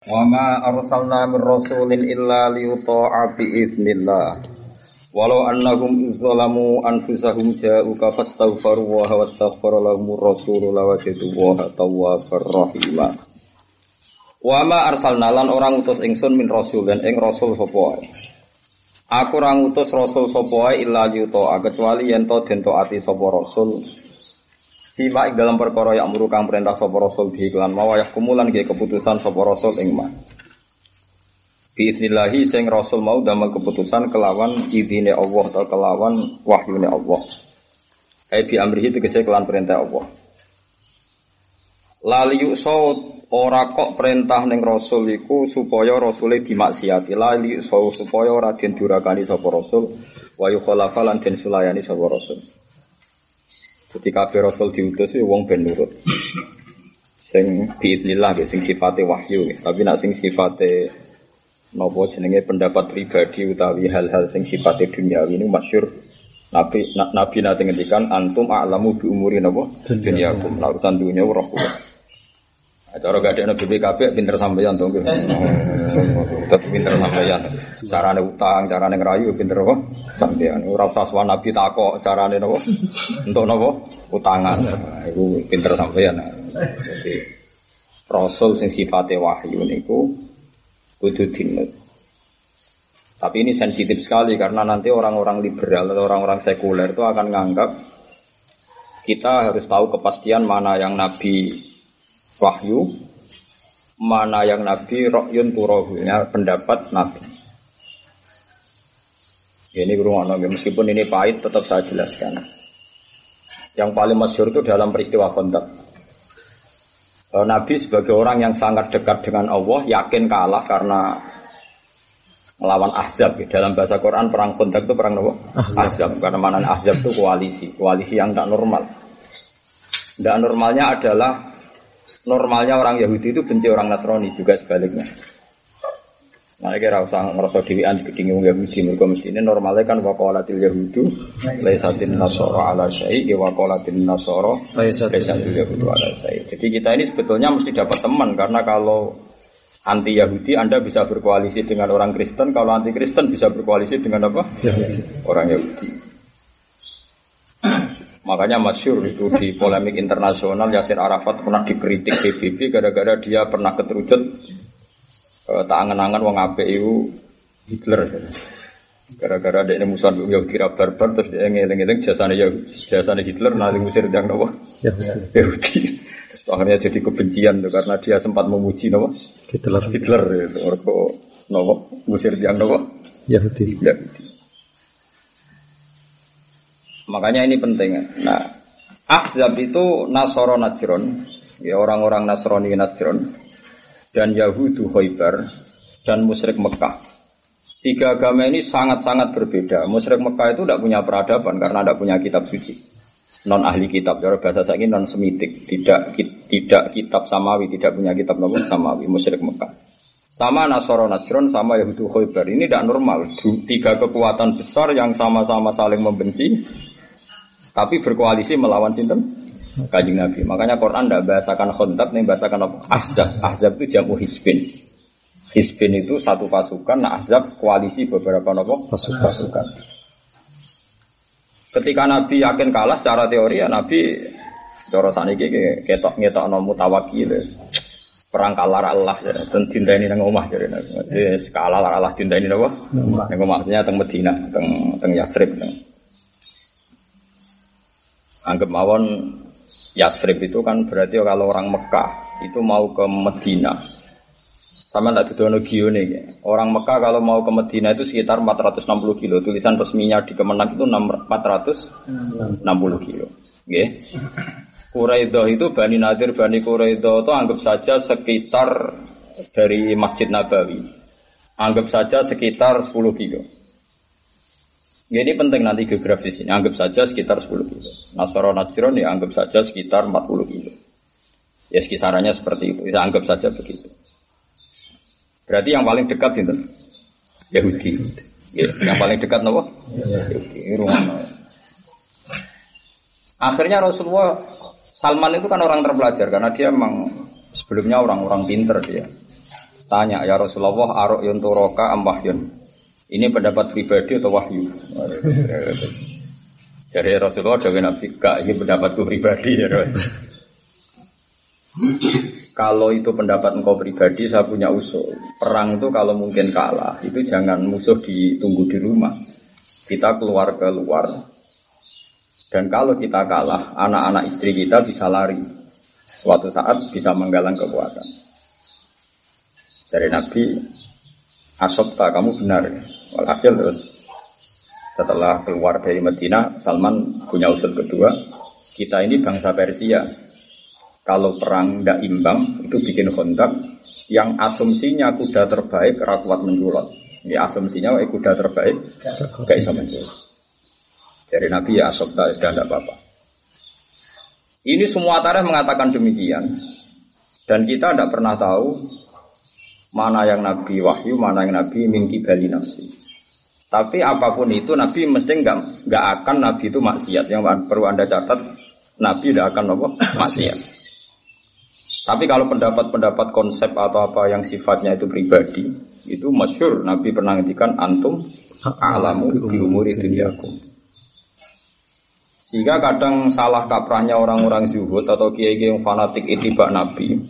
Wa ma arsalna min rasulin illa liyuta'a bi idznillah. Walau annahum izzalamu anfusahum ja'uka fastaghfaru wa wastaghfara lahum rasul lawajadu wa tawwabar rahima. Wa ma arsalna lan orang utus ingsun min rasul dan ing rasul sapa Aku orang utus rasul sapa illa liyuta'a kecuali yen to den taati sapa rasul Fima ing dalam perkara yang kang perintah sapa rasul iklan mawayah kumulan ge keputusan sapa rasul ing ma. Biiznillahi sing rasul mau damel keputusan kelawan idine Allah atau kelawan wahyune Allah. Ai bi amrihi tegese kelan perintah Allah. Lali saut ora kok perintah ning rasul iku supaya rasule dimaksiati. Lali saut supaya ora den durakani sapa rasul wa yukhalafa lan sulayani sapa rasul. Jadi kabeh rasul diutus ya wong ben nurut. Sing biidznillah ya sing sifate wahyu. Tapi nak sing sifate nopo jenenge pendapat pribadi utawi hal-hal sing sifate duniawi ini masyur Nabi Nabi nanti ngendikan antum a'lamu bi umuri napa dunyakum. Nah, urusan dunia roh Cara gak ada BPKB pinter sampeyan dong. Tetap pinter sampeyan. Carane utang, carane ngerayu pinter apa? Sampeyan. Ora usah sowan Nabi takok carane napa? Untuk napa? Utangan. Iku pinter sampeyan. Jadi Rasul sing sifate wahyu niku kudu dinut. Tapi ini sensitif sekali karena nanti orang-orang liberal atau orang-orang sekuler itu akan menganggap kita harus tahu kepastian mana yang Nabi wahyu mana yang nabi rokyun turohunya pendapat nabi. Ini beruang meskipun ini pahit tetap saya jelaskan. Yang paling masyur itu dalam peristiwa kontak eh, Nabi sebagai orang yang sangat dekat dengan Allah yakin kalah karena melawan Ahzab. Dalam bahasa Quran perang kontak itu perang apa? Ahzab. Karena mana Ahzab itu koalisi. Koalisi yang tak normal. Tidak normalnya adalah normalnya orang Yahudi itu benci orang Nasrani juga sebaliknya. Nah, kira usah ngerasa dewian di gedingi Yahudi, mereka mesti ini normalnya kan wakolatil Yahudu, laisatin nasoro ala syai, wakolatil nasoro, laisatil Yahudu ala syai. Jadi kita ini sebetulnya mesti dapat teman, karena kalau anti Yahudi Anda bisa berkoalisi dengan orang Kristen, kalau anti Kristen bisa berkoalisi dengan apa? Yahudi. Orang Yahudi. Makanya masyur itu di polemik internasional Yasir Arafat pernah dikritik PBB gara-gara dia pernah keterucut uh, tak angen-angen wong ape itu Hitler. Gara-gara dia musuh Yahudi kira barbar terus dia ngeling-eling jasanya ya jasanya Hitler nanti musir yang nawa Yahudi. Akhirnya jadi kebencian tuh karena dia sempat memuji nawa Hitler. Hitler itu orang nawa musir yang nawa Yahudi. Yahudi. Makanya ini penting. Nah, Ahzab itu Nasoro Najron, ya orang-orang Nasrani Najron, dan Yahudu Khaybar, dan musyrik Mekah. Tiga agama ini sangat-sangat berbeda. Musyrik Mekah itu tidak punya peradaban karena tidak punya kitab suci. Non ahli kitab, cara bahasa saya ini non semitik, tidak tidak kitab samawi, tidak punya kitab namun samawi, musyrik Mekah. Sama Nasoro Najron, sama Yahudu Khaybar. Ini tidak normal. Tiga kekuatan besar yang sama-sama saling membenci, tapi berkoalisi melawan sinten kajing Nabi. Makanya Quran tidak bahasakan kontak, nih bahasakan apa? Ahzab. Ahzab itu jamu hisbin. Hisbin itu satu pasukan, nah Ahzab koalisi beberapa nopo pasukan. pasukan. Ketika Nabi yakin kalah secara teori ya Nabi cara saniki ketok ngetok nomu tawakil perang kalah Allah ya dan tinta ini nang omah jadi Nabi. Kalah Allah tinta ini nopo. Nang omah maksudnya teng Medina, teng teng Yasrib. Anggap mawon Yasrib itu kan berarti kalau orang Mekah itu mau ke Medina. Sama tidak didono nih. Orang Mekah kalau mau ke Medina itu sekitar 460 kilo. Tulisan resminya di Kemenang itu 460 kilo. Oke. Quraidah itu Bani Nadir, Bani Quraidah itu anggap saja sekitar dari Masjid Nabawi. Anggap saja sekitar 10 kilo. Ya, ini penting nanti geografis ini. Anggap saja sekitar 10 kilo. Nasoro Najron ya anggap saja sekitar 40 kilo. Ya sekisarannya seperti itu. Bisa anggap saja begitu. Berarti yang paling dekat sih Yahudi. Ya, yang paling dekat nopo? Yahudi. Akhirnya Rasulullah Salman itu kan orang terpelajar karena dia memang sebelumnya orang-orang pinter dia. Tanya ya Rasulullah arok yunturoka amwahyun. Ini pendapat pribadi atau wahyu? Jadi Rasulullah dari Nabi gak ini pendapatku pribadi ya Kalau itu pendapat engkau pribadi, saya punya usul. Perang itu kalau mungkin kalah, itu jangan musuh ditunggu di rumah. Kita keluar keluar. Dan kalau kita kalah, anak-anak istri kita bisa lari. Suatu saat bisa menggalang kekuatan. Dari Nabi, Asobta kamu benar. Walhasil terus setelah keluar dari Medina, Salman punya usul kedua. Kita ini bangsa Persia. Kalau perang tidak imbang, itu bikin kontak yang asumsinya kuda terbaik rakuat menculot. Ini asumsinya kuda terbaik gak bisa menculot. Dari Nabi ya asobta sudah tidak apa-apa. Ini semua tarikh mengatakan demikian. Dan kita tidak pernah tahu mana yang Nabi wahyu, mana yang Nabi mingki bali nafsi. Tapi apa pun itu Nabi mesti nggak nggak akan Nabi itu maksiat. Yang perlu anda catat Nabi tidak akan apa maksiat. Tapi kalau pendapat-pendapat konsep atau apa yang sifatnya itu pribadi, itu masyur Nabi pernah ngendikan antum alamu di umuri duniaku. Sehingga kadang salah kaprahnya orang-orang zuhud atau kiai-kiai yang fanatik itibak Nabi,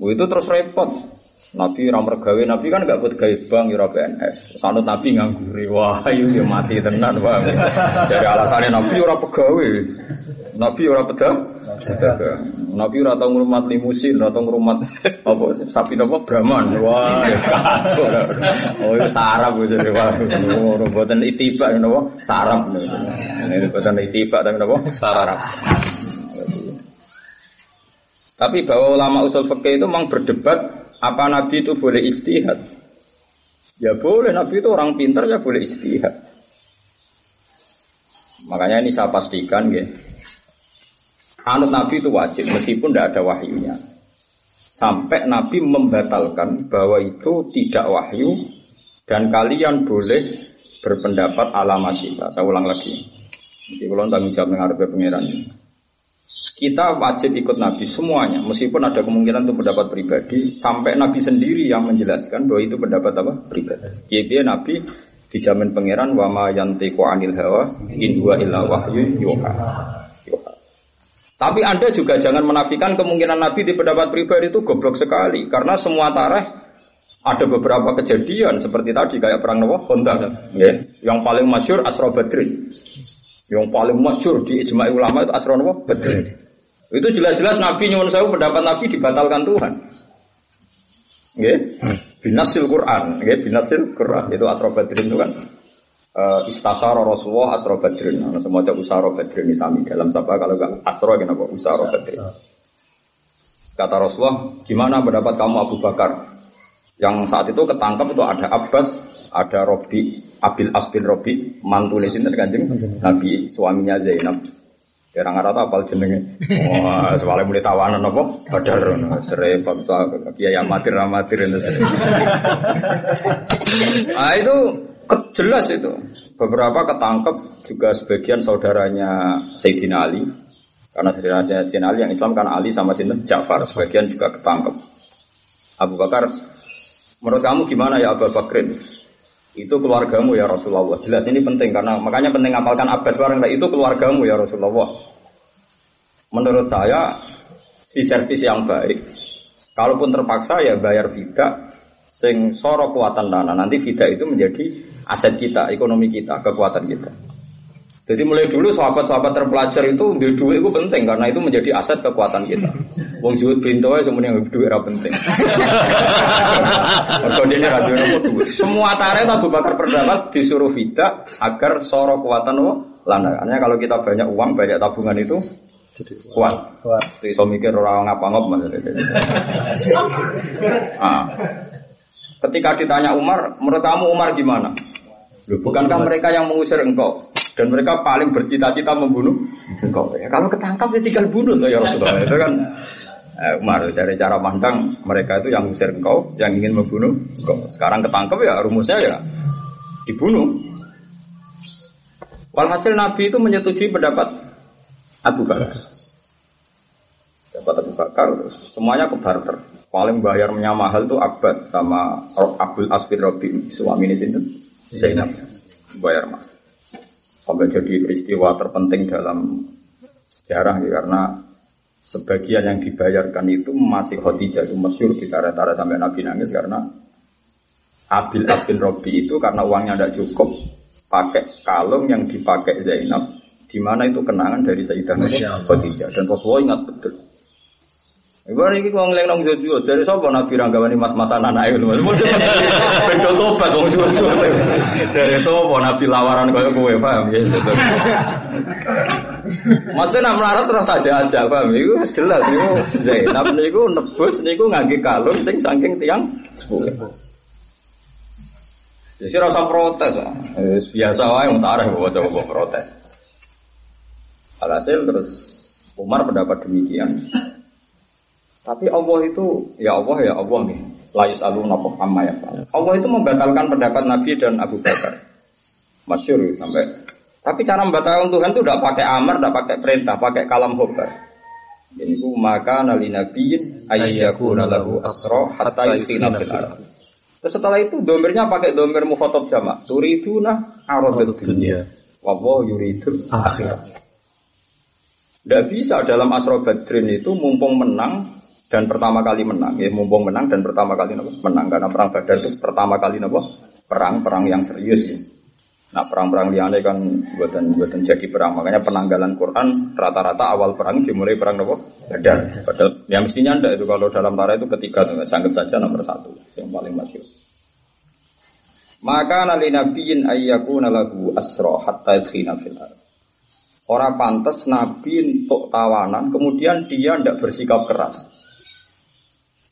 itu terus repot. Nabi ora mergawe, Nabi kan gak buat gawe bank ora PNS. Sanut Nabi nganggur. Wah, ayo ya mati tenan, Bang. Dari alasannya Nabi ora pegawe. Nabi ora pegang. Nabi ora tau ngrumat limusin, ora tau ngrumat apa sapi napa Brahman. Wah, ya Oh, itu sarap gitu wah. Ora boten itibak napa? Sarap. Ini boten itibak tapi napa? Sarap. Tapi bahwa ulama usul fikih itu memang berdebat apa Nabi itu boleh istihad? Ya boleh, Nabi itu orang pintar ya boleh istihad. Makanya ini saya pastikan ya. Anut Nabi itu wajib meskipun tidak ada wahyunya. Sampai Nabi membatalkan bahwa itu tidak wahyu dan kalian boleh berpendapat ala masyidah. Saya ulang lagi. Jadi kalau tanggung jawab dengan pengiran ini. Kita wajib ikut Nabi semuanya, meskipun ada kemungkinan itu pendapat pribadi, sampai Nabi sendiri yang menjelaskan bahwa itu pendapat apa pribadi. Jadi Nabi dijamin pangeran wama yantiqu anil hawa in huwa illa wahyu yuha. Tapi Anda juga jangan menafikan kemungkinan Nabi di pendapat pribadi itu goblok sekali karena semua tareh ada beberapa kejadian seperti tadi kayak perang Nawa Honda ya. Yang paling masyur Asra Badrin. Yang paling masyur di ijma ulama itu Asra Nawa Badrin. Itu jelas-jelas Nabi nyuwun saya pendapat Nabi dibatalkan Tuhan. Nggih. Binasil Quran, nggih, binasil Quran. Itu Asra Badrin itu kan uh, istasara Rasulullah Asra Badrin. Semua ada Usara Badrin sami dalam siapa kalau enggak Asra kenapa Usara Badrin. Kata Rasulullah, gimana pendapat kamu Abu Bakar? Yang saat itu ketangkap itu ada Abbas, ada Robi, Abil Asbin Robi, mantu sinten kanjeng Nabi, suaminya Zainab. Kira nggak tahu apal jenenge. Wah, soalnya mulai tawanan apa? Badar, serempet, kiai amatir amatir itu. Ah itu jelas itu. Beberapa ketangkep juga sebagian saudaranya Sayyidina Ali. Karena Sayyidina Ali yang Islam kan Ali sama Sinten Ja'far. Sebagian juga ketangkep. Abu Bakar, menurut kamu gimana ya Abu Bakrin? Itu keluargamu ya Rasulullah. Jelas ini penting karena makanya penting apalkan Abbas barang itu keluargamu ya Rasulullah. Menurut saya si servis yang baik. Kalaupun terpaksa ya bayar vida sing soro kuatan dana nanti vida itu menjadi aset kita, ekonomi kita, kekuatan kita. Jadi mulai dulu sahabat-sahabat terpelajar itu di duit itu penting karena itu menjadi aset kekuatan kita. Wong zuhud pintu aja semuanya yang duit era penting. Mergo dene ra duit Semua tarik Abu Bakar berdapat disuruh vida agar soro kekuatan wo lana. Karena kalau kita banyak uang, banyak tabungan itu jadi kuat. Kuat. Iso mikir orang ngapa ngop ah. Ketika ditanya Umar, menurut kamu Umar gimana? Bukankah mereka yang mengusir engkau? Dan mereka paling bercita-cita membunuh engkau. Ya, kalau ketangkap ya tinggal bunuh ya Rasulullah. Itu kan eh, Umar dari cara pandang mereka itu yang mengusir engkau, yang ingin membunuh engkau. Sekarang ketangkap ya rumusnya ya dibunuh. Walhasil Nabi itu menyetujui pendapat Abu Bakar. Pendapat Abu Bakar semuanya ke barter. paling bayarnya mahal tuh Abbas sama Abdul Asfir Robi suami ini itu Zainab bayar mahal sampai jadi peristiwa terpenting dalam sejarah ya, karena sebagian yang dibayarkan itu masih Khadijah itu masyur ditara-tara sampai Nabi nangis karena Abil Abin Robi itu karena uangnya tidak cukup pakai kalung yang dipakai Zainab di mana itu kenangan dari Sayyidah Khadijah. Dan Rasulullah ingat betul Ibu ini kau ngeleng nong jojo dari sopo nabi ranggawani mas masan anak itu mas. Bedo tobat wong jojo. Dari sopo nabi lawaran kau kue paham ya. Maksudnya nak melarat terus saja aja paham. Iku jelas niku Zainab niku nebus niku ngangge kalung sing saking tiang sepuluh. Jadi rasa protes, biasa wae mutareh bawa coba protes. Alhasil terus Umar pendapat demikian. Tapi Allah itu, ya Allah ya Allah nih. Lais alu napoh amma ya Allah itu membatalkan pendapat Nabi dan Abu Bakar. Masyur sampai. Tapi cara membatalkan Tuhan itu tidak pakai amar, tidak pakai perintah, pakai kalam hobar. Ini ku maka nali nabiyin ayyakuna lahu asro hatta yutina fil Terus setelah itu domirnya pakai domir mukhotob jamak. Turiduna arodat dunia. Wawo yuridul akhirat. Tidak bisa dalam asro badrin itu mumpung menang dan pertama kali menang ya mumpung menang dan pertama kali nopo menang karena perang Badar itu pertama kali nopo perang perang yang serius ya. Nah perang-perang liane kan buatan buatan jadi perang makanya penanggalan Quran rata-rata awal perang dimulai perang nopo Badar. Padahal ya mestinya anda itu kalau dalam tara itu ketiga sangat saja nomor satu yang paling masyur. Maka nali nabiin ayyaku nalagu asro hatta fil Orang pantas nabi untuk tawanan, kemudian dia tidak bersikap keras.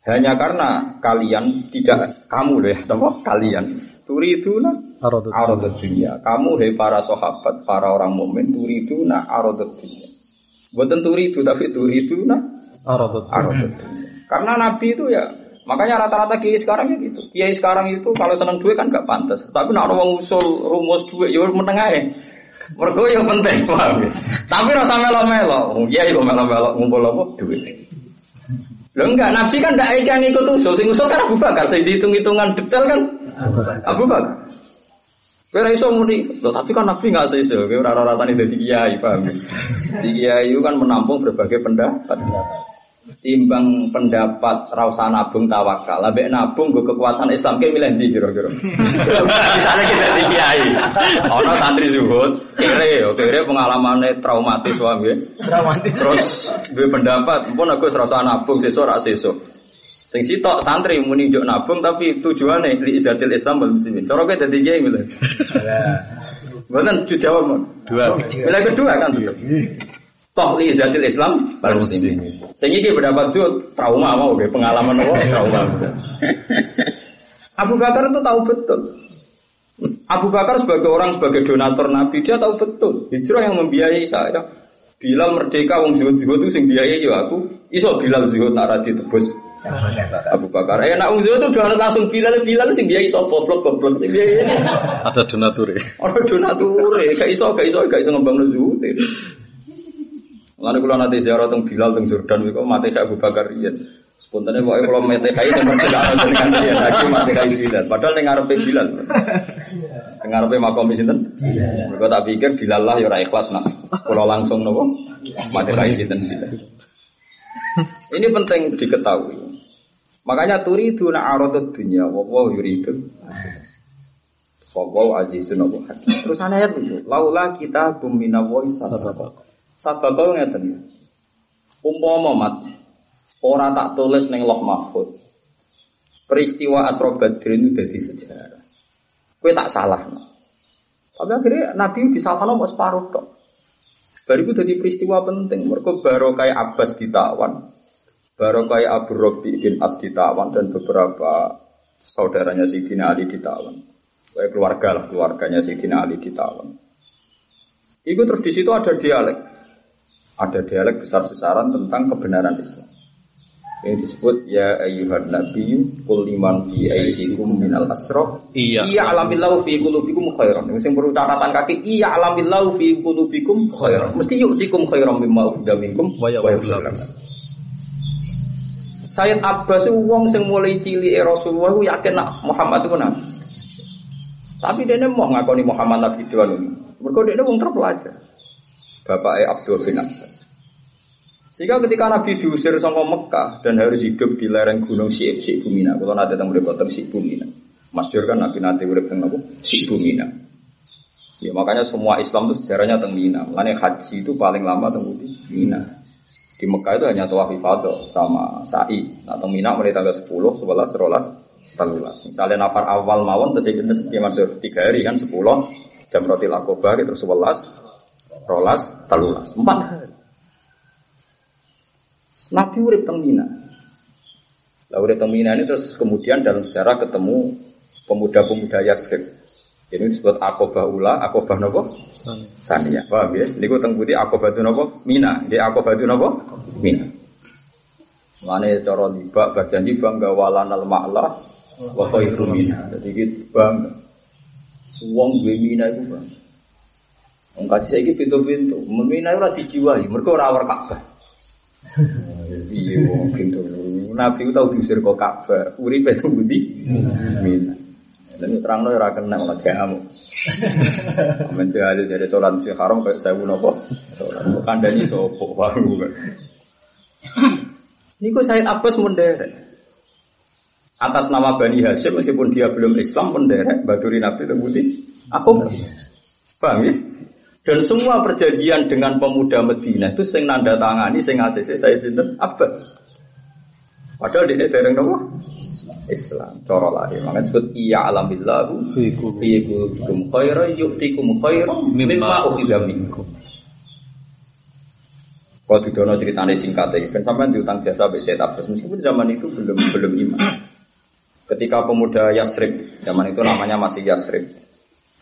Hanya karena kalian tidak kamu deh, apa kalian turiduna arodat dunia. Kamu hei para sahabat, para orang mukmin turiduna arodat dunia. Bukan turidu tapi turiduna arodat dunia. Karena Nabi itu ya Makanya rata-rata kiai sekarang ya gitu. Kiai sekarang itu kalau seneng duit kan gak pantas. Tapi nak orang usul rumus duit ya meneng aja. Mergo yang penting, paham ya? Tapi rasa melo-melo. Iya, itu melo-melo ngumpul apa? Duit. Lo enggak, Nabi kan enggak ikan ikut usul, sing usul kan Abu Bakar, saya dihitung-hitungan detail kan Abu Bakar. Kira iso muni, loh tapi kan Nabi nggak sih iso, kira rata-rata nih dari kiai paham? Di kiai itu kan menampung berbagai pendapat timbang pendapat rasa nabung tawakal. Lebih nabung gue kekuatan Islam kayak milih di kira-kira? Misalnya kita di kiai? Ono santri zuhud kere kere pengalamannya traumatis suami traumatis. Terus gue pendapat pun aku rasa nabung sesuk rak sesuk. Sing sitok santri muni njuk nabung tapi tujuannya li izatil Islam wal muslimin cara kowe dadi kiai milih? Bukan jawab dua. Milih kedua kan. Toh li zatil Islam wal muslimin. Sing iki pendapat itu trauma mau ge pengalaman apa trauma. Abu Bakar itu tahu betul. Abu Bakar sebagai orang sebagai donatur Nabi dia tahu betul hijrah yang membiayai saya. Bilal merdeka wong zuhud zuhud itu sing biayai yo aku. Iso Bilal zuhud nak ra ditebus. Abu Bakar. Eh nak wong zuhud itu udah langsung Bilal Bilal sing biayai sapa goblok goblok sing biayai. Ada donatur. Ada donatur. Gak iso gak iso gak iso ngembang zuhud. Lalu kalau nanti ziarah tentang Bilal tentang Jordan, itu mati kayak Abu Bakar. Spontannya pokoknya kalau mati kayak itu mesti tidak ada dengan dia lagi mati kayak Bilal. Padahal yang ngarepe Bilal, yang ngarepe makom itu. Mereka tak pikir Bilal lah ya ikhlas nak. Kalau langsung nopo mati kayak itu Bilal. Ini penting diketahui. Makanya turidu na arodat dunia, wawaw yuridu. Wawaw azizun wawaw hakim. Terus ayat itu, laulah kita bumina wais sababak. Sabab ngeten. Umpama mat ora tak tulis ning Loh Mahfud. Peristiwa Asra Badrin itu jadi sejarah. Kue tak salah. Tapi akhirnya Nabi disalahkan mau separuh dong. Bariku jadi peristiwa penting. Mereka baru kayak Abbas ditawan, baru kayak Abu Robi bin As ditawan dan beberapa saudaranya Sidina Ali ditawan. Kayak keluarga lah keluarganya Sidina Ali ditawan. Itu terus di situ ada dialek ada dialek besar-besaran tentang kebenaran Islam. Yang disebut ya ayyuhan nabi kul liman fi aidikum minal asra iya iya alamillahu fi qulubikum khairan. Sing perlu catatan kaki iya alamillahu fi qulubikum khairan. Mesti yu'tikum khairan mimma ukhidha minkum wa Sayyid Abbas itu wong sing mulai cilik Rasulullah itu yakin nak Muhammad itu nabi. Tapi dia mau ngakoni Muhammad nabi doang ini. Mereka dia wong terpelajar. Bapaknya Abdul bin Abbas. Sehingga ketika Nabi diusir sama Mekah dan harus hidup di lereng gunung Syi'ib, Syi'ib Bumina. Kalau nanti tentang mereka tentang Bumina. Masyur kan Nabi nanti urip tentang apa? Syi'ib Bumina. Ya makanya semua Islam itu sejarahnya tentang Mina. Makanya haji itu paling lama tentang Mina. Di Mekah itu hanya tawaf ifadah sama sa'i. Nah, tentang Mina mulai tanggal 10, 11, 12, telulas. Misalnya nafar awal mawon terus ya maksud tiga hari kan 10 jam roti lakobar itu 11, rolas, telulas, empat hari. Nabi urip teng Mina. Lah urip teng Mina ini terus kemudian dalam sejarah ketemu pemuda-pemuda Yasrib. Ini disebut akobah ula, akobah nopo? Sania. Paham ya? Ini gue tengkuti akobah itu nopo? Mina. Dia akobah itu nopo? Mina. Mana cara liba bagian di bangga walan al ma'la wa khairu mina. Jadi gitu bangga. Wong gue mina itu bang. Wong kaji saya pintu-pintu. Mina itu rati jiwa, mereka rawar Ka'bah. Iya, wong pintu. Nabi itu tahu diusir kok Ka'bah. Uripe itu budi. Mina. Dan terang lo ora kena malah kamu. Amin tuh ada dari sholat si haram kayak saya bunuh kok. Sholat kandani sopo baru. Ini kok Said Abbas menderek. Atas nama Bani Hashim meskipun dia belum Islam menderek Baduri Nabi terbukti. Aku paham ya? Dan semua perjanjian dengan pemuda Medina itu sing nanda tangani sing ACC saya cinta Abbas. Padahal dia dereng nopo Islam. Cara lahir. Makanya disebut iya alamillahu fi qulubikum khaira yu'tikum khaira mimma ukhidha minkum. Kalau didono ceritanya singkat ya, kan sampai diutang jasa BC Abbas meskipun zaman itu belum belum iman. Ketika pemuda Yasrib, zaman itu namanya masih Yasrib,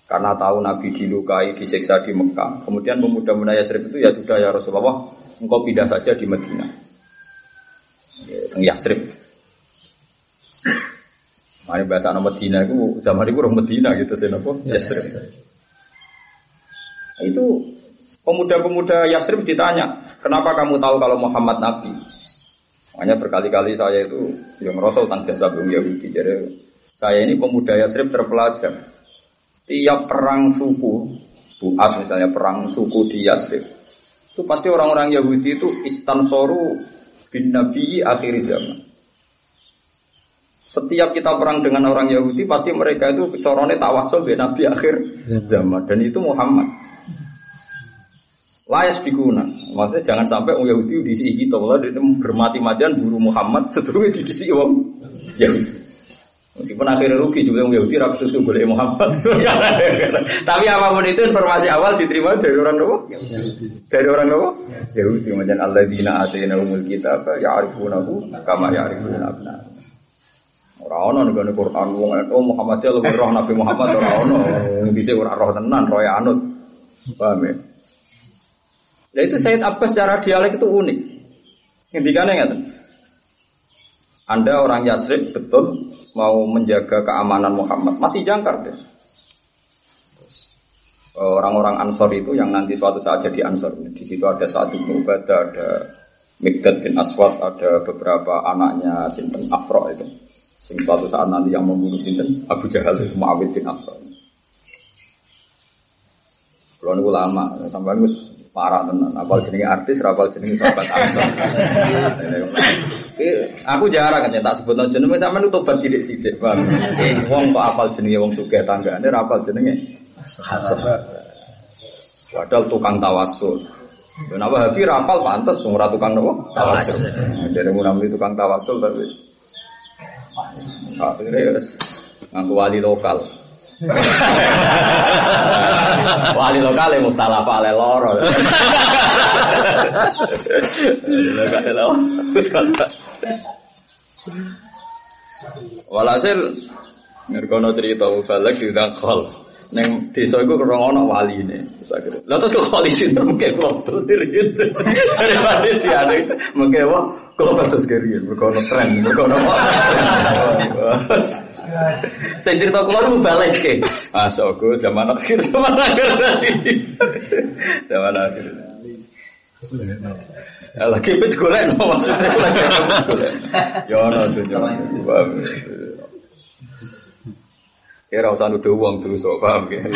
karena tahu Nabi dilukai, disiksa di Mekah. Kemudian pemuda-pemuda Yasrib itu ya sudah ya Rasulullah, engkau pindah saja di Medina. Ya, Yasrib. Mari bahasa nama Medina itu zaman itu orang Medina gitu sih nopo Yasrib. Itu pemuda-pemuda Yasrib ditanya, kenapa kamu tahu kalau Muhammad Nabi? Makanya berkali-kali saya itu yang ngerasa utang jasa belum Yahudi. Jadi saya ini pemuda Yasrib terpelajar. Tiap perang suku, Buas misalnya perang suku di Yasrib, itu pasti orang-orang Yahudi itu istansoru bin Nabi akhir zaman. Setiap kita perang dengan orang Yahudi, pasti mereka itu corone tawasul bin Nabi akhir zaman. Dan itu Muhammad. Layas bikuna. Maksudnya jangan sampai orang Yahudi diisi kita. Kalau dia bermati-matian buru Muhammad, seterusnya diisi orang Yahudi. Meskipun akhirnya rugi juga yang Yahudi rakyat susu boleh Muhammad. Tapi apa pun itu informasi awal diterima dari orang apa? Dari orang apa? Yahudi. Macam Allah dina asina umul kita? Ya arifunahu kama ya arifuna abna. Orang ono nih Quran wong itu Muhammad ya lebih roh Nabi Muhammad orang ono bisa orang roh tenan roh anut. Paham ya? Nah itu Said Abbas secara dialek itu unik. Intikannya nggak Anda orang Yasrib betul mau menjaga keamanan Muhammad masih jangkar deh. Orang-orang Ansor itu yang nanti suatu saat jadi Ansor. Di situ ada satu Ubadah, ada Mikdad bin Aswad, ada beberapa anaknya Sinten Afro itu. Sing suatu saat nanti yang membunuh Sinten Abu Jahal itu Muawid bin Afro. Kalau nunggu lama, sampai nunggu parah tenan. Apal jenenge artis, rapal jenenge sahabat Ansor. aku jarang kan tak sebut jenenge sampean tobat sithik-sithik, Bang. Eh wong kok apal jenenge wong sugih tanggane ra apal jenenge. Padahal tukang tawasul. Ya napa habi rapal pantes ora tukang nopo? Tawasul. Jadi mun namanya tukang tawasul tapi akhirnya ngaku wali lokal. wali lokal yang mustalah ale loro. Walhasil ngerkono cerita balik di kol. Neng desa iku kurang ana wali ini. Lah terus kok wali sing mungkin kok dirit. Dari wali ada mungkin wah kok terus kiri mergo ono tren, mergo ono. Saya cerita kula lu balik ke. Masuk zaman akhir zaman akhir tadi. Zaman akhir. Ya, lagi bet golek no maksudnya lagi golek. Ya ono dunya. Kira usah nuduh uang terus kok paham ya.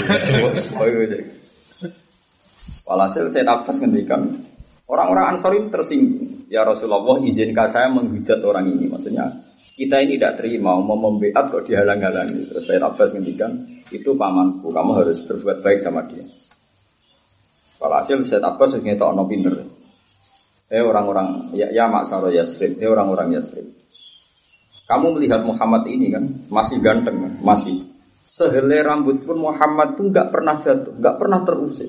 Walhasil saya nafas ngendikan orang-orang Ansor itu tersinggung. Ya Rasulullah izinkan saya menghujat orang ini. Maksudnya kita ini tidak terima mau membeat kok dihalang-halangi. Terus saya nafas ngendikan itu pamanku. Kamu harus berbuat baik sama dia. Walhasil saya nafas ngendikan ono pinter. Eh orang-orang ya, ya maksaro Yasrib, eh orang-orang Yasrib. Kamu melihat Muhammad ini kan masih ganteng kan? masih Sehelai rambut pun Muhammad tuh nggak pernah jatuh, nggak pernah terusik.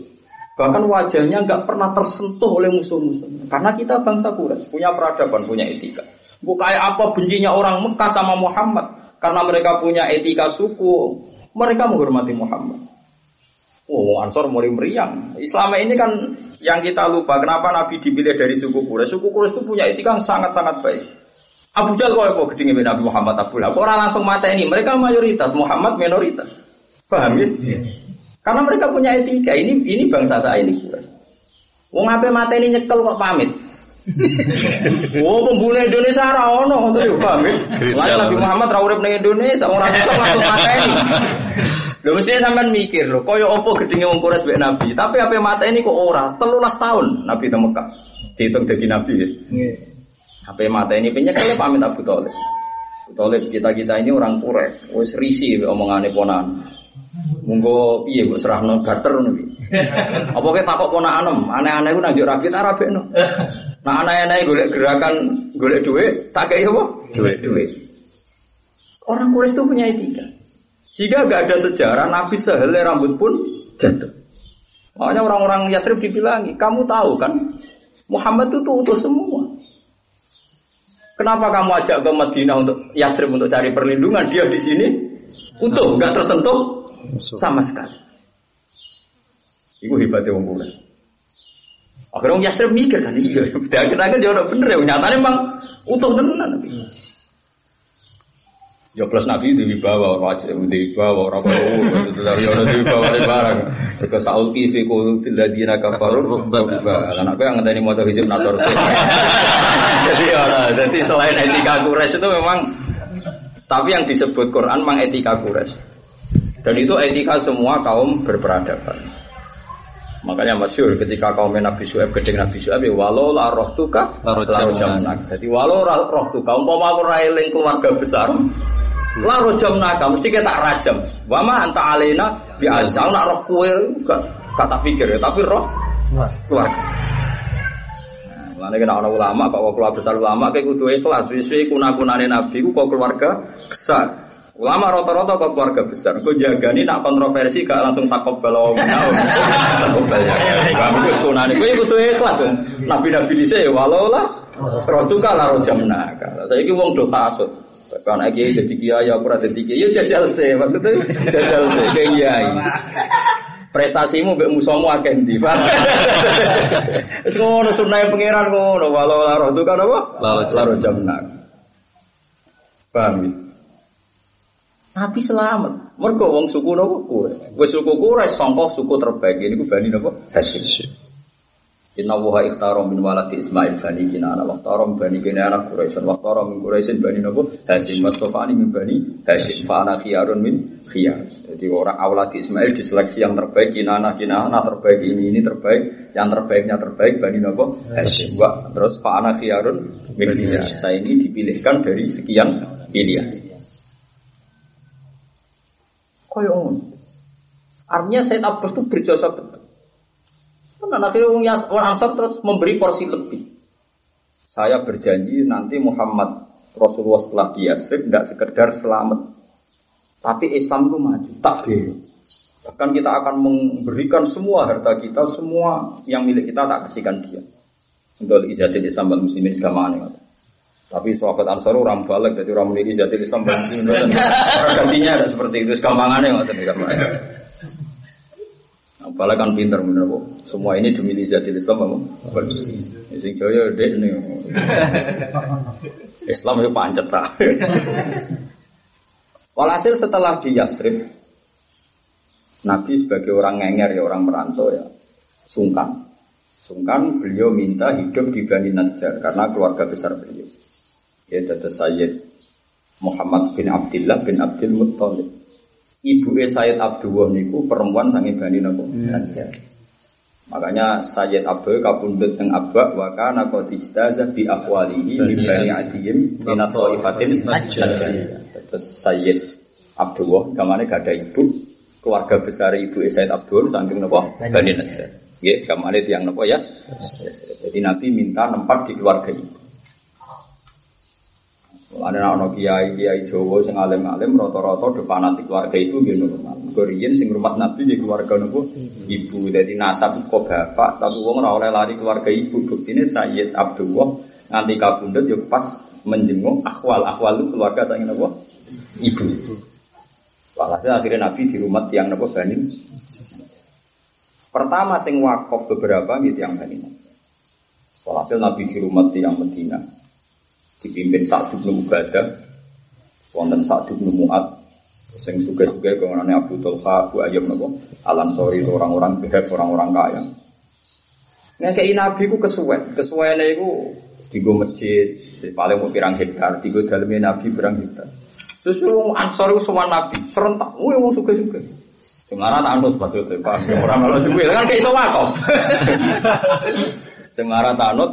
Bahkan wajahnya nggak pernah tersentuh oleh musuh-musuh. Karena kita bangsa Quraisy punya peradaban, punya etika. Kayak apa bencinya orang Mekah sama Muhammad. Karena mereka punya etika suku, mereka menghormati Muhammad. Oh, Ansor mulai meriang. Islam ini kan yang kita lupa. Kenapa Nabi dipilih dari suku Quraisy? Suku Quraisy itu punya etika yang sangat-sangat baik. Abu Jahal kalau mau gedingi Nabi Muhammad Abu Lahab, orang langsung mata ini. Mereka mayoritas, Muhammad minoritas. Paham ya? Yes. Karena mereka punya etika. Ini ini bangsa saya ini. Wong ape mata ini nyekel kok pamit. oh pembunuh Indonesia ora ono ngono yo paham ya. Nabi Muhammad ra urip ning Indonesia, orang iso langsung mateni. Lho mesti sampean mikir lho, kaya apa gedenge wong Quraisy Nabi, tapi apa mata ini kok ora? 13 tahun Nabi di Mekah. Dihitung dadi nabi ya. Apa mata ini kalau pamit Abu Talib. Abu Talib kita kita ini orang Quraisy, wes risi omongannya ponan. Monggo piye mbok serahno barter ngono iki. Apa ke takok ponakan aneh-aneh ku nang rapi tak no. Nah aneh-aneh golek gerakan golek duit, tak kayak apa? Duit, duit. Orang Quraisy itu punya etika. Jika gak ada sejarah Nabi sehelai rambut pun jatuh. Makanya orang-orang Yasrib dibilangi, kamu tahu kan Muhammad itu tuh utuh semua. Kenapa kamu ajak ke Madinah untuk Yasrib untuk cari perlindungan? Dia di sini utuh, nggak tersentuh sama sekali. Ibu hebatnya wong. Akhirnya wong Yasrib mikir kan iya. Akhirnya dia udah bener ya. Nyatanya emang utuh tenan. Ya plus Nabi itu dibawa wajib dibawa orang itu dari orang dibawa dari barang. Ke Saul kifi kulubil ladina kafarur Karena aku yang ngenteni motor hizib nasor Jadi ya, jadi selain etika kures itu memang tapi yang disebut Quran memang etika kures. Dan itu etika semua kaum berperadaban. Makanya masyur ketika kaum Nabi Su'aib gedeng Nabi Su'aib ya walau la roh tuka la Jadi walau roh tuka umpama aku railing keluarga besar La rojam naga, mesti kita rajam. Wama anta alena bi azal nak roh kue kata pikir ya, tapi roh keluarga. Mana kena orang ulama, kok keluarga besar ulama kayak kudu ikhlas. Wiswi kuna kunane nabi, kok keluarga besar. Ulama rata-rata kok keluarga besar. Kau jaga nih nak kontroversi gak langsung takut kalau menau. Takut ya. Kamu itu sekunani. Kau ikut ikhlas kan. Nabi-nabi di sini walau lah. Roh tuh kalah roh jam naga. Saya ini wong do tasut. Kan lagi jadi kiai aku rada jadi kiai, ya jajal sih maksudnya jajal kayak kiai. Prestasimu mbek musuhmu akeh ndi, Pak. Wis ngono sunah pangeran ngono, walau kan apa? Laro jamnak. Paham ya? Nabi selamat. Mergo wong suku napa kowe. Wis suku kowe sangka suku terbaik. Ini ku bani napa? Hasyim. Inna wuha ikhtaro min waladi Ismail bani kinana. Waktaro min bani kinana Quraisyan Waktaro min Quraisyan bani Nabu Hasim Mastofani min bani Hasim Fa'ana khiyarun min khiyar. Jadi orang awladi Ismail diseleksi yang terbaik Kinana kinana terbaik ini ini terbaik Yang terbaiknya terbaik bani Nabu Hasim Wa Terus fa'ana khiyarun min khiyar. Saya ini dipilihkan dari sekian pilihan Koyong Artinya Said Abbas itu berjasa betul Nah, akhirnya orang Ansar terus memberi porsi lebih. Saya berjanji nanti Muhammad Rasulullah setelah di Yasrib tidak sekedar selamat, tapi Islam itu maju, takbir. Bahkan kita akan memberikan semua harta kita, semua yang milik kita tak kasihkan dia. Untuk izatil Islam dan muslimin segamanya. Tapi sahabat Ansar orang balik, jadi orang milik izatil Islam muslimin. Gantinya ada seperti itu, segampangannya nggak Apalagi kan pinter bener kok. Semua ini demi lizatil Islam apa? Sing jaya dek nih. Islam itu pancet tak. Walhasil setelah di Yasrib, Nabi sebagai orang ngenger ya orang merantau ya sungkan. Sungkan beliau minta hidup di Bani Najjar karena keluarga besar beliau. Ya data Sayyid Muhammad bin Abdullah bin Abdul Muttalib. Ibu Sayyid Abdullah niku perempuan sange Bani Najjar. Makanya Sayyid Abdul kabundut teng Abba wa kana qad ijtaza bi aqwalihi li Bani Adiyim min Thaifatin Najjar. Terus Sayyid Abdullah gamane gak ada ibu, keluarga besar ibu Sayyid Abdul saking napa Bani Najjar. Nggih, gamane tiyang napa Yas? Jadi Nabi minta nempat di keluarga ibu. Ada anak kiai kiai Jawa sing alim alim rata-rata depan nanti keluarga itu gitu normal. Korean sing rumah Nabi di keluarga nopo ibu. Jadi nasab kok bapak tapi wong ora oleh lari keluarga ibu. Buktine Sayyid Abdullah nganti kabundut yo pas menjenguk itu keluarga saya nopo ibu. Walhasil akhirnya Nabi di rumah tiang nopo Bani. Pertama sing wakaf beberapa gitu yang Bani. Walhasil Nabi di rumah tiang Medina dipimpin Sa'd bin Ubadah wonten Sa'd bin Mu'ad sing suge-suge kemenane Abu Talha Abu Ayyub napa Al-Ansori orang-orang behab orang-orang kaya Ngekei Nabi ku kesuwen, kesuwene iku digo masjid, paling mau pirang hektar, digo dalamnya Nabi pirang hektar. Terus wong Ansor ku sowan Nabi, serentak, wong wong suge-suge. Semara tak anut maksudnya, Pak. Orang malah juga kan kayak iso wakaf. Semara tak anut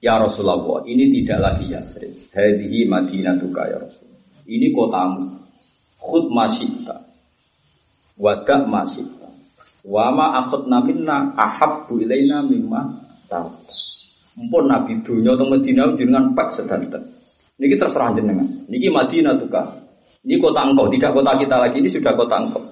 Ya Rasulullah, ini tidak lagi Yasrib. Hadihi Madinatuka ya Rasul. Ini kotamu. Khud masyita. Wadak masyita. Wama akhudna minna ahabbu ilaina mimma tahu. Mumpun Nabi dunia atau Medina dengan pak sedanten. Ini terserah jenengan. Ini Madinah tuka. Ini kota engkau, tidak kota kita lagi. Ini sudah kota engkau.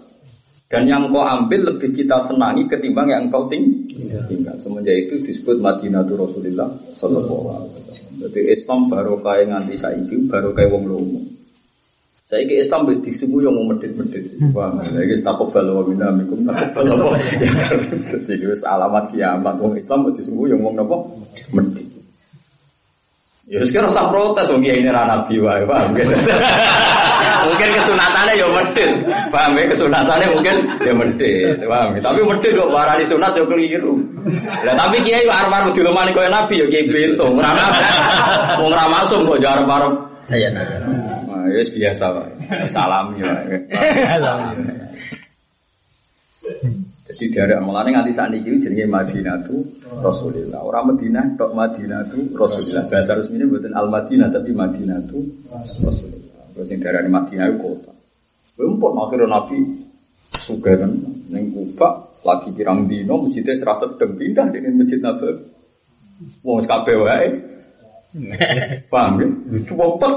Dan yang kau ambil lebih kita senangi ketimbang yang kau ting tinggal. Semenjak itu disebut Madinatul Rasulullah Sallallahu Alaihi Wasallam. Jadi Islam baru kaya nganti saiki baru kaya wong lomo. Saya ke Islam di subuh yang mau medit-medit. Wah, lagi takut balu wa minna mikum takut balu Jadi alamat kiamat wong Islam di subuh yang mau nopo medit. Ya sekarang rasa protes wong ini ra nabi wae, paham gitu. Mungkin kesunatannya ya medit. Paham ya kesunatannya mungkin ya medit. Paham ya? Tapi medit kok warani sunat ya keliru. Lah tapi kiai arep-arep dilemani koyo nabi ya kiai bento. Ora wong ra masuk kok ya arep-arep Iya nah. Nah, ya biasa wae. Salam ya. Salam. Jadi dari mulane nganti saat ini jenenge Madinah tu Rasulullah. Orang Madinah tok Madinah tu Rasulullah. Bahasa resminya bukan Al Madinah tapi Madinah tu Rasulullah. Terus yang dari Madinah itu kota. Empuk akhirnya Nabi suka kan neng Kuba lagi pirang dino masjidnya serasa sedang pindah dengan masjid Nabi. Wong kabeh wae. Paham ya? Cepet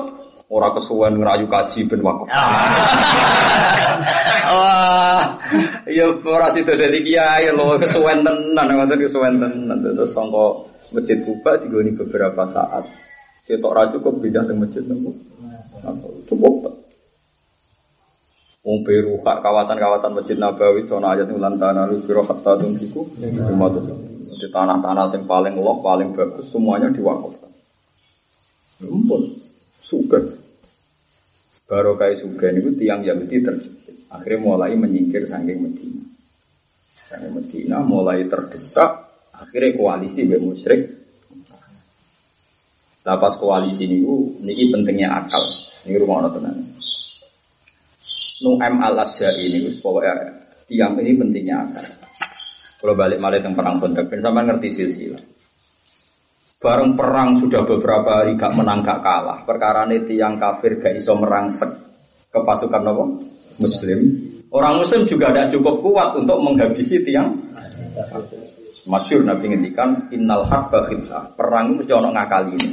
Orang kesuwen ngerayu kaji ben wakaf. Wah, ya ora sido dadi kiai lho kesuwen tenan, ngoten kesuwen tenan. Terus sangka masjid Kuba digoni beberapa saat. Ketok ra cukup pindah ke masjid nopo. Cukup. Wong Beru kawasan-kawasan Masjid Nabawi sono ayat ulan tanah lu biro hatta tuntiku di tanah-tanah yang paling lok paling bagus semuanya diwakafkan. Ampun, suka. Baru kayak suga itu tiang Yahudi terjepit. Akhirnya mulai menyingkir saking Medina. Saking Medina mulai terdesak. Akhirnya koalisi be musyrik. Nah koalisi ini, ini pentingnya akal. Ini rumah orang tenan. Nu'am al asyari ini, pokoknya tiang ini pentingnya akal. Kalau balik malah yang perang kontak, sama ngerti silsilah. Bareng perang sudah beberapa hari gak menang gak kalah. Perkara ini tiang kafir gak iso merangsek ke pasukan apa? Muslim. Orang Muslim juga tidak cukup kuat untuk menghabisi tiang. Masyur Nabi ngendikan innal harba khillah. Perang itu mesti ono ngakali ini.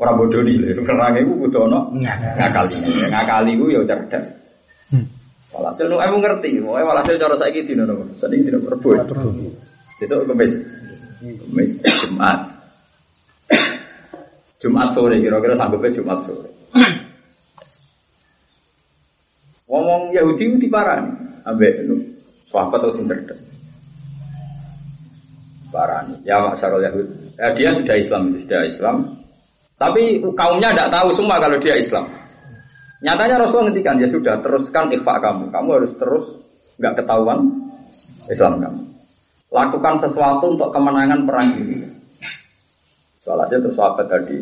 Orang bodoh nih, perang itu butuh ono ngakali. Ngakali itu ya cerdas. Walhasil nu aku ngerti, mau walhasil cara saya gitu nono. Tadi tidak perbuat. Besok kemis, kemis Jumat. Jumat sore kira-kira sanggupnya Jumat sore. Ngomong Yahudi itu parani, ambek sahabat atau sing cerdas. Parani, ya masyarakat Yahudi. Eh, dia sudah Islam, sudah Islam. Tapi kaumnya tidak tahu semua kalau dia Islam. Nyatanya Rasulullah ngendikan ya sudah teruskan ikhfa kamu. Kamu harus terus nggak ketahuan Islam kamu. lakukan sesuatu untuk kemenangan perang ini. Soalnya terus sahabat tadi.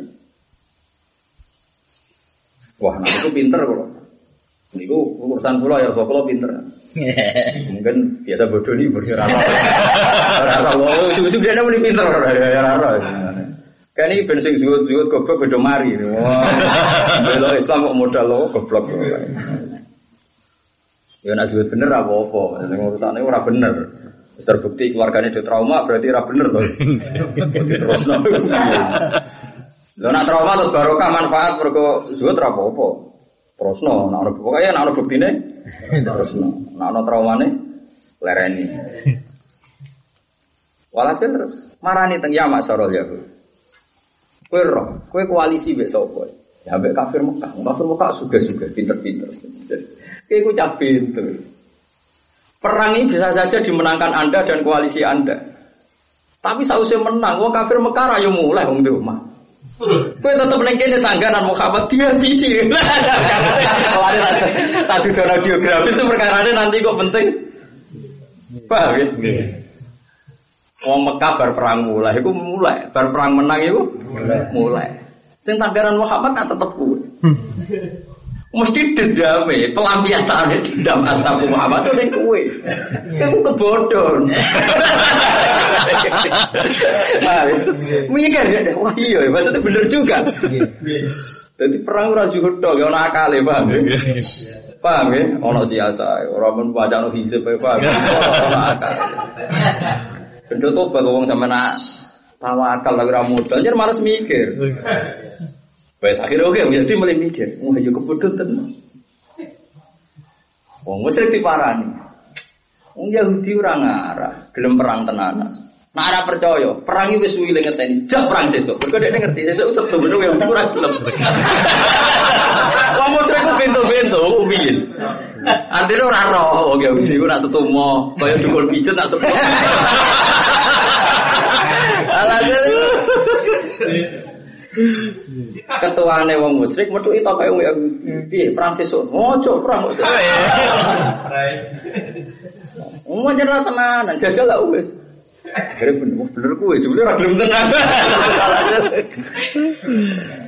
Wah, nah itu pinter kalau. Ini urusan pulau ya, kalau pinter. Mungkin biasa bodoh nih berkira Rara, oh, ujung dia namanya pinter, rara. Kan ini bensin juut-juut goblok beda mari. Bela Islam kok modal lo goblok. Ya nak juut bener apa-apa, sing urusane ora bener. Wis terbukti keluarganya di trauma berarti ora bener to. Terus Lho nak trauma terus barokah manfaat mergo zuhud ora apa-apa. Terusno, nak ono pokoke nak ono buktine terusno. Nak ono traumane lereni. Walhasil terus marani teng Yamak Sarol Yahud. Kowe roh, kowe koalisi mbek sapa? Ya mbek kafir Mekah. Kafir Mekah suga-suga pinter-pinter. Kowe ku cah pinter. Perang ini bisa saja dimenangkan Anda dan koalisi Anda. Tapi sausnya menang, wong kafir Mekah ayo mulai wong di rumah. Kowe tetep ning kene tangganan Muhammad dia bisi. Tadi cara geografis perkara nanti kok penting. Paham ya? Wong Mekah bar perang mulai, iku mulai, bar perang menang iku mulai. mulai. Sing tanggaran Muhammad kan tetep kuwe. Mesti dendame, pelampiasane dendam asal Muhammad itu ning kowe. Iku kebodohan. Mikir ya, wah iya, maksudnya bener juga. Jadi perang ora juga tok, ya ana akale, paham ya? Paham ya? Ono siasa, ora men paham. Ono akal. Tobat wong sama nak tawakal tapi ra modal, jadi malas mikir. Wes akhirnya oke, jadi mulai mikir, wah yo kebodohan tenan. Wong musyrik diparani. Wong Yahudi ora ngarah, gelem perang tenanan. Nah, ada percaya, perang itu suwi lengan tani, jak perang sesuk. Mergo dia ngerti sesuk utek tuh bener yang kurang gelem. Wong musyrik ku bento-bento, ubiyin. Artinya ora roh, wong Yahudi ku nak setumo, kaya dukun pijet nak sepuh. Alhasil ketuane wong musyrik metu itu kaya wong Yahudi. Piye perang sesuk? Ojo perang. Wong jeneng tenanan, jajal lah wis. Akhirnya bener, bener kue, jumlah ora gelem tenan.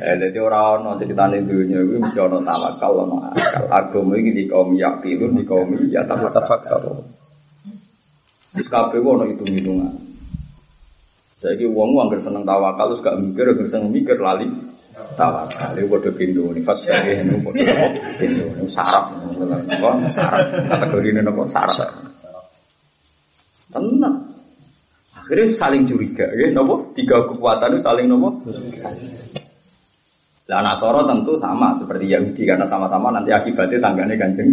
Eh, jadi orang ono ceritane dunia itu mesti ono tawakal, ono akal. Agama iki di kaum yakilun, di kaum ya tafakkur. Terus kabeh ono hitung-hitungan. Saiki wong wong anggere seneng tawakal terus gak mikir, anggere seneng mikir lali tawakal. Iku padha pintu ni fas ya nu padha pintu. Sarap, sarap. Kategorine nopo sarap. Tenang. Akhirnya saling curiga, ya, nopo tiga kekuatan itu saling nopo. Nah, Nasoro tentu sama seperti Yahudi karena sama-sama nanti akibatnya tanggane kanjeng.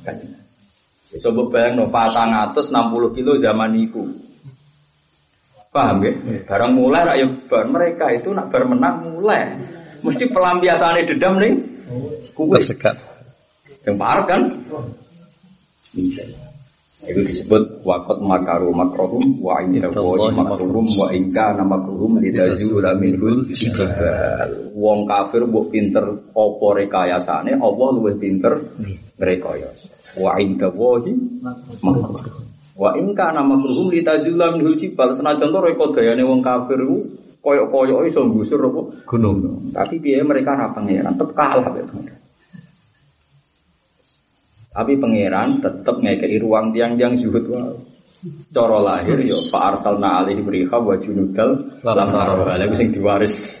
kanjeng. Coba bayang no, atas 60 kilo zaman itu. Paham ya? Barang mulai rakyat bar mereka itu nak bar menang mulai. Mesti pelampiasannya dendam nih. Kue. Tersekat. Yang parah kan? Itu disebut wakot makaru makrohum wa ini wa makruhum wa ingka nama makruhum lidazula minhul. Wong kafir mbok pinter apa rekayasane, Allah luwih pinter rekayasa. Wa inda wahi makruhum. Wa ingka nama makruhum lidazula minhul jibal. Senajan to reko dayane wong kafir koyok-koyok iso nggusur apa gunung. Tapi biaya mereka ra pangeran, tetep kalah ya. Tapi pangeran tetap ngekei ruang tiang-tiang zuhud wae. Cara lahir yo Pak Arsalna alaihi beriha wa junudal lam tarawha. Lha sing diwaris.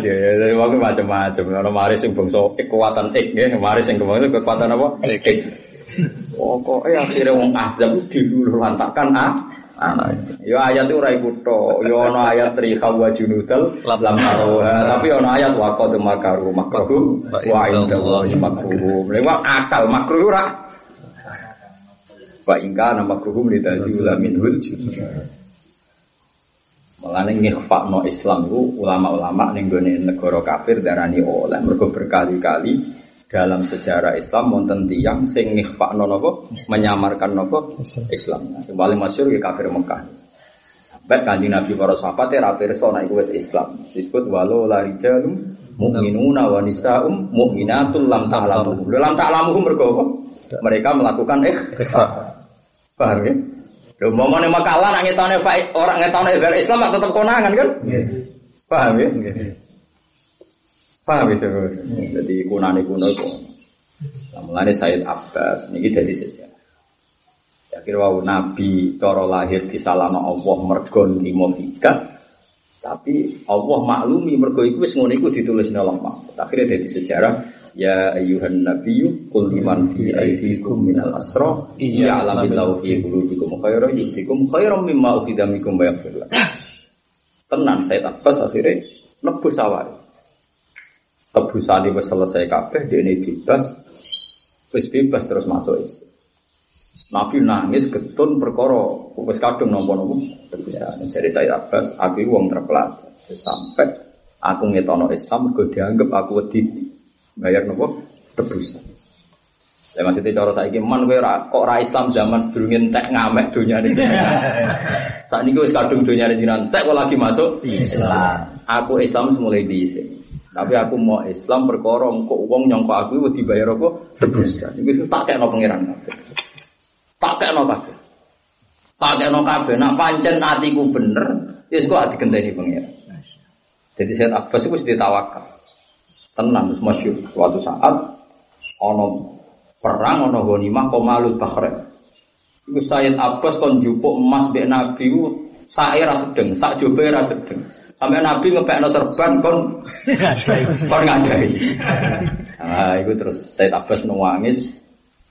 Jadi waktu macam-macam. Ono maris sing bangsa kekuatan ik nggih, maris sing kekuatan apa? Ik. Pokoke akhirnya wong azab dilululantakan ah anak. Yo ayat itu ora iku tok. Yo ana ayat riha wa junudal lam tarawha. Tapi ana ayat wa qad makaru makruh wa inda Allahi makruh. Lewat akal makruh ora. Wa ingka nama makruhum lidazula minhul Mengenai ngikhfakno Islam itu ulama-ulama ning gone negara kafir darani oleh mergo berkali-kali dalam sejarah Islam wonten tiyang sing ngikhfakno napa menyamarkan napa Islam. Nah, sing paling masyhur ya kafir Mekah. Sampai kanjeng Nabi para sahabat ra pirsa nek iku wis Islam. Disebut walau la rijalum mu'minuna wa nisaum mu'minatul lam ta'lamuhum. Lam ta'lamuhum mergo? Mereka melakukan ikhfa. Paham ya? Lho momone makalah nak ngetone orang ngetone Islam tetep konangan kan? Paham ya? Paham ya? Jadi kunane kuno itu. Nah, Said Abbas niki dari sejarah. Ya kira wau Nabi cara lahir di salama Allah mergo nrimo hikah. Tapi Allah maklumi mergo iku wis ngono iku ditulis Allah. Akhirnya dari sejarah Ya ayuhan nabiyyu qul liman fi aydikum minal asra alamillahu fi qulubikum khairan yusikum khairan mimma ukhidha wa yaghfir Tenan saya Abbas akhirnya nebus awal. Tebusane wis selesai kabeh dene bebas. Wis bebas terus masuk Islam. Nabi nangis getun perkara wis kadung napa-napa tebusan. Jadi saya Abbas aku wong terpelajar sampai aku ngetono Islam mergo dianggap aku wedi bayar nopo tebusan. Saya masih tidak cara saya man kowe kok ra Islam zaman sedurunge entek ngamek dunia ini. Saat ini wis kadung dunia ini entek kok lagi masuk Islam. Aku Islam semulai di sini. Tapi aku mau Islam perkara kok uang nyongko aku wedi bayar apa tebusan. Iku tak kena pangeran. Tak kena kabeh. Tak kena kabeh. Nak pancen atiku bener, wis kok ati genteni pangeran. Jadi saya Abbas itu ditawakal tenang terus masyur suatu saat ono perang ono ghanimah komalul bahrain itu Sayyid Abbas kon jupuk emas bek Nabi saya rasa sedeng, sak jobe rasa sedeng. Sampai Nabi ngepekno serban kon kon ngadai. Nah, itu terus Sayyid Abbas nangis.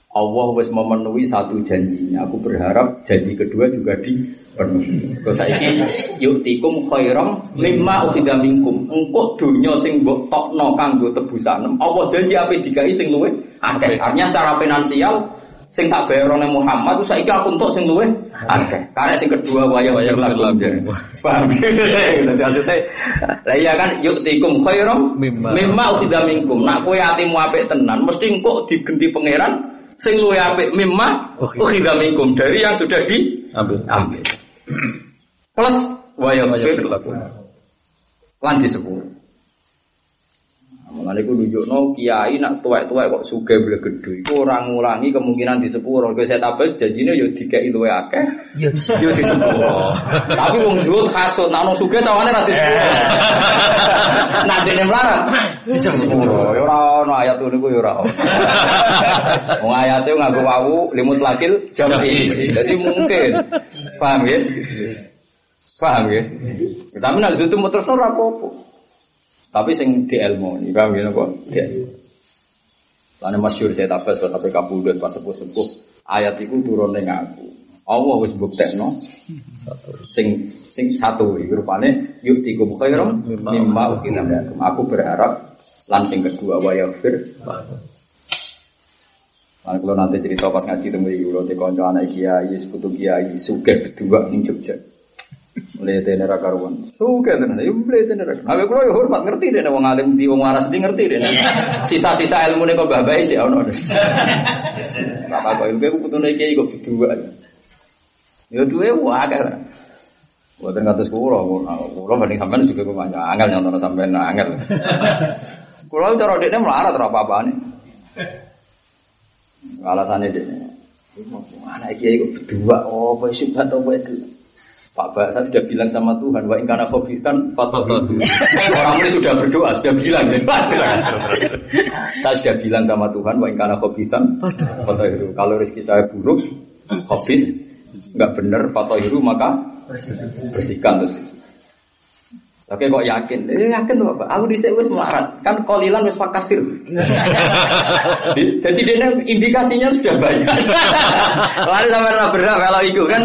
Allah wis memenuhi satu janjinya. Aku berharap janji kedua juga dipenuhi. Terus saiki yuktikum khairam mimma ukhidha minkum. Engko donya sing mbok tokno kanggo tebusan. Allah janji ape dikai sing luwih akeh. Artinya secara finansial sing tak bayar oleh Muhammad itu saiki aku untuk sing luwih akeh. Karena sing kedua waya waya lagu. Paham? Jadi maksudnya lah iya kan yuktikum khairam mimma ukhidha minkum. Nak kowe atimu apik tenan mesti engko digenti pangeran sing luwe apik mimma ukhidha minkum dari yang sudah diambil. Ambil. Plus wa yaghfir lakum. Lan disepuro. Mulane iku nunjukno kiai nak tuwek-tuwek kok sugih beli gedhe iku ora ngurangi kemungkinan di sepuro. Kowe saya tabel janjine yo dikeki luwe akeh. Yo yo di sepuro. Tapi wong zuhud kasut sugih sawane ra di sepuro. Nak dene melarat di sepuro. Yo ora ono ayat niku yo ora ono. Wong ayate nganggo wawu limut lakil jam'i. Jadi mungkin. Paham ya? Paham ya? Tapi nak zuhud terus ora apa-apa. Tapi sing di ilmu ini paham ya kok? Di Lalu masyur saya tabas buat tapi kabudut pas sepuh sepuh ayat itu turun dengan aku. Allah wis buktekno satu. Sing sing satu iki rupane yuktikum khairam mimma ukina Aku berharap langsing kedua wa yaghfir. Nah, kalau nanti cerita pas ngaji temu iku kalau dikonco anak kiai, sekutu kiai, sugih berdua ning Jogja. Mlete nera karuan. Suka tenan, yo mlete nera. Aku kulo yo hormat ngerti deh wong alim di wong waras di ngerti deh. Sisa-sisa ilmu nih kok babai sih ono. Bapak kok ilmu aku putune kiai kok berdua. Yo duwe wae kan. Buatan kata sekolah, kulo banding sampean juga kok banyak angel nyontono sampean angel. Kulo cara dekne melarat ora apa-apa nih. Alasannya dia, anak kiai kok berdua, oh apa sih atau apa itu? Pak Pak, saya sudah bilang sama Tuhan, wa ingkana khobisan fatwa Orang ini sudah berdoa, sudah bilang. saya sudah bilang sama Tuhan, wa ingkana khobisan fatwa Kalau rezeki saya buruk, khobis, nggak benar fatwa maka bersihkan. terus. Oke kok yakin? Eh, yakin tuh Bapak. Aku di sini wis melarat. Kan kolilan wis fakasir. Jadi dia indikasinya sudah banyak. Lalu sampai nak berat kalau itu kan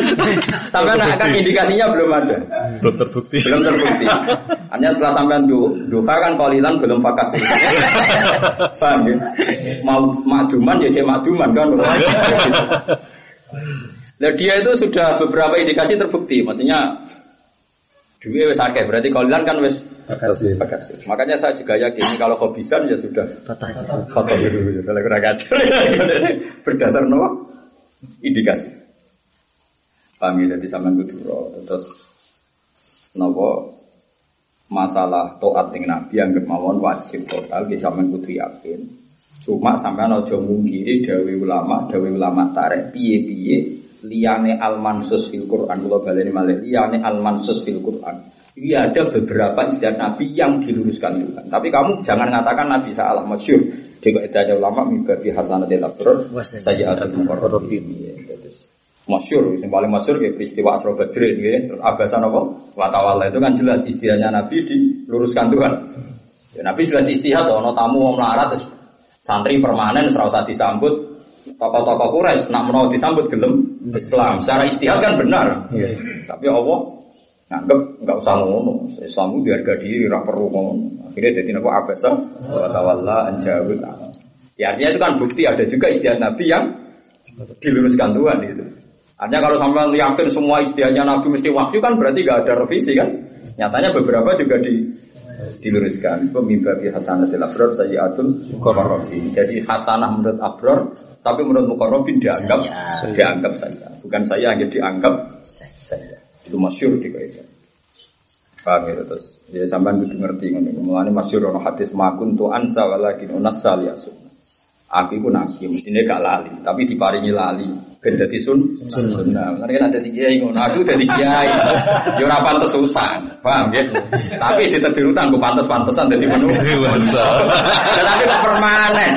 sampai nak kan indikasinya belum ada. Belum terbukti. Belum terbukti. Hanya setelah sampai du, duha kan kolilan belum fakasir. Paham ya? Mau makduman ya cek makduman kan. Nah dia itu sudah beberapa indikasi terbukti. Maksudnya Duit wes akeh, berarti kalian kan wes bakas. Makanya saya juga yakin kalau kobisan ya sudah foto dulu, kalau kurang ajar. Berdasar no indikasi. Paham ya, jadi sama kuduro. Terus nopo masalah toat dengan Nabi yang kemauan wajib total, kita sama kudu yakin. Cuma sampai nojo mungkiri dawi ulama, dawi ulama tarik piye piye liyane al mansus fil Quran kalau baleni malih liyane al mansus fil Quran Iya ada beberapa istilah Nabi yang diluruskan Tuhan. Tapi kamu jangan mengatakan Nabi salah masyur. Itu ada ulama mimpi hasanatil abrar saja ada mukarrabin. Masyur, yang paling masyur kayak peristiwa Asro Badrin, ya. terus abasan apa? Watawala itu kan jelas istilahnya Nabi diluruskan Tuhan. Ya, Nabi jelas istihad, ono tamu mau melarat, santri permanen, serasa disambut, tokoh-tokoh kures, nak mau disambut gelem Islam. Secara istihad kan benar, ya. tapi Allah nganggep nggak usah ngono. Islam itu harga diri, rak perlu ngono. Akhirnya jadi apa abasa, watawala anjawid. Ya artinya itu kan bukti ada juga istihad Nabi yang diluruskan Tuhan itu. Artinya kalau sampai yakin semua istihadnya Nabi mesti wahyu kan berarti gak ada revisi kan? Nyatanya beberapa juga di diluruskan pemimpi hasanatil abrar sayyiatul muqarrabin. Jadi hasanah menurut abrar tapi menurut muqarrabin dianggap saya. dianggap saja. Bukan saya hanya dianggap saya. Itu masyur di itu. Paham ya terus ya sampean kudu ngerti ngono. Mulane masyur ono hadis makun tu ansa walakin unas saliasun. Aku iku nabi, mestine gak lali, tapi diparingi lali ben dadi sun sunnah. Lan kan dadi kiai ngono, aku dadi kiai. Ya ora pantes usan, paham ya? Tapi ditedir utang gue pantes-pantesan dadi menu. Tapi kok permanen.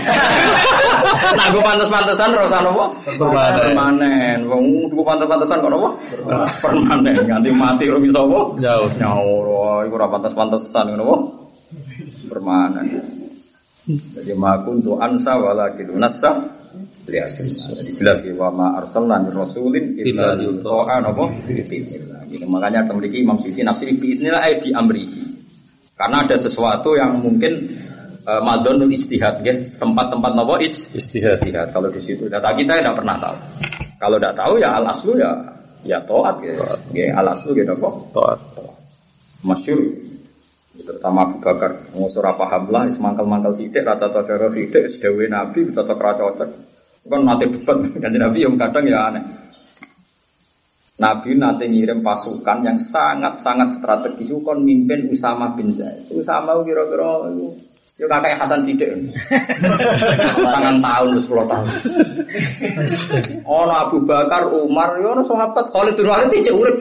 Nah gue pantes-pantesan ora usah nopo? Permanen. Wong gue pantes-pantesan kok nopo? Permanen. Nganti mati ora bisa apa? Jauh. Nyaur, iku ora pantes-pantesan ngono apa? Permanen. Jadi makun tu ansa walakin nasa lihat Jadi jelas ya wa ma arsalna min rasulin illa yuta'a napa Jadi makanya memiliki Imam Siti nafsi inilah ay bi amrihi. Karena ada sesuatu yang mungkin uh, madonul istihad ya, tempat-tempat napa istihad. istihad. Kalau di situ data kita tidak pernah tahu. Kalau tidak tahu ya al aslu ya ya toat ya. Ya al aslu ya apa? Toat. Masyur terutama Abu Bakar ngusur apa paham lah semangkal-mangkal sidik rata-rata darah sidik sedawi Nabi tetap ra cocok kan nanti debat kan Nabi yang kadang ya aneh Nabi nanti ngirim pasukan yang sangat-sangat strategis kan mimpin Usama bin Zaid Usama kira-kira Ya kakak Hasan Sidik. Sangat tahun, sepuluh tahun. Oh, Abu Bakar, Umar, ya sahabat Khalid bin Walid cek urip.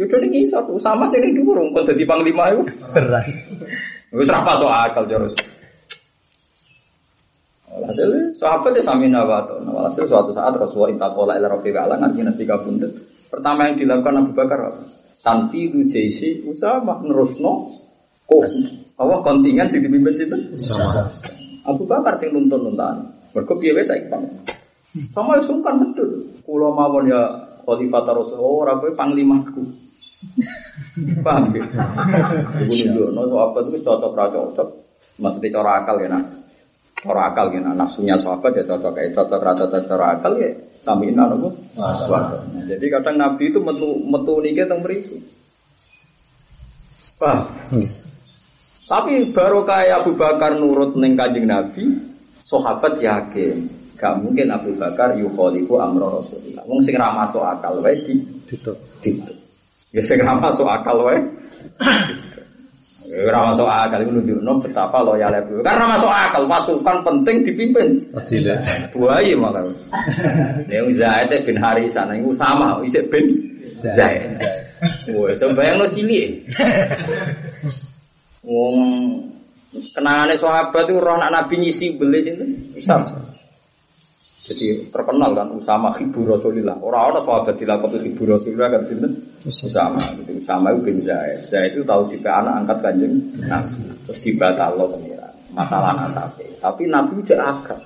Ya udah nih satu sama sih ini dulu rumput jadi panglima itu. Berat. Wis ra so akal terus. Hasil sahabat ya sami nawato. Hasil suatu saat Rasulullah intakola ila rafiq ala nanti nanti kabundut. Pertama yang dilakukan Abu Bakar apa? Tanti jaisi Usama nerusno kok apa kontingen sing dipimpin itu? Usama. Abu Bakar sing nuntun nuntan. Mergo piye wae saiki Sama sungkan betul. Kula mawon ya khalifah Rasulullah ora kowe panglimaku. Paham ya? Ibu nunjukno sahabat itu cocok ra cocok. Maksudnya cara akal ya nak. Cara akal ya nak nafsunya sahabat ya cocok kayak cocok ra cocok cara akal ya nopo. Nah, jadi kadang Nabi itu metu metu niki teng mriku. Paham? Hmm. Tapi baru kayak Abu Bakar nurut neng kajing Nabi, sahabat yakin gak mungkin Abu Bakar yukholifu amro Rasulullah. Wong sing ra masuk akal wae di ditutup. Ya sing ora masuk akal wae. Ora masuk akal iku nunjukno betapa loyal ibu. Karena masuk akal pasukan penting dipimpin. Tidak. Buaya malah. Yang Zaid bin Harisan iku sama isik bin Zaid. Woi, sembayang lo cilik. Wong kenangane sahabat itu roh anak Nabi nyisi beli itu. Sama. Jadi terkenal kan Usama Hibu Rasulillah. Orang-orang sahabat dilakukan Hibu Rasulillah kan sini Usama. Jadi Usama itu bin Zaid. Zaid itu tahu jika anak angkat kanjeng Nabi. Terus dibatal lo pengira. Masalah nasabe. Tapi Nabi tidak agak.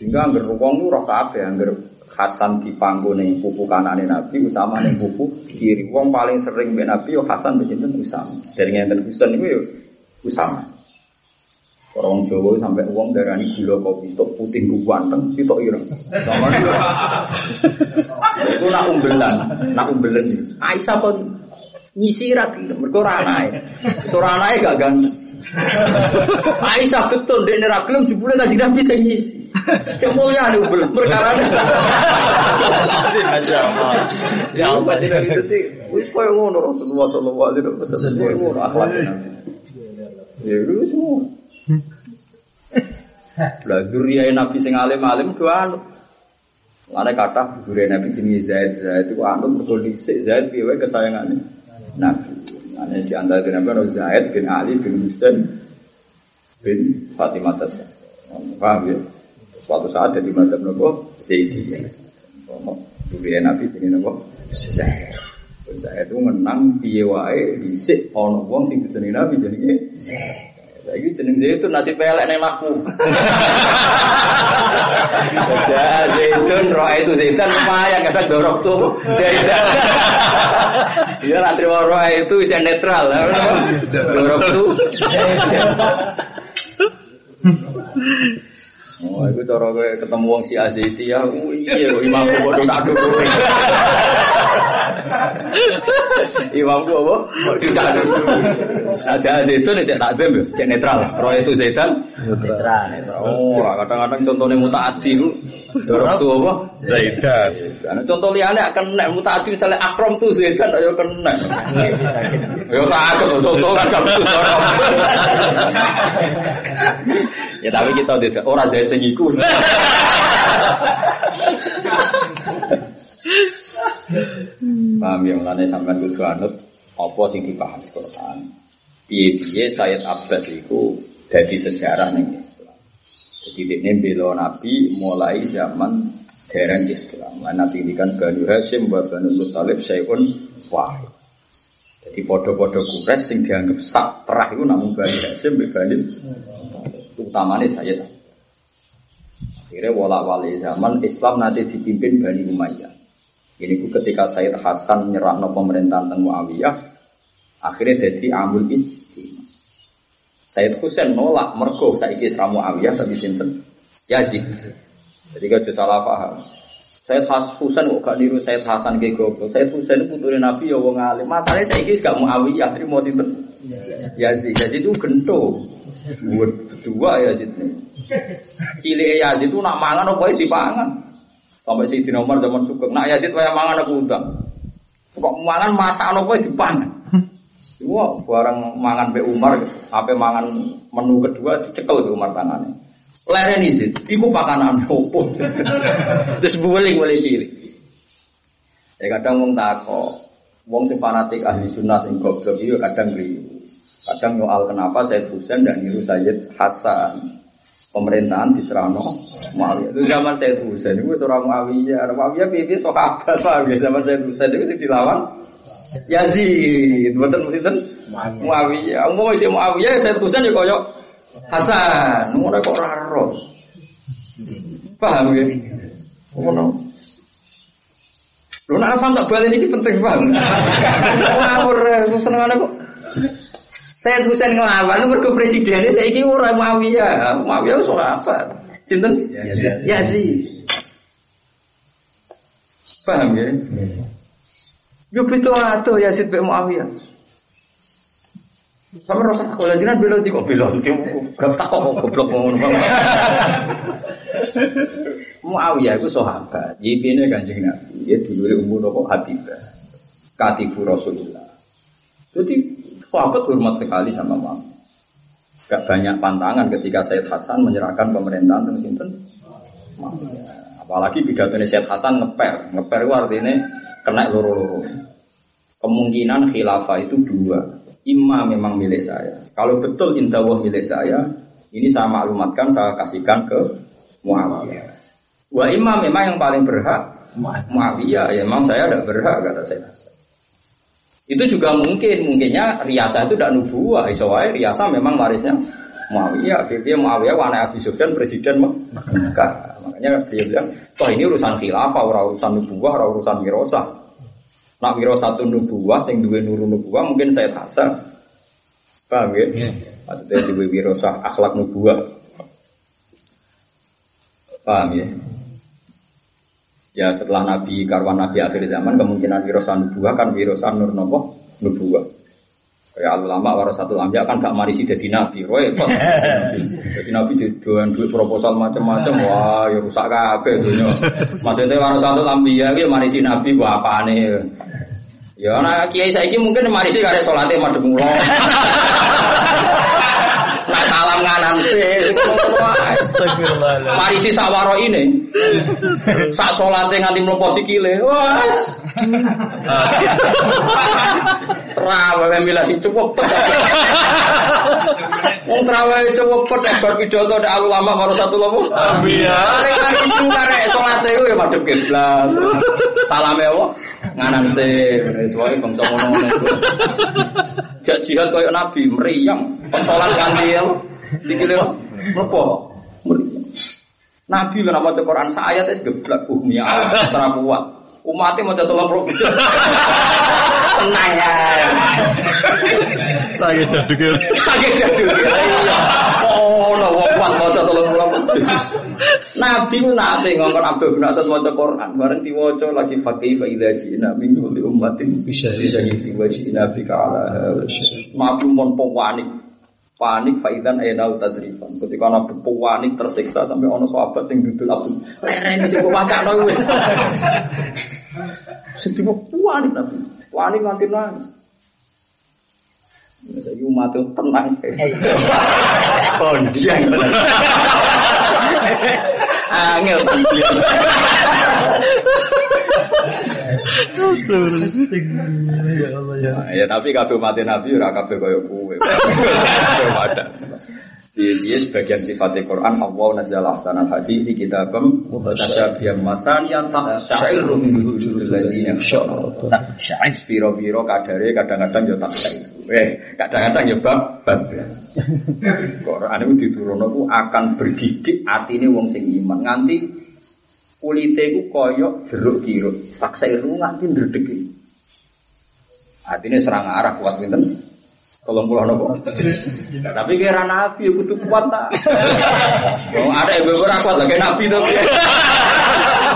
Sehingga anggar wong itu roh kabe. Anggar Hasan di panggung nih pupu kanan Nabi, Usama nih pupu kiri. Wong paling sering be Nabi yo Hasan begini Usama. Dari ngenten Husain itu yo Usama. Orang Jawa sampai uang darani gula kopi tok putih gue ganteng tok ira. Sama Itu nak umbelan, nak umbelan. Aisyah pun nyisi ra mergo ora anake. Ora gak ganteng. Aisyah betul dia ra gelem jebule tadi Nabi sing nyisi. Kemuliaan nih umbelan perkara. Masya Allah. Ya tidak itu wis koyo ngono Rasulullah sallallahu alaihi wasallam. Akhlaknya. Ya itu semua. Lah duriya Nabi sing alim-alim doa Mana kata guru Nabi jenis Zaid Zaid itu anu mergo dhisik Zaid piye wae kesayangane Nabi. Ana di antara Nabi ono Zaid bin Ali bin Husain bin Fatimah Tas. Paham ya? Suatu saat jadi madzhab nopo Zaidi. Guru Nabi ini nopo Zaid. Zaid itu menang piye wae dhisik ono wong sing disenengi Nabi jenenge Zaid. Lagi jeneng zaitun nasi pelek neng aku. Ya zaitun roh itu zaitun lumayan kata dorok tuh zaitun. Iya nanti roh itu jangan netral. Dorok tuh. Oh, itu cara ketemu wong si Aziti ya, iya, imamku bodoh tak dulu. Imamku apa? Tidak dulu. Aja Aziti itu nih tak dem, cek netral. Roh itu Zaitan Netral. Oh, kadang-kadang contohnya mutaati itu dorong tuh apa? Zaidan. Karena contoh liane akan nek mutaati misalnya akrom tuh Zaitan ayo kena. Yo sakit contoh kan kamu dorong. Ya tapi kita tidak orang Zaid sing iku. Paham ya mulane sampean kudu anut apa sing dibahas Quran. Piye-piye Sayyid Abbas iku dadi sejarah ning Islam. Jadi dia bela Nabi mulai zaman dereng Islam. Lan Nabi ini kan Banu Hashim Banu Muthalib Sayyidun Wahid. Jadi podo-podo kures sing dianggap sak terah itu namun Banu Hashim wa Banu utamanya Sayyid. Akhirnya wala wali zaman Islam nanti dipimpin Bani Umayyah. Ini ku ketika Sayyid Hasan nyerahno pemerintahan teng Muawiyah, akhirnya jadi amul ijtima. Sayyid Husain nolak mergo saiki Isra Muawiyah tapi sinten Yazid. Jadi gak salah paham. Sayyid Has Husain kok gak niru Sayyid Hasan ke goblok. Sayyid Husain putune Nabi ya wong alim. Masalahnya saiki gak Muawiyah, terima sinten Yazid. Yazid itu gento. Buat dua Yazid nih. Cilik Yazid itu nak mangan apa dipangan. Sampai si Umar zaman suka. Nak Yazid waya mangan aku undang. Kok mangan masak apa dipangan. Wah, barang mangan pe Umar, apa mangan menu kedua dicekel ke Umar tangannya. Leren izin, iku pakanan opo. Terus buling boleh cilik. Ya kadang wong tako, wong sing fanatik ahli sunnah sing goblok itu kadang keliru. Kadang nyoal kenapa Said Husain dan niru Sayyid Hasan. Pemerintahan di Serano Muawiyah. Itu zaman Said Husain itu seorang Muawiyah. Muawiyah piye sahabat ya zaman Said Husain itu sing dilawan Yazid. Betul mboten Muawiyah. Umum isi Muawiyah Said Husain ya koyo Hasan. Ngono kok ora. Paham ya? Ngono. Lho nek apa tak balen iki penting banget. Ngawur senengane kok. Said Husain ngelawan mergo presidennya saiki ora Muawiyah. Muawiyah wis ora apa. Sinten? Yazid. Paham ya? Yo pitu atuh Yazid be Muawiyah. Sama rasa kalau jinan belo di kok belo, gak tak kok goblok ngono. Muawiyah itu sahabat, yipine kanjeng Nabi, ya dulu umur nopo Habibah, katibu Rasulullah. Jadi sahabat hormat sekali sama Muawiyah. Gak banyak pantangan ketika Said Hasan menyerahkan pemerintahan tentang sinten. Apalagi pidatonya Said Hasan ngeper, ngeper itu artinya kena loro-loro. Kemungkinan khilafah itu dua. Imam memang milik saya. Kalau betul intawah milik saya, ini saya maklumatkan, saya kasihkan ke Muawiyah. Wa imam memang yang paling berhak Muawiyah. Ya, memang saya tidak berhak kata saya. Itu juga mungkin, mungkinnya riasa itu tidak nubuah. Isowai riasa memang warisnya Muawiyah. Dia Muawiyah wana Abi Sufyan presiden Mekah. Makanya dia bilang, toh ini urusan khilafah, orang urusan nubuah, orang urusan wirosah. Nak wiro satu nubuah, sing duwe nuru nubuah mungkin saya Hasan. Paham ya? Maksudnya duwe wiro sah akhlak nubuah. Paham ya? Ya setelah Nabi karwan Nabi akhir zaman kemungkinan wiro sah nubuah kan wiro sah nur nopo nubuah. Kayak ulama warasatul ambia kan gak marisi jadi nabi, roy kok. Jadi nabi doan duit proposal macam-macam, wah ya rusak kabeh dunia. Maksudnya warasatul ambia ki marisi nabi gua apane. Ya ana kiai saiki mungkin marisi karek salate madhep mulo. Nah salam kanan sih. Astagfirullah. Marisi sawaro ini. Sak salate nganti mlebu sikile. Wes. Trawe milah sing cukup. Wong trawe cukup nek bar pidato nek ulama marang satu lomo. Ambiya. Paling kan isu karek salate ku ya madhep kiblat. Salame apa? Nganan se. Wis wae bangsa ngono-ngono. Jak jihad koyo nabi meriang. Pas salat ganti apa? Sikile mlebu. Nabi lho nama Quran sayat es geblak bumi Allah secara kuat. Umatnya mau tolong roh Tenang ya. Saya jaduk ya. Kaget jadul. Iya. Oh, no, wong kuat mau tolong roh Nabi ku nate ngongkon Abdul bin Asad maca Quran, bareng diwaca lagi fakih fa idza ji'na min kulli ummatin Bisa. bisa gitu wa ji'na bika ala Nabi mon panik. Panik faidan ayna tadrifan. Ketika Nabi panik tersiksa sampai ono sahabat yang dudul Abdul. Lerene sing wakakno wis. Sedih panik Nabi. Panik nganti nangis. Saya umat itu tenang. Oh, dia yang tenang. Angel. Ya Allah ya. Ya tapi kabeh mati nabi ora kabeh kaya kowe. Ada. Dia sebagian sifat Quran Allah nazzala ahsanal hadis kitabam mutasyabihan matan yang tak syairu min wujudil ladina Tak syaih. Piro-piro kadare kadang-kadang ya tak syairu. Eh, kadang-kadang ya bab bablas. Quran itu diturunno ku akan bergidik atine wong sing iman nganti kulite ku koyo jeruk kirut. Tak syairu nganti ndredeg. Artinya serang arah kuat pinten? Tolong pulau nopo. Tapi kira nabi kudu kuat tak. Oh, ada ibu ibu kuat lagi nabi tuh.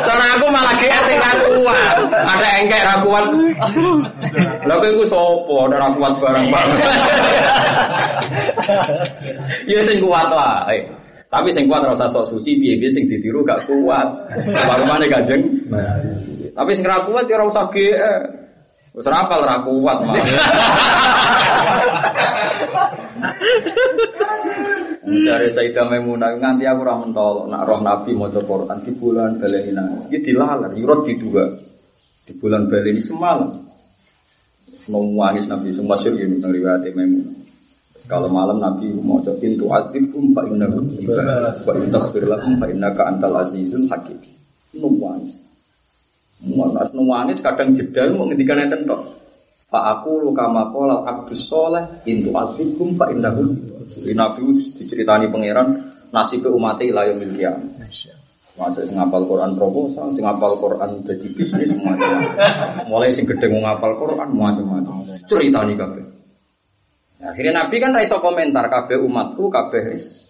Cara aku malah GR sing kuat. Ada engkek ra kuat. Lah kowe iku sapa? Ada ra kuat barang Pak. Ya sing kuat wae. Tapi sing kuat ora usah sok suci piye-piye sing ditiru gak kuat. Warmane Kanjeng. Tapi sing ra kuat ya ora usah GR. Wis ra apal ra kuat mah. Dari Sayyidah Maimunah nganti aku ora mentol nak roh Nabi maca Quran di bulan baleni nangis. Iki dilalar, yurot di dua. Di bulan baleni semalam. Nangis Nabi semua syur ini tentang riwayat Maimunah. Kalau malam Nabi mau cokin tu adibkum fa innahu ibadah wa in taghfir lahum fa innaka antal azizul hakim. Nangis. Muanas nangis kadang jedal mau ngendikan enten tok. Fa aku lu kama qala abdus soleh intu azibkum fa innahu Jadi Nabi diceritani pangeran nasib umat ila yaumil qiyamah. Masa sing ngapal Quran proposal, sing ngapal Quran jadi bisnis macam Mulai sing mau ngapal Quran macam-macam. Ceritani kabeh. Nah, akhirnya Nabi kan raiso komentar kabeh umatku kabeh wis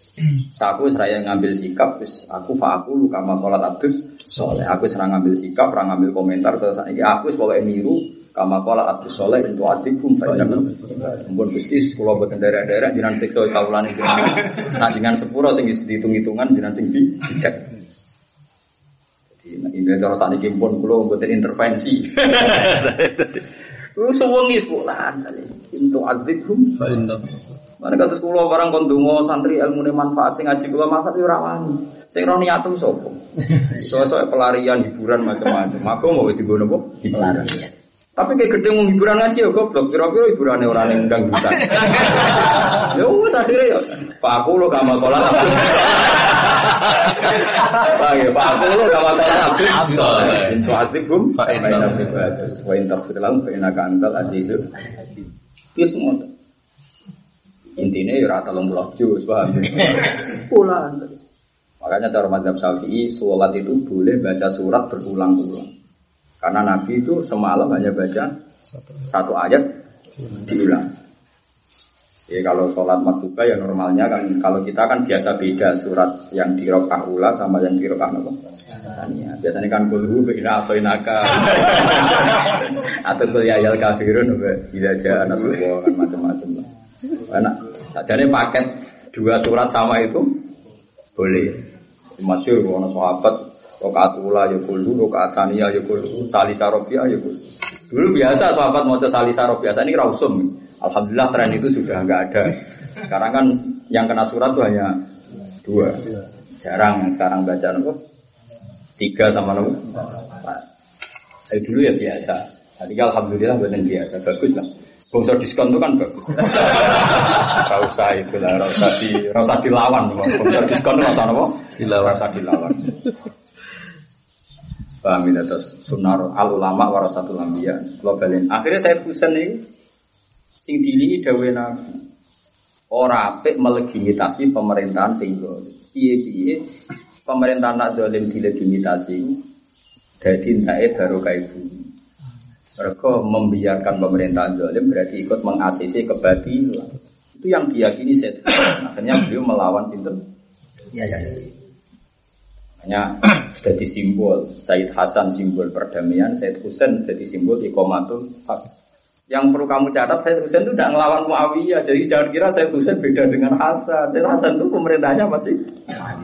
Saku seraya ngambil sikap, wis aku fa aku lu kama kolat abdus soleh. Aku serang ngambil sikap, serang ngambil komentar terus ini aku sebagai niru kama kolat abdus soleh itu adibum fa'idah. Mumpun gusti sekolah buatan daerah-daerah jinan siksa kaulan itu. Nah dengan sepuro sing dihitung-hitungan jinan sing bijak. Jadi ini cara saat ini pun kulo buatan intervensi. Lu sewengi fulan Intu azibhum Fa inna. Mana kata sekolah barang kondungo santri ilmu manfaat sing ngaji kula manfaat yo ora wani. Sing ora niatem sapa? Soalnya pelarian hiburan macam-macam. Aku mau digono apa? Hiburan. Tapi kayak gede mau hiburan ngaji ya goblok. Kira-kira hiburannya orang yang undang hutan. Ya wis akhirnya ya. Pak aku lo gak mau kolam abdul. Pak ya, Pak aku lo gak mau kolam abdul. Itu azibum. Fa inna. Wa in taghfir lahum fa innaka antal azizul. Semua. Intinya ya rata lomba jus, paham? Pulang. Makanya cara madhab syafi'i, sholat itu boleh baca surat berulang-ulang. Karena Nabi itu semalam hanya baca Satu. satu ayat diulang. Ya kalau sholat maktuba ya normalnya kan kalau kita kan biasa beda surat yang di rokah ula sama yang di rokah apa? Saniyah. Biasanya kan kulhu ina atau inaka atau kul ya ayal kafirun tidak aja nasubah kan macam-macam. Enak. Sajane paket dua surat sama itu boleh. Masyur ono sahabat rokaat ula ya kulhu, rokaat saniyah ya kulhu, salisa ya kulhu. Dulu biasa sahabat mau salisa robiah, ini rausum. Alhamdulillah tren itu sudah nggak ada. Sekarang kan yang kena surat tuh hanya dua. Jarang yang sekarang baca nopo. Tiga sama nopo. Empat. Dari dulu ya biasa. Tadi alhamdulillah buatan biasa, bagus lah. Bangsa diskon itu kan bagus. Gak usah itu lah, gak usah di, usah dilawan. Bangsa diskon itu nopo. Dilawan, rasa dilawan. Paham ya terus sunnah al ulama warasatul. Kalau balen. Akhirnya saya pusing nih, sing dilingi dawe nabi. Ora apik melegitimasi pemerintahan sing dolim. Piye-piye pemerintahan nak dolim dilegitimasi jadi entahnya baru kayak bumi. Mereka membiarkan pemerintahan dolim berarti ikut mengasisi kebatilan. Itu yang diyakini saya. Akhirnya beliau melawan sinten. Hanya sudah disimbol Said Hasan simbol perdamaian, Said Husain jadi simbol ikomatul hak. Yang perlu kamu catat, Said Husain itu tidak ngelawan Muawiyah. Jadi jangan kira Said Husain beda dengan Hasan. Said Hasan itu pemerintahnya masih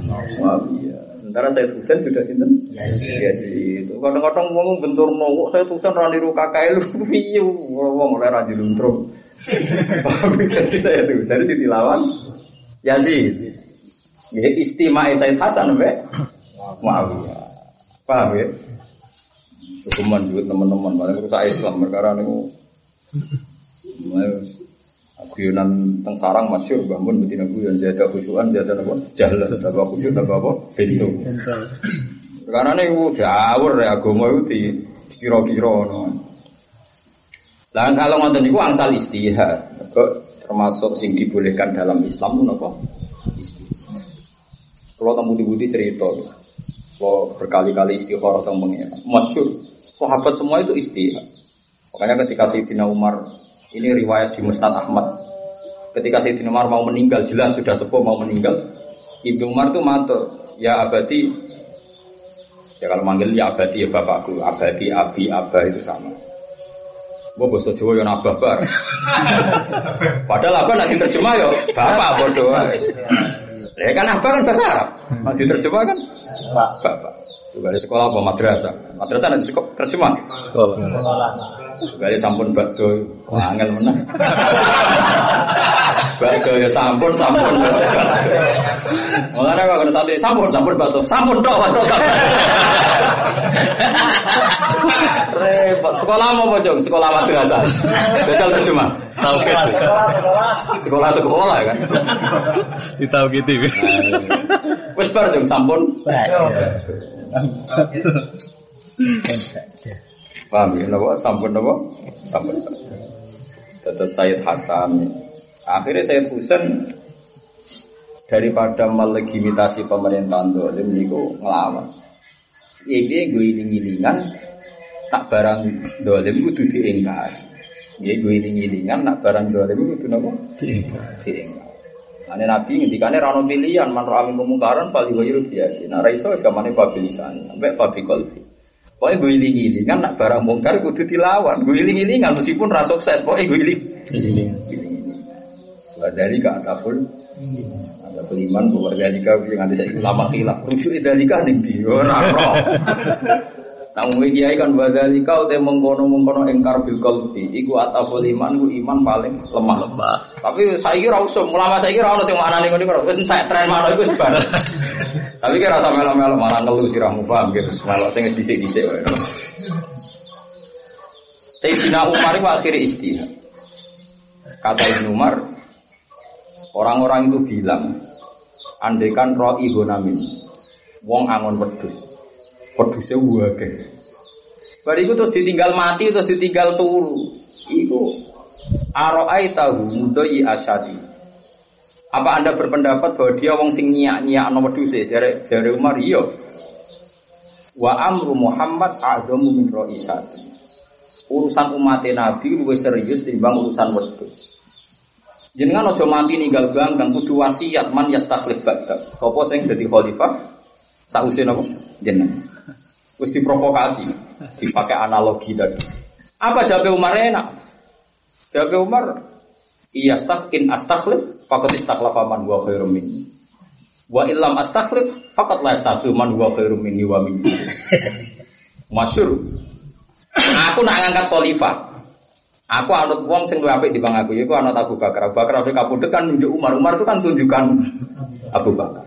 Muawiyah. Sementara Said Husain sudah sinten? Yes. Jadi itu kadang-kadang ngomong bentur nongok Said Husain rani ruka kae lu piye ngomong oleh raja luntrum. Jadi saya itu jadi dilawan Yazid. Ya istimewa Said Hasan mbek Muawiyah. Paham ya? Hukuman juga teman-teman, paling rusak Islam perkara niku Guyonan teng sarang masyur bangun betina guyon zada khusyuan zada apa jalan tambah khusyuk tambah apa pintu. Karena ini udah awur ya agama itu di kira-kira no. Lah kalau ngonten niku angsal istihad. Kok termasuk sing dibolehkan dalam Islam itu apa istihad. Kalau tamu budi cerita kalau berkali-kali istikharah tentang pengiran. Masyur sahabat semua itu istihad Makanya ketika Sayyidina Umar ini riwayat di Musnad Ahmad. Ketika Sayyidina Umar mau meninggal, jelas sudah sepuh mau meninggal. Ibnu Umar itu matur, ya abadi. Ya kalau manggil ya abadi ya bapakku, abadi, abi, abah itu sama. Gue bahasa Jawa yang abah bar. Padahal abah nanti terjemah ya bapak bodoh. Ya kan abah kan bahasa Arab. Nanti terjemah kan bapak. Juga di sekolah apa madrasah. Madrasah nanti sekolah terjemah. Sekali sampun bakdo, wah angel menang. bakdo ya sampun, sampun. Mengenai kalau tadi sampun, sampun bakdo, sampun dong, bakdo sampun. Repot. Sekolah mau apa jong? Sekolah madrasah. Besal terjemah. Tahu kelas Sekolah sekolah kan. Ditahu gitu. Wes bar jong sampun. Paham ya? Napa? Sampun napa? Sampun. Terus Sayyid Hasan. Akhirnya Sayyid Husain daripada melegitimasi pemerintahan dolim niku ngelawan. Iki gue iling-ilingan tak barang dolim kudu diingkar. Ya gue iling-ilingan nak barang dolim kudu napa? Diingkar. Diingkar. Ane Nabi ngendikane ra ono pilihan man ra amin kemungkaran pali wayu biasa. Nah ra iso samane pabilisan sampai pabi kolbi. Pokoknya gue iling kan nak barang mungkar kudu dilawan. Gue iling kan meskipun ra sukses, pokoknya gue iling. Dari ke atapun ada beriman bahwa dari kau yang nanti saya lama hilaf. Rujuk dari kau nih bio naro. Namun kiai kan kau teh mengkono mengkono engkar bil kalbi. Iku atapul iman, gue iman paling lemah lemah. Tapi saya kira usum, ulama saya kira orang yang mana nih gue wes entek tren mana itu sebar. Tapi kira rasa melo-melo malah ngeluh siramu paham gitu. Melo sing dhisik-dhisik wae. Sayyidina Umar itu akhirnya istihad. Kata Ibnu Umar, orang-orang itu bilang, andaikan roh ihonamin, wong angon wedus, wedusnya wake. Bariku terus ditinggal mati, terus ditinggal turu. Iku aroai tahu mudoi asadi. Apa anda berpendapat bahwa dia wong sing nyiak nyiak nomor wedus Jare jare Umar iya. Wa amru Muhammad azamu min roisati. Urusan umat Nabi lebih serius timbang urusan wedus. Jenengan aja mati ninggal bangkang kudu wasiat man yastakhlif ba'da. Sapa sing dadi khalifah sausin apa? Jenengan. Wis diprovokasi, dipakai analogi tadi. Apa jawab Umar enak? Jawab Umar, iya stakin astakhlif, fakat istakhlafa man huwa khairum minni. Wa illam astakhlif, fakat la astakhlif man huwa khairum minni wa minni. Masyur. Aku nak ngangkat khalifah. Aku anut wong sing luwih apik dibanding aku, yaiku anut Abu Bakar. Abu Bakar Abu kapundhut kan nunjuk Umar. Umar itu kan tunjukkan Abu Bakar.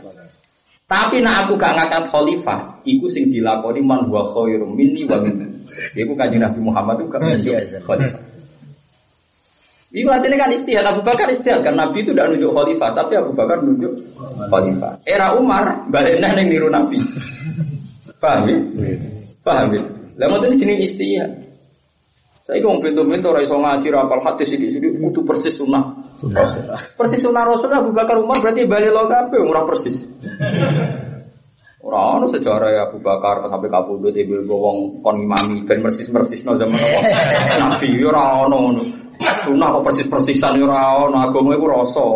Tapi nak aku gak ngangkat khalifah, iku sing dilakoni man wa khairum minni wa minni. Iku kanjeng Nabi Muhammad itu gak menunjuk khalifah. Iku artinya kan istihad Abu Bakar istihad kan Nabi itu tidak nunjuk khalifah, tapi Abu Bakar nunjuk khalifah. Era Umar baliknya neng niru Nabi. Paham ya? Paham ya? Lah mau jenis istihad. Saya kong pintu-pintu ora iso ngaji ra apal hadis sithik-sithik kudu persis sunnah. Persis sunnah Rasul Abu Bakar Umar berarti bali lo kabeh ora persis. Ora ono sejarah ya Abu Bakar sampai kabudut ibu wong kon imami ben persis-persis no zaman. Nabi yo ora ono. Sunnah kok persis-persisan ora ono agama iku rasa.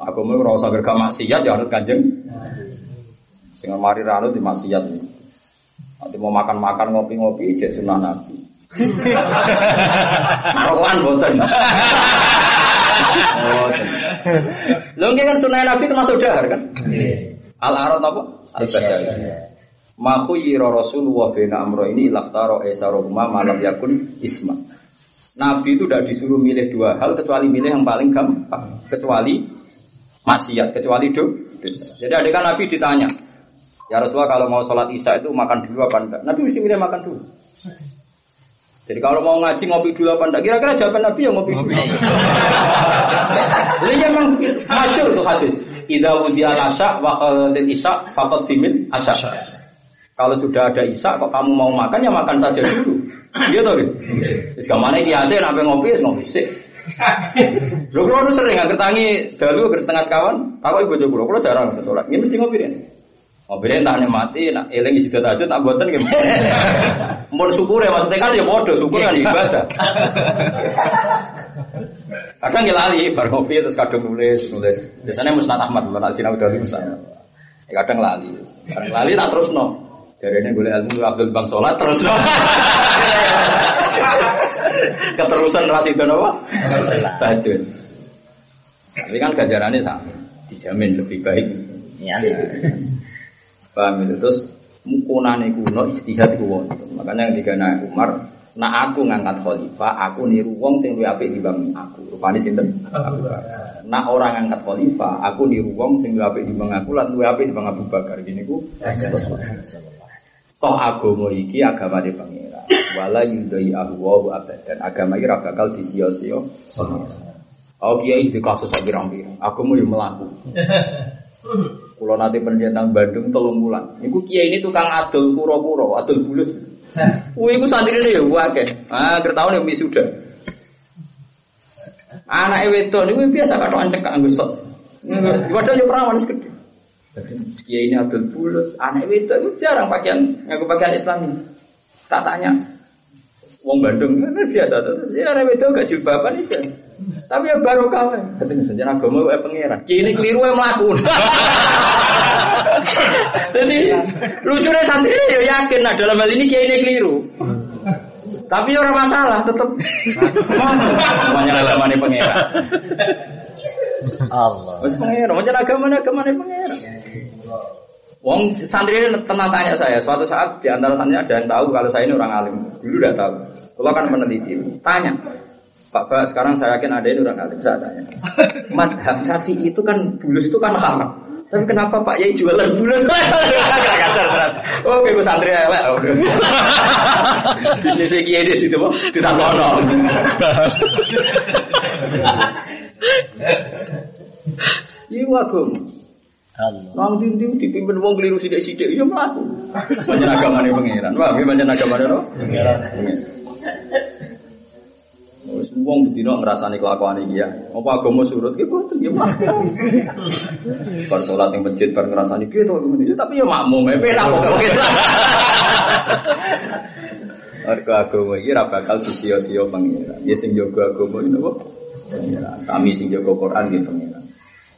Agama iku rasa gerga maksiat ya anut Kanjeng. Sing mari ra anut di maksiat. Nanti mau makan-makan ngopi-ngopi ijek sunnah Nabi. Rokokan boten. Boten. Lho nggih kan sunah Nabi termasuk dahar kan? Al arad apa? Al badal. Ma khuyira Rasulullah bina amro ini laftaro esaroma malam yakun isma. Nabi itu tidak disuruh milih dua hal kecuali milih yang paling gampang, kecuali maksiat, kecuali do. Jadi ada kan Nabi ditanya, ya Rasulullah kalau mau sholat isya itu makan dulu apa enggak? Nabi mesti milih makan dulu. Jadi kalau mau ngaji ngopi dulu apa enggak? Kira-kira jawaban Nabi ya ngopi dulu. Ini memang masyur tuh hadis. Idza wudiya asya wa qalatil isya faqad dimin asya. Kalau sudah ada isya kok kamu mau makan ya makan saja dulu. Iya toh. Wis gamane iki ase nek ngopi wis ngopi sik. Lho kula nu sering nggak tangi dalu ger setengah sekawan, ibu bojo kula, kula jarang sholat. Ini mesti ngopi ya. Ngopi tak mati, nak eling isi aja tak gitu. Mau syukur ya maksudnya kan ya bodoh, syukur kan ibadah. Kadang ya lali, bar ngopi terus kadang nulis, nulis. Biasanya Musnad Ahmad, bukan Sinau dari Musnad. Ya kadang lali, kadang lali tak terus no. Jadi ini boleh ilmu Abdul Bang sholat terus. Keterusan rasi itu apa? Tajud. Tapi kan gajarannya sama, dijamin lebih baik. Ya. Paham itu terus mukunane kuno istihad ku wonten. Makanya ketika naik Umar, nak aku ngangkat khalifah, aku niru wong sing luwih apik dibanding aku. Rupane sinten? Abu Bakar. Nak orang ngangkat khalifah, aku niru wong sing luwih apik dibanding aku lan luwih apik dibanding Abu Bakar. Gini ku. Toh agama iki agama di pangeran. Wala yudai ahwa abadan. Agama iki ora bakal disia-sia. Oh kiai di kasus pirang-pirang. Agama yo melaku. Kulo nanti pendidikan Bandung tolong bulan. Iku kiai ini tukang adol puro-puro, adol bulus. Wih, iku santri ini ya wakil. Ah, kertaun yang wisuda. Anak wedok ini biasa kata ancek kak anggusot. Padahal ya perawan segede. Kiai ini adol bulus, anak wedok itu jarang pakaian, ngaku pakaian Islam. Tak tanya, Wong Bandung kan biasa tuh. Ya anak wedok gak jilbaban itu. Tapi ya baru kau. Katanya saja agama gue pangeran. Kini keliru yang melakukan. Jadi lucunya santri ini ya yakin nah dalam hal ini kiai ini keliru. Tapi orang masalah tetap. Banyak agama ini pangeran. Allah. Mas pangeran, macam agama ini agama ini pangeran. Wong santri ini tenang tanya saya. Suatu saat di antara santri ada yang tahu kalau saya ini orang alim. Dulu udah tahu. Kalau kan meneliti. Tanya, Pak Pak, sekarang saya yakin ada ini orang alim. Saya tanya. Madhab Syafi'i itu kan bulus itu kan haram. Tapi kenapa Pak Yai jualan bulus? Kasar berat. Oh, ibu santri Pak. Bisnis kiai di situ. Tidak kono. Iya. Allah. Nang dindi dipimpin wong keliru sithik-sithik ya mlaku. Banyak agamane pangeran. Wah, banyak agamane no? Pangeran. Wis wong bedino ngrasani kelakuan iki ya. Apa agama surut ki boten ya mlaku. Bar salat ning masjid bar ngrasani ki to ngene. Tapi ya makmum e penak kok Islam. Mergo agama iki ora bakal disia-sia pangeran. Ya sing jaga agama iki napa? Kami sing jaga Quran nggih pangeran.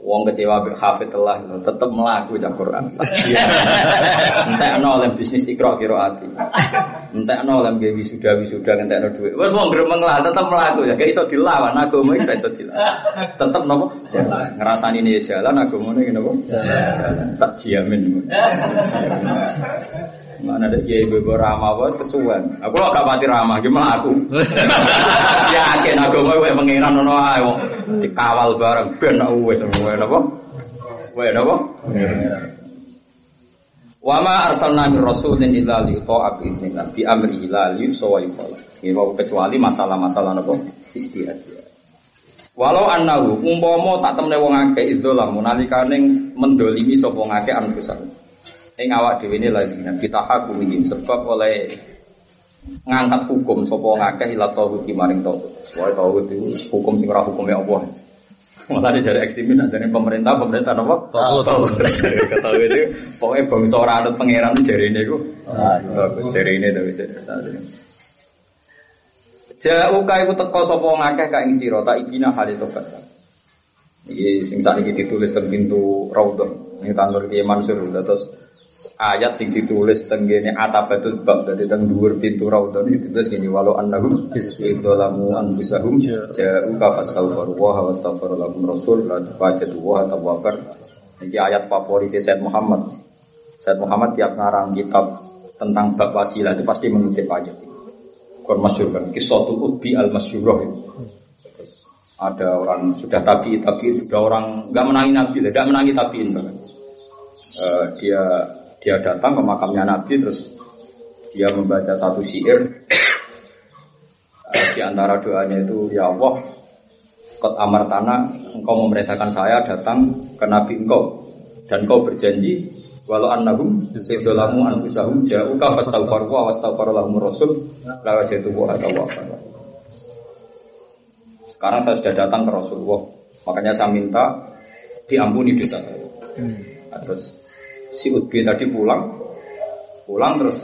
Wong kecewa be hafid telah tetep melaku cak Quran. Ana oleh bisnis ikra kira ati. Entek ana oleh gawe wisuda wisuda ana dhuwit. Wes wong gremeng lah tetep melaku ya gak iso dilawan agama iki gak iso dilawan. Tetep napa? Jalan. Ngrasani ini jalan agamane ngene napa? Jalan. Tak jamin. Mana ada kiai bebo ramah bos kesuwen. Aku lo gak pati ramah, gimana aku? Yakin agama gue pangeran nono wong dikawal bareng ben aku wis wae napa? Wae napa? Wa ma arsalna min rasulin illa li yuta'a bi idznillah bi amri illa li yusawa yuqala. Ini mau kecuali masalah-masalah napa istihad. Walau annahu umpama sak temne wong akeh izdolam nalikane mendolimi sapa wong akeh anfusan. Ing awak dhewe ne lagi kita hakumin sebab oleh ngangkat hukum sapa wong akeh ila tauhid maring tauhid. Wae tauhid itu hukum sing ora hukume Allah. Malah dari ekstremis dari pemerintah, pemerintah apa? Tahu, tahu. Ketahu itu, pokoknya bangsa orang anut pangeran jari ini ku. Jari ini tapi jari. Jauh kai ku teko sapa ngakeh ka ing sira tak ibina hale tobat. Iki sing sakniki ditulis teng pintu Raudhah. Ning kantor Kiai Mansur terus ayat sing ditulis teng kene atabatul bab dadi teng dhuwur pintu Raudhah iki ditulis gini walau annahum idzalamu anfusahum ja'u ka fastaghfiru wa wastaghfiru lahum rasul la tafajatu wa tawwabar. Iki ayat favorit Said Muhammad. Said Muhammad tiap ngarang kitab tentang bab wasilah itu pasti mengutip ayat itu. Kon masyhur kan kisatul utbi al masyhurah itu. Ada orang sudah tabi tapi sudah orang nggak menangi nabi, tidak menangi tabiin bahkan. Eh, dia dia datang ke makamnya Nabi terus dia membaca satu syair. Eh, di antara doanya itu ya Allah kot amar tanah engkau memerintahkan saya datang ke Nabi engkau. Dan engkau berjanji walau annahum idzalamu anfusahum ja'uka fastaghfiru wa wastaghfara lahum rasul la wajadu wa sekarang saya sudah datang ke Rasulullah. Makanya saya minta diampuni dosa saya. Nah, terus si Utbi tadi pulang, pulang terus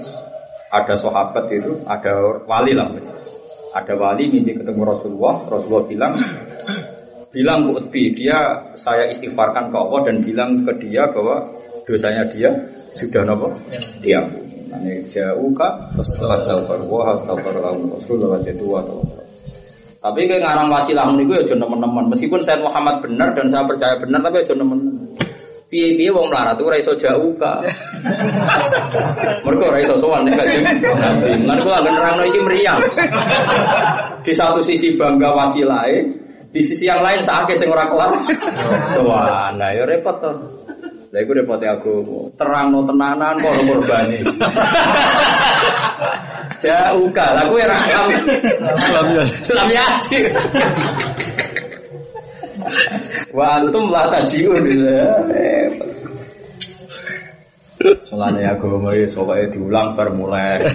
ada sahabat itu, ada wali lah, ada wali mimpi ketemu Rasulullah, Rasulullah bilang, bilang ke Utbi, dia saya istighfarkan ke Allah dan bilang ke dia bahwa dosanya dia sudah nopo diampuni. Ini jauh kah? Astagfirullah, astagfirullah, Rasulullah atau tapi kayak ngarang wasilah niku ya teman-teman. Meskipun saya Muhammad benar dan saya percaya benar, tapi ya jono teman piye-piye wong melarat ora iso jauh ka. Mergo ora iso sowan nek kanjeng Nabi. Lan kula angen nerangno iki meriang. Di satu sisi bangga wasilahe, di sisi yang lain sakake sing ora kelar. Sowan. Nah ya repot to. Lah iku repote aku terangno tenanan kok korbane. Jauh ka. Lah kowe ra Lam yaji. Wa antum la tajiun. Mulane agama wis pokoke diulang bar mulai.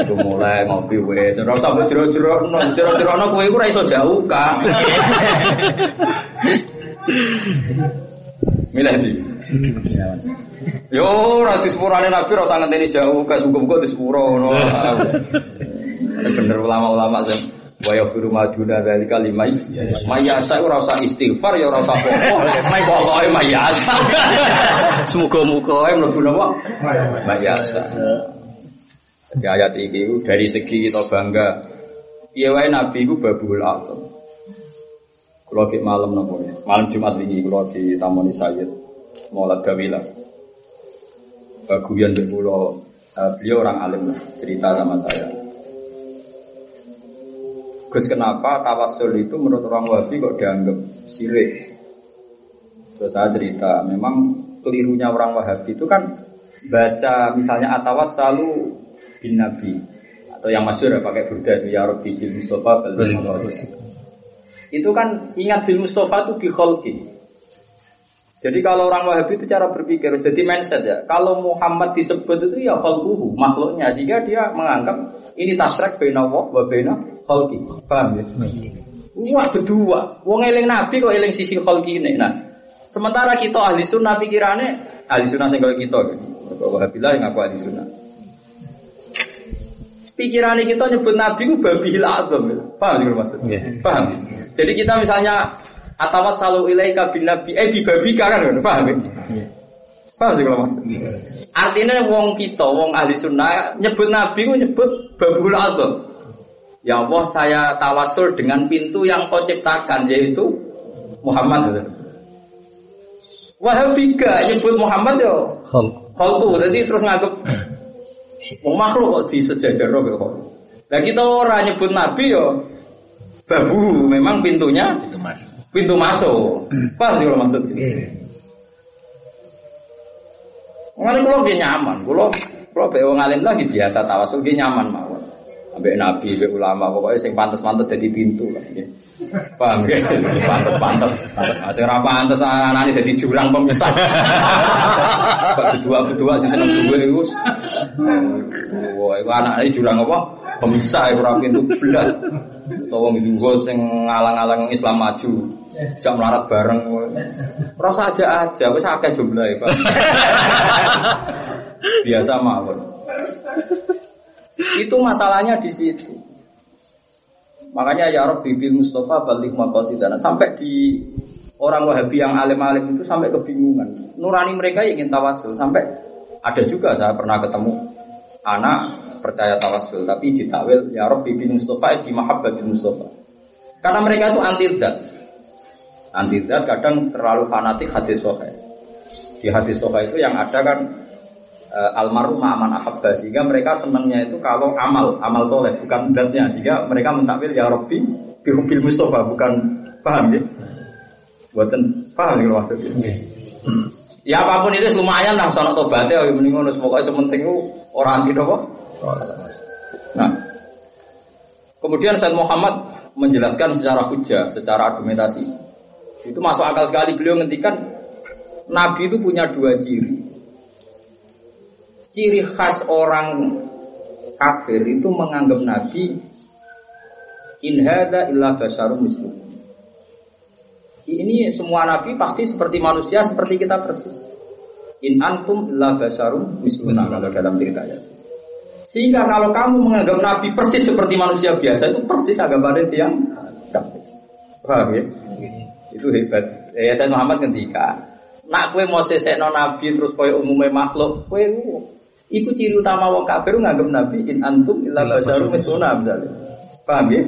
Itu mulai ngopi wis. Ora usah jero-jero, jero-jero kowe iku ora iso jauh ka. Milih di. Yo ora disepurane Nabi usah ngenteni jauh ka muga-muga disepuro ngono. Bener ulama-ulama sing wa yaghfiru ma duna dzalika limay mayasa ora usah istighfar ya ora usah pokok mai pokoke mayasa semoga-moga mlebu napa mayasa Jadi ayat ini dari segi kita bangga. Iya wae Nabi itu babul atom Kalau ke malam nopo? Malam Jumat ini kalau di Taman Sayyid Maulad Gawila. Baguyan Bekulo Beliau orang alim lah Cerita sama saya Gus kenapa tawasul itu menurut orang Wahabi kok dianggap sirik? Terus saya cerita, memang kelirunya orang Wahabi itu kan baca misalnya atawas selalu bin Nabi atau yang masyur ya pakai burda itu ya Rabbi bil Mustafa bil itu kan ingat bil Mustafa itu bi. Jadi kalau orang Wahabi itu cara berpikir, jadi mindset ya. Kalau Muhammad disebut itu ya khalquhu, makhluknya. Jika dia menganggap ini tasrek bena wa wa khalqi. Paham ya? Wah berdua. Wong eling Nabi kok eling sisi khalqi ini. Nah, sementara kita ahli sunnah pikirannya ahli sunnah sing kita. Wahabilah yang aku ahli sunnah. Pikirannya kita nyebut Nabi ku babil azam. Paham ya maksudnya? Paham. Jadi kita misalnya atau selalu ilaika bin nabi eh bi babi kan paham ya? Paham sih kalau maksudnya? Artinya wong kita, wong ahli sunnah nyebut nabi ku nyebut babul azam. Ya Allah saya tawasul dengan pintu yang kau ciptakan yaitu Muhammad. Wahabi gak nyebut Muhammad yo. Khalqu. Jadi terus nganggep mau makhluk kok di sejajar kok. Nah kita orang nyebut nabi yo babu memang pintunya Itu mas. pintu masuk. Paham sih kalau maksud? Mengenai kulo dia nyaman, kulo kulo be wong alim lagi biasa tawasul dia nyaman mawon. Ambek nabi, ambek ulama, pokoknya sing pantas-pantas jadi pintu lah. nggih. Paham ya? Pantas-pantas, pantas. Nah, sing ora pantas anane dadi jurang pemisah. Kok kedua-kedua sing seneng duwe iku. Wah, iku anake jurang apa? Pemisah ora pintu belas. Utawa wong zuhud sing ngalang-alang Islam maju. Bisa melarat bareng. Rasa aja aja, wis akeh jumlahe, Pak. Biasa mawon. Itu masalahnya di situ. Makanya ya Rob Bibil Mustafa balik maqasidana sampai di orang Wahabi yang alim-alim itu sampai kebingungan. Nurani mereka ingin tawasul sampai ada juga saya pernah ketemu anak percaya tawasul tapi ditakwil ya Rob Bibil Mustafa di mahabbatil Mustafa. Karena mereka itu anti zat. Anti zat kadang terlalu fanatik hadis sahih. Di hadis sahih itu yang ada kan uh, almarhum aman ahabba sehingga mereka senangnya itu kalau amal amal soleh bukan zatnya sehingga mereka mentakwil ya Robbi bihubil Mustafa bukan paham ya? Buatan paham ya maksudnya ya apa pun itu lumayan lah sono tobatnya ya mending ngono pokoknya sementing orang anti apa? Nah. Kemudian Said Muhammad menjelaskan secara hujah secara argumentasi. Itu masuk akal sekali beliau ngendikan Nabi itu punya dua ciri ciri khas orang kafir itu menganggap Nabi in hadza illa basyarum. Ini semua nabi pasti seperti manusia seperti kita persis. In antum illa basyarum misluna kalau dalam cerita Yasin. Sehingga kalau kamu menganggap nabi persis seperti manusia biasa itu persis agapannya yang. Paham ya? Itu hebat. Ya saya Muhammad ketika nak kue mau sesekno nabi terus kue umumnya makhluk, kue Iku ciri utama wong kafir nganggep Nabi in antum illa basyarum misluna misalnya. Paham ya?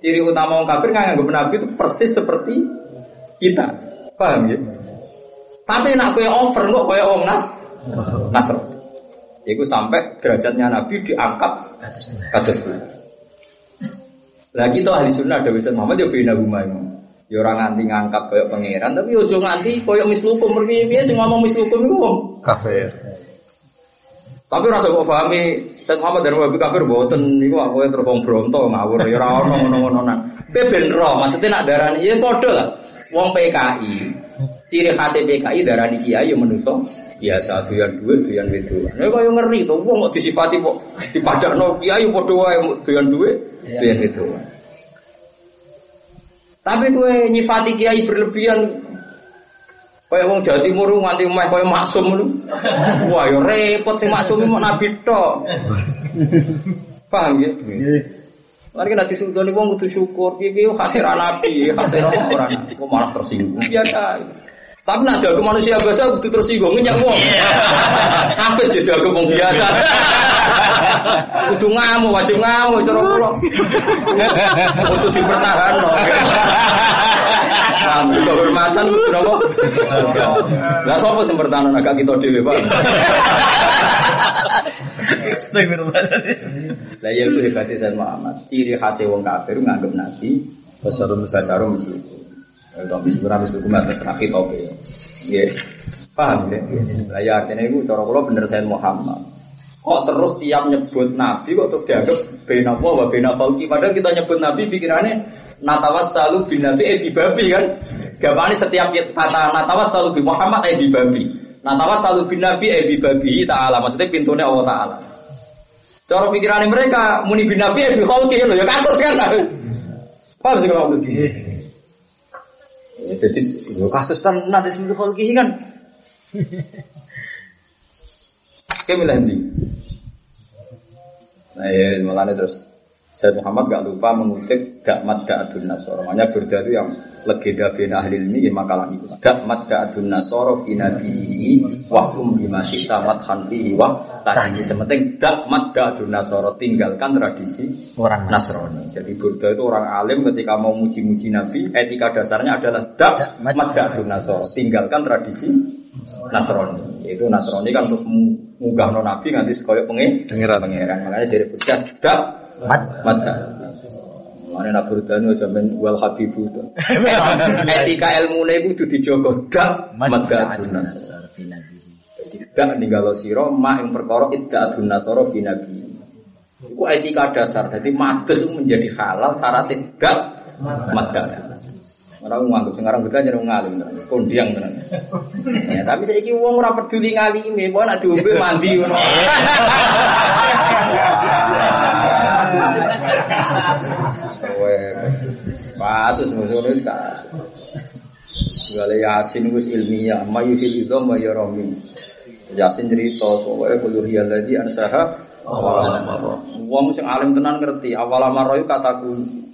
Ciri utama wong kafir nganggep Nabi itu persis seperti kita. Paham ya? Tapi nak kowe over kok koyo wong nas nasr. Iku sampai derajatnya Nabi diangkat kados. Lah kita ahli sunnah ada Ustaz Muhammad ya bina rumah Ya orang nganti ngangkat koyo pangeran tapi ojo nganti koyo mislukum piye-piye sing ngomong mislukum iku wong Kafir. Tapi rasa kok pahami Said Muhammad dan Wahabi kafir boten niku aku terus wong bronto ngawur ya ora ono ngono-ngono nak. Kowe ben ro, maksudnya nak darani ya padha lah. Wong PKI. Ciri khas PKI darani kiai ya menungso biasa doyan duit doyan wedoan. Nek kaya ngeri to wong kok disifati kok dipadakno kiai padha wae doyan duit doyan wedoan. Tapi kowe nyifati kiai berlebihan Kayak wong Jawa Timur nganti meh kaya maksum lu. Wah, yo repot sing maksum mau nabi tok. Paham ya? Mari nanti sultani wong kudu syukur, piye hasil nabi, hasil orang kok malah tersinggung. Biasa. Tapi nak jago manusia biasa kudu tersinggung nyak wong. Kabeh jadi jago wong biasa. Kudu ngamuk, wajib ngamuk cara kula. Kudu dipertahanno. Paham, kehormatan napa? Lah sapa sing bertahan agak kita dhewe, Pak. Lah ya itu hebatnya Sayyid Muhammad. Ciri khas wong kafir nganggep nabi Basyarum basarum muslim. Tapi sebenarnya muslim atas rakyat tope. Ya, paham ya? Lah ya artinya itu cara kula bener Sayyid Muhammad. Kok terus tiap nyebut nabi kok terus dianggap bena wa bena falki padahal kita nyebut nabi pikirannya natawas selalu bin nabi eh bi babi kan? Gapane setiap kata natawas selalu bin Muhammad eh bi babi. Natawas selalu bin nabi eh bi babi taala. Maksudnya pintunya Allah taala. Cara pikirannya mereka muni bin nabi eh bi khalqi lho ya kasus kan? Paham sih kalau begitu jadi kasus kan nanti sebelum khalqi kan. Kayak milih Nah ya malah terus Said Muhammad gak lupa mengutip Dakmat Da'adun Nasoro. Makanya Burda itu yang legenda bin ahli ini ya makalah itu. Dakmat Da'adun Nasoro Binabihi Wahum bima sita mathan fihi Wah tadi sementing Dakmat Da'adun Nasoro Tinggalkan tradisi Orang Nasrani. Jadi Burda itu orang alim ketika mau muji-muji Nabi Etika dasarnya adalah Dakmat Da'adun Nasoro. Tinggalkan tradisi Nasrani. Yaitu Nasrani kan terus munggah no Nabi Nanti sekoyok pengen. Pengiran Makanya jadi Burda Dak Mat. Mata. Mana nak berdanu jamin wal habibu itu. Etika ilmu itu kudu dijogo dak mata dunas. Jadi gak ninggalo siro ma yang perkara idda adun nasoro binabi. Itu etika dasar. Jadi itu menjadi halal syaratnya gak madah. Orang nganggep sekarang juga jadi ngalim, kondiang tenan. Ya, tapi saya iki wong ora peduli ngalimi, mau nak diombe mandi ngono. Pasus musuh itu Segala yasin wis ilmiah, mayu fil idham wa yaromin. Yasin cerita soalnya kulur hiya lagi ansaha Wong sing alim tenan ngerti awal amaro kata kunci.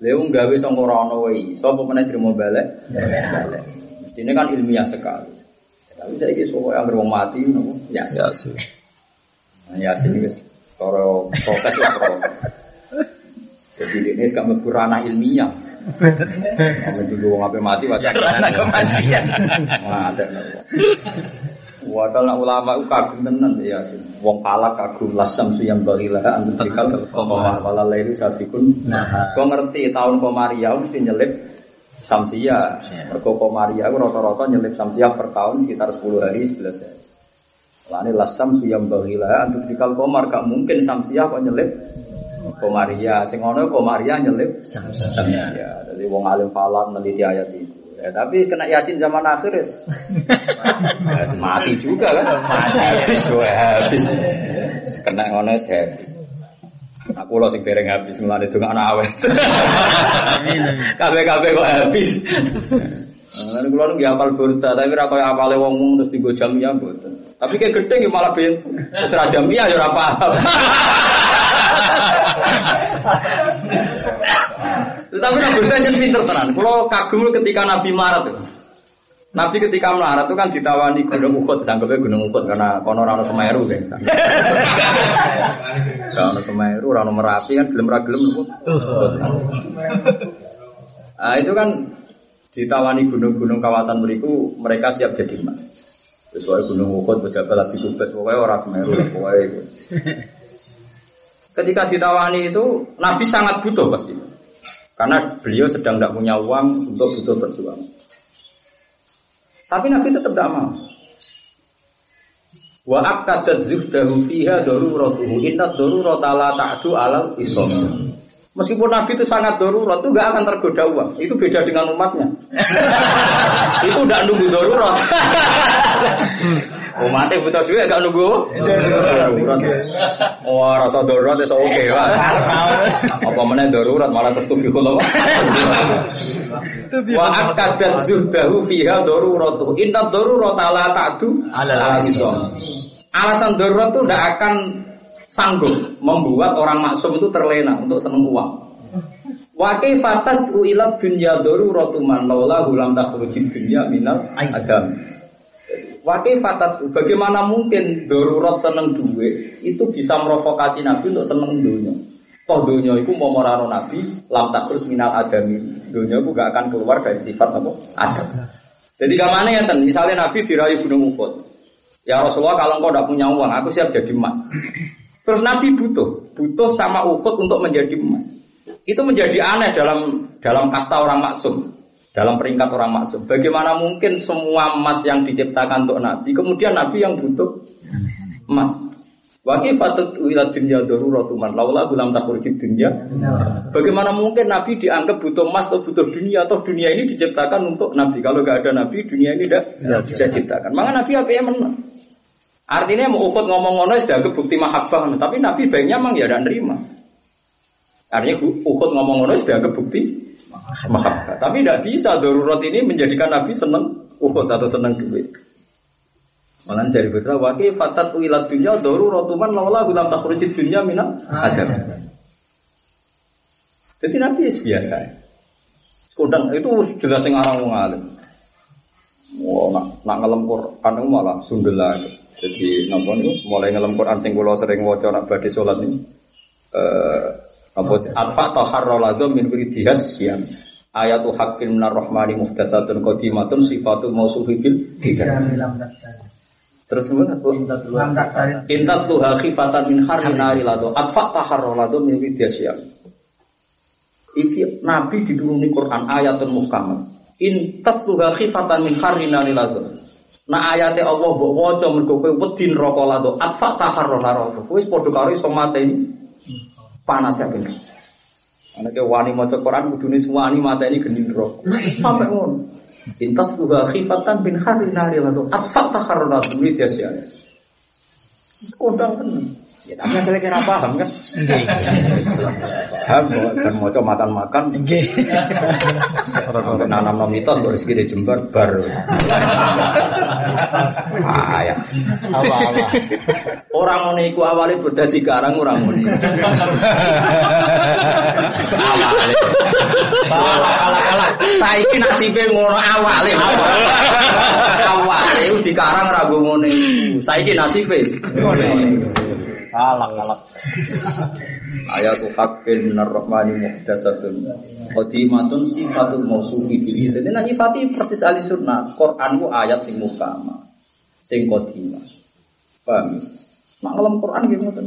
Leung gawe sangka rono wae iso apa meneh trimo balik? Balik. Mestine kan ilmiah sekali. Tapi saya ini semua yang mati, nopo yasin. Yasin. Nah, cara prokes lah prokes. Jadi ini gak mlebu ranah ilmiah. Kamu dulu wong ape mati wae. Ranah kematian. Nah, ada. Wadal nak ulama itu kagum tenan ya sih. Wong palak kagum lasam suyam bagilah antum tikal komar wala laili satikun. Nah. Kau ngerti tahun komaria mesti nyelip samsia. Mergo komaria itu rata-rata nyelip samsia per tahun sekitar 10 hari 11 hari. Lani lasam suyam bagilah antum tikal komar gak mungkin samsia kok nyelip komaria. Sing ono komaria nyelip Samsia. Ya, jadi wong alim falak meneliti ayat itu. Ya, tapi kena yasin zaman akhir. Ya, mati juga kan? Mati habis, wah habis. Kena ngono habis. Aku lo sing dereng habis mulane itu anak awet. Kabeh-kabeh kok habis. Lan kula nu hafal burda, tapi ora koyo apale wong terus digo jamiah mboten. Tapi kayak gedhe ya malah ben terus ra jamiah ya paham. Tapi Nabi jadi pinter tenan. Kalau kagum ketika Nabi melarat itu. Nabi ketika melarat itu kan ditawani Gunung Uhud, sanggupnya Gunung Uhud karena kono rano Semeru kan. Rano Semeru, rano Merapi kan gelem ra gelem Uhud. Nah, itu kan ditawani gunung-gunung kawasan beriku mereka siap jadi emas. Sesuai Gunung Uhud, pejabat lagi kubes, pokoknya orang Semeru, itu. Ketika ditawani itu Nabi sangat butuh pasti. Karena beliau sedang tidak punya uang untuk butuh berjuang. Tapi Nabi tetap tidak mau. Wa akadat zuhdahu fiha daruratuhu inna darurata la ta'du alal isom. Meskipun Nabi itu sangat darurat, itu gak akan tergoda uang. Itu beda dengan umatnya. itu tidak nunggu darurat. Umatnya butuh duit gak nunggu darurat. Wah rasa darurat itu oke lah. Apa mana darurat malah terus tuh apa? Wa akadat zuhdahu fiha daruratuhu inna darurata la ta'du isom. Alasan darurat itu tidak akan sanggup membuat orang maksum itu terlena untuk seneng uang. Wa kaifatat ila dunya daruratu man laula hulam takhrujid dunya minal agam. Wa kaifatat bagaimana mungkin darurat seneng duit itu bisa merovokasi Nabi untuk seneng dunia. Toh dunia itu mau merano Nabi lam takhruj minal adami. Dunia itu gak akan keluar dari sifat apa? Adam. Jadi ke mana ya ten? Misalnya Nabi dirayu gunung Uhud. Ya Rasulullah kalau engkau tidak punya uang, aku siap jadi emas. Terus Nabi butuh, butuh sama Uhud untuk menjadi emas. Itu menjadi aneh dalam dalam kasta orang maksum, dalam peringkat orang maksum. Bagaimana mungkin semua emas yang diciptakan untuk Nabi, kemudian Nabi yang butuh emas. Wakil fatut wilayah dunia daruratu man laula gulam takhurjid dunia. Bagaimana mungkin Nabi dianggap butuh emas atau butuh dunia atau dunia ini diciptakan untuk Nabi. Kalau nggak ada Nabi, dunia ini tidak bisa diciptakan. Maka Nabi apa yang menang? Artinya mau ukut ngomong ngono sudah bukti mahabbah, tapi Nabi baiknya emang ya tidak nerima. Artinya ukut ngomong ngono sudah bukti mahabbah. Tapi tidak bisa darurat ini menjadikan Nabi senang ukut atau senang duit. Malah dari betul wakil fatat wilat dunia daruratuman laula gulam takhrujid dunia mina ajar. Jadi Nabi biasa. Sekudang itu jelas yang orang wong alim. Wah, nak, nak ngelem Quran malah sundel lagi. Jadi napa niku mulai ngelem Quran sing kula sering waca nak badhe salat niku eh apa atfa taharraladu min wiridihas? Siam. Ayatu haqqin minar rahmani muhtasatun qadimatun sifatul mausufi bil tidak. Terus kemudian Intas tuha khifatan min harri nari lado atfa taharraladu min wiridihas siam. Iki Nabi dituruni Quran ayatun muhkamah. Intas tuha khifatan min harri nari lado Nah ayate Allah mbok waca mergo kowe wedi neraka lado atfa taharrara rasul. Wis padha karo iso mateni panas ya ben. Ana ke wani maca Quran kudune wani mateni geni neraka. Sampai ngono. Intas juga khifatan bin hari nari lado atfa taharrara rasul ya sia. Kodang. Ya tapi asalnya kira paham kan? Paham kok kan mau coba makan makan. Nanam nom mitos kok rezeki di jembar bar. Ah ya. Apa apa? Orang ngono iku awale beda dikarang orang ngono. Awale. Saiki nasibe ngono awale. Awale iku dikarang ra nggo ngono iku. Saiki nasibe ngono. Kalak kalak. Ayatu haqqin minar rahmani muhdasatun Qadimatun sifatul mausufi bil Jadi nak nyifati persis ahli sunnah Quran ku ayat sing mukama Sing qadimah Paham? Nak ngelam Quran gitu ngoten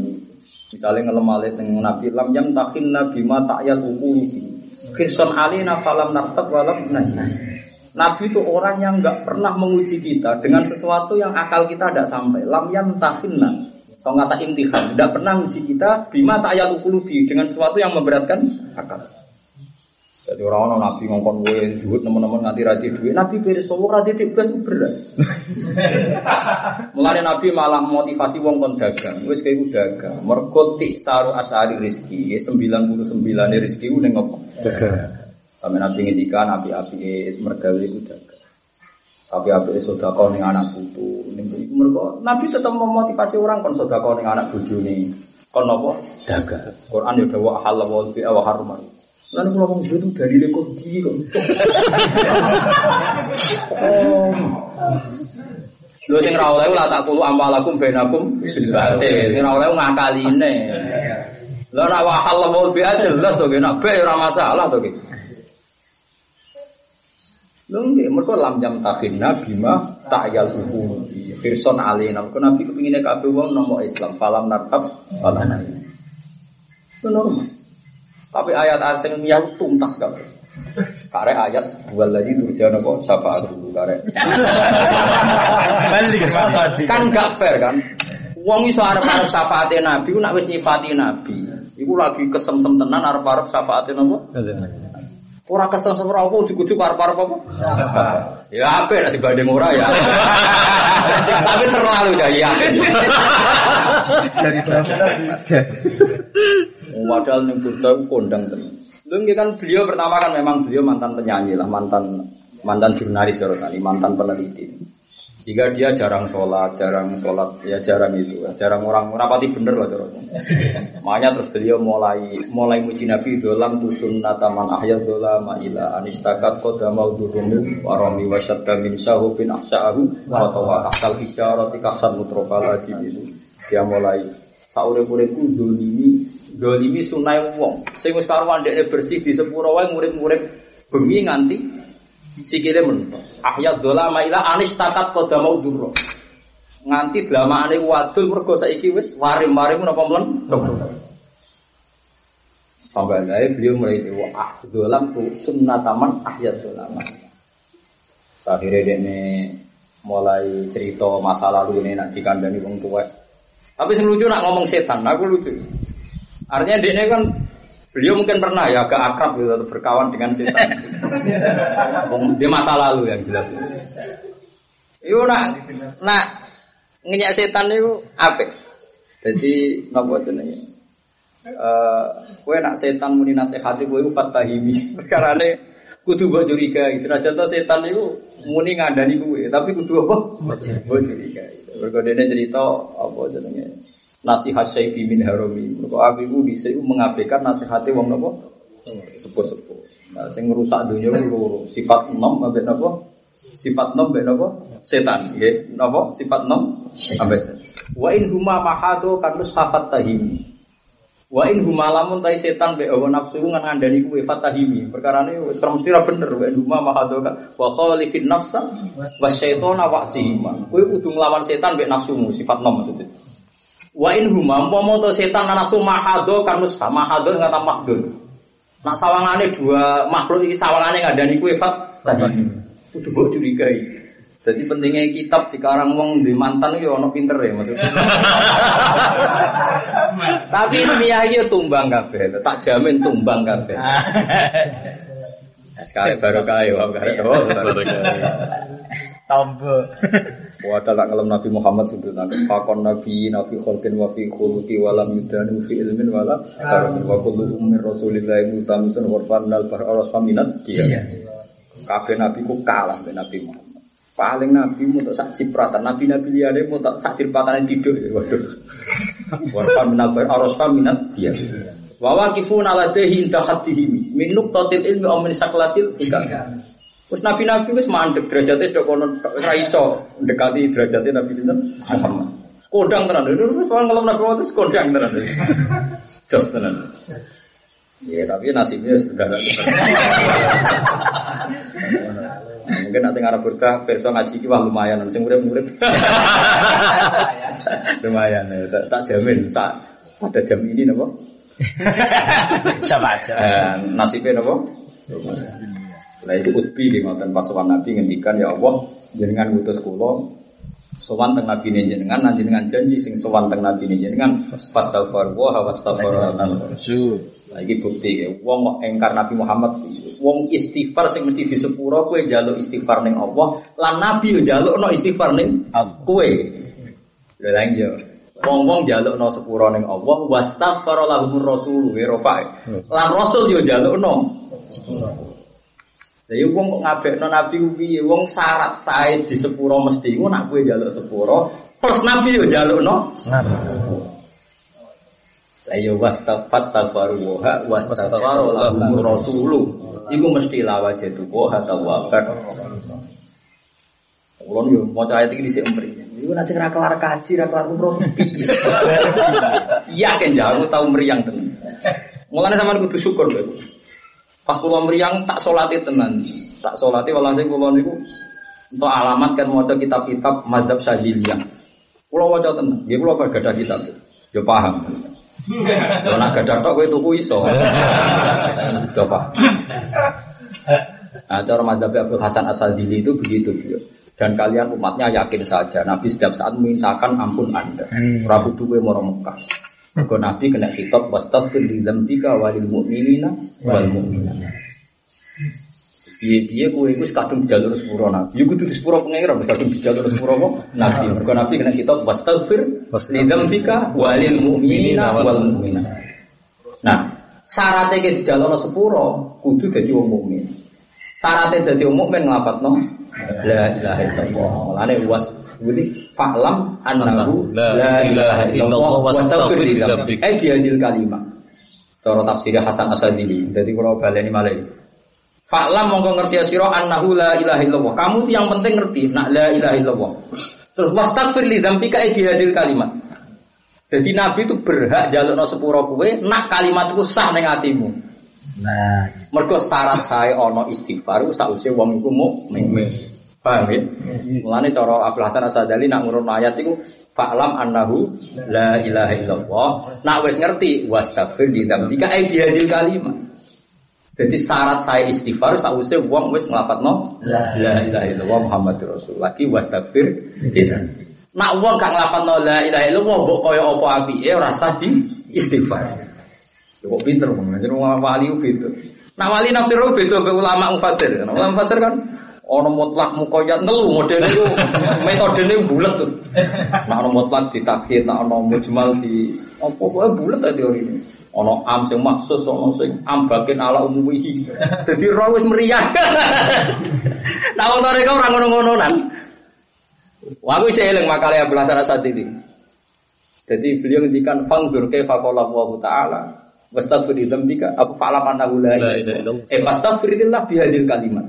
Misalnya ngelam alih teng Nabi Lam yang takin Nabi ma ta'yal ukulubi Kirson alina falam nartab walam nahi Nabi itu orang yang nggak pernah menguji kita dengan sesuatu yang akal kita tidak sampai. Lam yang tahinna So kata imtihan, tidak pernah uji kita bima ta'yal ukulubi dengan sesuatu yang memberatkan akal. Jadi orang orang nabi ngongkon gue zuhud teman-teman nganti rati duit, nabi beres semua rati tibas berat. Mulai nabi malah motivasi wong kon dagang, wes kayak dagang. Merkotik saru asari rizki, sembilan puluh sembilan rizki udah ngopo. Dagang. Sampai nabi ngendikan nabi api mergawe itu dagang. Tapi api sodako ning anak putu, Nabi tetap memotivasi orang kon sodako ning anak bojo nih. Kon apa? Dagang. Quran ya dawa halal wal bi wa harma. Lan kula ngomong itu dari lekor di kok. Oh. Lho sing ra oleh la tak bainakum bil batil. Sing ra oleh ngakaline. Lah nek wa halal bi jelas to nek be ora masalah to ki. Nggih, mergo lam jam takhina bima ta'yal hukum. Firson alina. Mergo Nabi kepingine kabeh wong nomor Islam, falam nartab falana. Itu normal. Tapi ayat-ayat sing miyah tuntas kabeh. Kare ayat buat lagi turjana kok syafaat dulu kare. Balik sama sih. Kan gak fair kan? Wong iso arep-arep syafaate Nabi, nak wis nyifati Nabi. Iku lagi kesemsem tenan arep-arep syafaate napa? Ora kesel ora apa dicucuk arep-arep apa? Ya apik nek dibanding ora ya. Tapi terlalu ya ya. Dari Padahal ning ku kondang tenan. Nggih kan beliau pertama kan memang beliau mantan penyanyi lah, mantan mantan jurnalis ya mantan peneliti. Sehingga dia jarang sholat, jarang sholat, ya jarang itu, jarang orang rapati bener lah terus. Makanya terus beliau mulai mulai muji Nabi dalam tusun nataman ahyat dola ma'ila anistakat koda mau durumu warami wasyadda min syahu bin ahsya'ahu wa tawa tahtal hisyarati kahsan mutrofal lagi gitu. Dia mulai saurip-uripku dolimi dolimi sunai wong. Sing wis karuan bersih di sepuro wae murid-murid bengi nganti sikile mentok. Ahya dola maila anis takat koda mau durro. Nganti dlamane wadul mergo saiki wis warim-warim napa mlen. Sampai akhirnya beliau mulai wa ah dolam tu sunnataman ahya dolam. Akhirnya dia mulai cerita masa lalu ini nak dikandani wong tua. Tapi sing lucu nak ngomong setan, aku lucu. Artinya dia kan Beliau mungkin pernah ya agak akrab gitu atau berkawan dengan setan. Di masa lalu yang jelas. Itu nak nak ngenyak setan itu apa? Jadi nopo jenenge? Eh, kue nak setan muni nasihati kue fatahimi. Perkara ne kudu mbok curiga. Senajan setan itu muni ngandani kue, tapi kudu apa? Mbok curiga. Mergo dene cerita apa jenenge? Nasihat syaifi min harami. Mergo aku iku bisa mengabaikan nasihate wong napa? Sepuh-sepuh. Nah, sing ngerusak dunia loro. Sifat enam ambek napa? Sifat enam ambek napa? Setan, nggih. Napa? Sifat enam ambek setan. Wa in huma mahado kanus hafat tahimi. Wa in huma lamun tai setan mbek hawa nafsu ngan ngandani kuwe fatahimi. Perkarane wis mesti ra bener wa in huma mahado ka wa khalifin nafsa wa syaitana wa sihima. Kowe kudu nglawan setan mbek nafsumu, sifat enam maksudnya. Wa in huma umpama to setan lan nafsu mahado kan sama mahado ngata mahdun. Nak sawangane dua makhluk iki sawangane ngandani kuwe fat tadi. Kudu mbok curigai. Jadi pentingnya kitab di karang wong di mantan yo ono pinter ya maksudnya. Tapi ilmiah iki tumbang kabeh, tak jamin tumbang kabeh. Nah, Sekali baru kaya, kaya Tombo. Wa tak ngelem Nabi Muhammad itu nanti fakon Nabi Nabi kholkin wa fi khuluqi wa lam yudanu fi ilmin wa la karamin wa kullu ummin rasulillahi mutamisun warfan dal bar aras faminat dia. Kabeh Nabi ku kalah dengan Nabi Muhammad. Paling Nabi mau tak sak cipratan, Nabi Nabi liane mau tak sak cipratan ciduk. Waduh. Warfan minal bar aras faminat dia. Wa waqifuna ladaihi inda haddihim min nuqtatil ilmi aw min saklatil ikam. Terus nabi-nabi wis mandek derajatnya sudah kono ora iso mendekati derajatnya Nabi sinten Muhammad. Kodang tenan. Wis soal ngelem Nabi Muhammad kodang tenan. Jos tenan. Ya tapi nasibnya sudah nggak Mungkin nak sing arep berkah perso ngaji ki wah lumayan sing urip-urip. lumayan ya. Tak, tak jamin tak pada jam ini napa? Siapa aja. Eh, nasibnya napa? Lah itu utbi di ngoten pas sowan Nabi ngendikan ya Allah jenengan ngutus kula sowan teng Nabi ne jenengan lan jenengan janji sing sowan teng Nabi ne jenengan fastaghfar wa wastaghfar Su. Lah iki bukti ya wong kok engkar Nabi Muhammad wong istighfar sing mesti di sepuro kowe njaluk istighfar ning Allah lan Nabi yo njalukno istighfar ning kowe. Lha lha iya. Wong-wong njalukno sepuro ning Allah wastaghfar lahumur rasul wa rafa. Lan rasul yo njalukno Jadi wong kok ngabekno nabi ku piye? Wong syarat sae di sepuro mesti iku nak kowe njaluk sepuro plus nabi yo njalukno sepuro. Lah yo wastafat tafaruha wastafaru lahum rasulu. Iku mesti lawa jatuh wa tawabar. Ulun yo maca ayat iki dhisik empri. Iku sing ra kelar kaji, ra kelar umroh piye. Yakin ya aku tau meriang tenan. Mulane sampean kudu syukur lho. Pas kula meriang tak salati tenan. Tak salati walhasil kula niku untuk alamat kan maca kitab-kitab mazhab Syadziliyah. Kula waca tenan. Nggih kula gadah kitab. Yo paham. Yo nak gadah tok kowe tuku iso. Yo paham. Nah, cara mazhab Abdul Hasan itu begitu beliau. Dan kalian umatnya yakin saja Nabi setiap saat memintakan ampun Anda. Rabu duwe moro Mekah. Mergo Nabi kena khitab wastaghfir li dzambika walil mu'minina wal mu'minat. Piye piye kowe iku kadung jalur sepuro Nabi. Yo kudu di sepuro pengira wis kadung jalur sepuro apa? Nabi. Mergo Nabi kena khitab wastaghfir li dzambika walil mu'minina wal mu'minat. Nah, syaratnya ke di jalur sepuro kudu dadi wong mukmin. Syaratnya dadi wong mukmin nglapatno la ilaha illallah. Mulane was Jadi fa'lam annahu la ilaha illallah wastaghfir li. Eh biadil kalimat. Cara tafsir Hasan Asadili. Jadi kalau baleni malih. Fa'lam mongko ngerti sira annahu la ilaha illallah. Kamu yang penting ngerti nak la ilaha illallah. Terus wastaghfir li dzambika eh biadil kalimat. Jadi Nabi itu berhak jalukno sepuro kowe nak kalimat iku sah ning atimu. Nah, Mergo syarat saya ono istighfar sausé wong iku mukmin. Paham ya? Mulane cara Abdul Hasan Asadali nak ngurun ayat iku fa'lam annahu la ilaha illallah. Nak wis ngerti wastaghfir li dzambika ai bihadil kalimat. Jadi syarat saya istighfar sausé wong wis nglafadzno la ilaha illallah Muhammadur Rasul. Lagi wastaghfir li dzambika. Nak wong gak nglafadzno la ilaha illallah mbok kaya apa apike ora sah di istighfar. Ya Kok pinter wong, wong wali beda. Nah wali nafsir beda be ulama mufasir. Ulama mufasir kan ono mutlak mukoyat ngelu model itu metodenya bulat tuh. Nah ono mutlak ditakhir, nah ono mujmal di apa kok bulat ta teori ini. Ono am sing maksus, ono sing am bagian ala umumihi. Jadi roh wis meriah. Nah wong mereka ora ngono-ngononan. Wah aku isih eling makale Abdul Hasan Asadili. Jadi beliau ngendikan fangdur kaifa qala Allah taala dzambika apa fa'lam annahu la ilaha illallah. Eh fastaghfirillah bihadil kalimat.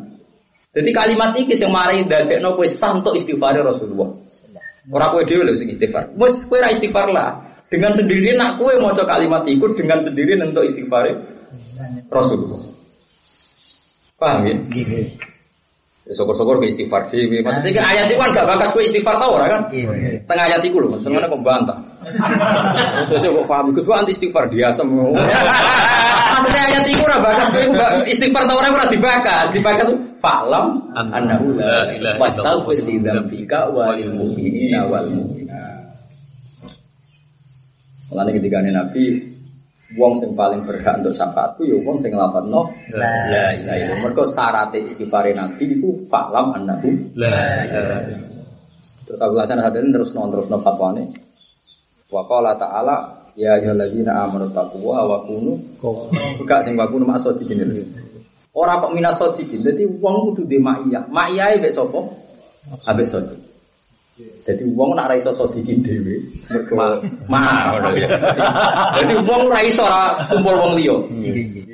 Jadi kalimat iki sing mari dadekno kowe sah untuk istighfar Rasulullah. Ora kowe dhewe lho sing istighfar. Wis kowe ra istighfar lah. Dengan sendiri nak kowe maca kalimat iku dengan sendiri untuk istighfar Rasulullah. Paham ya? Ya, Syukur-syukur ke istighfar sih. Maksudnya kan ayat itu kan gak bakas kowe istighfar tau ora kan? Tengah ayat itu lho, sebenarnya kok bantah. Terus saya kok paham, Gus anti istighfar dia semua. maksudnya ayat itu ora bakas kowe istighfar ta ora ora dibakas. Dibakas falam annahu la ilaha wastaghfir li dzambika walil mu'minina wal mu'minat. Mulane ketika Nabi wong sing paling berhak untuk syafaatku ya wong sing nglafadzno la ilaha illallah. Mergo syarat istighfar Nabi iku falam annahu la ilaha Terus Abu Hasan Hadarin terus non terus non fatwane. Wa qala ta'ala ya ayyuhalladzina amanu taqwa wa kunu Buka sing wa kunu masodikin itu. Ora kok minas sodikin. Dadi wong kudu dhe ma'iyah. Ma'iyahe mek sapa? Ambek sodik. Jadi wong nak ra iso sodikin mergo ma ya. Dadi wong ra kumpul wong liya.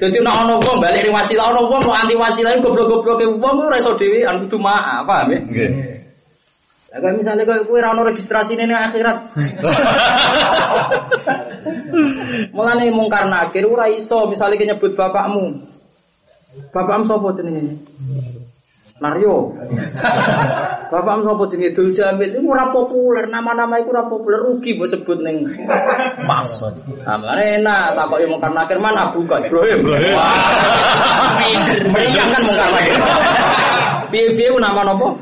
Dadi nek ana wong balik ning wasilah, ana wong kok anti wasilah goblok-gobloke wong ora iso dhewe an kudu ma, paham ya? Lah misalnya kaya kowe ora ono registrasi ning akhirat. Mulane mungkar nakir ora iso misalnya ki nyebut bapakmu. Bapakmu sapa jenenge? Naryo. Bapakmu sapa jenenge Dul Jamil itu ora populer, nama-nama iku ora populer rugi mbok sebut ning Pas. Nah, mulane enak takoki mungkar nakir mana Abu Bakar Ibrahim. Wah, Meriang kan mungkar nakir. Piye-piye nama napa?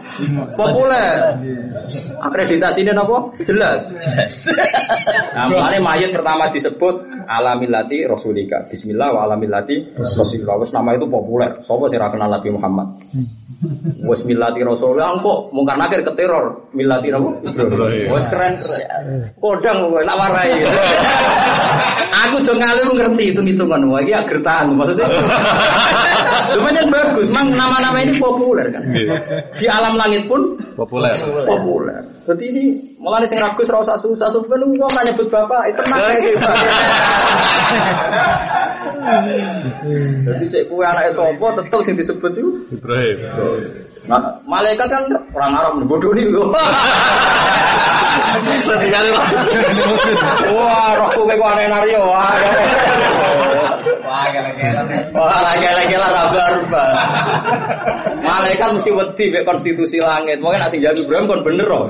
Populer. Akreditasinya napa? Jelas. Jelas. Nah, mayit pertama disebut alamillati rasulika. Bismillah wa alamillati rasulika. Wis nama itu populer. Sing ora kenal Nabi Muhammad? Wis millati rasulullah kok mungkar nakir keteror napa? Ibrahim. Wis keren. Kodang kok tak warai. Aku jo ngalir ngerti hitung-hitungan. Wah, iki agertan maksudnya. Lumayan bagus, mang nama-nama ini populer kan. Di alam langit pun Populer. populer. Jadi ini malah sing ragus ora usah susah susah kan wong kan nyebut bapak itu tenang. Jadi cek kuwe anake sapa tetep sing disebut itu. Ibrahim. Nah, malaikat kan orang Arab bodoh nih lho. Sedikali lah. Wah, roh kowe kok aneh nario. Wah, Wah, lagi-lagi lah raba-raba. Malaikat mesti wedi mek konstitusi langit. Mungkin asing jadi Ibrahim kon bener kok.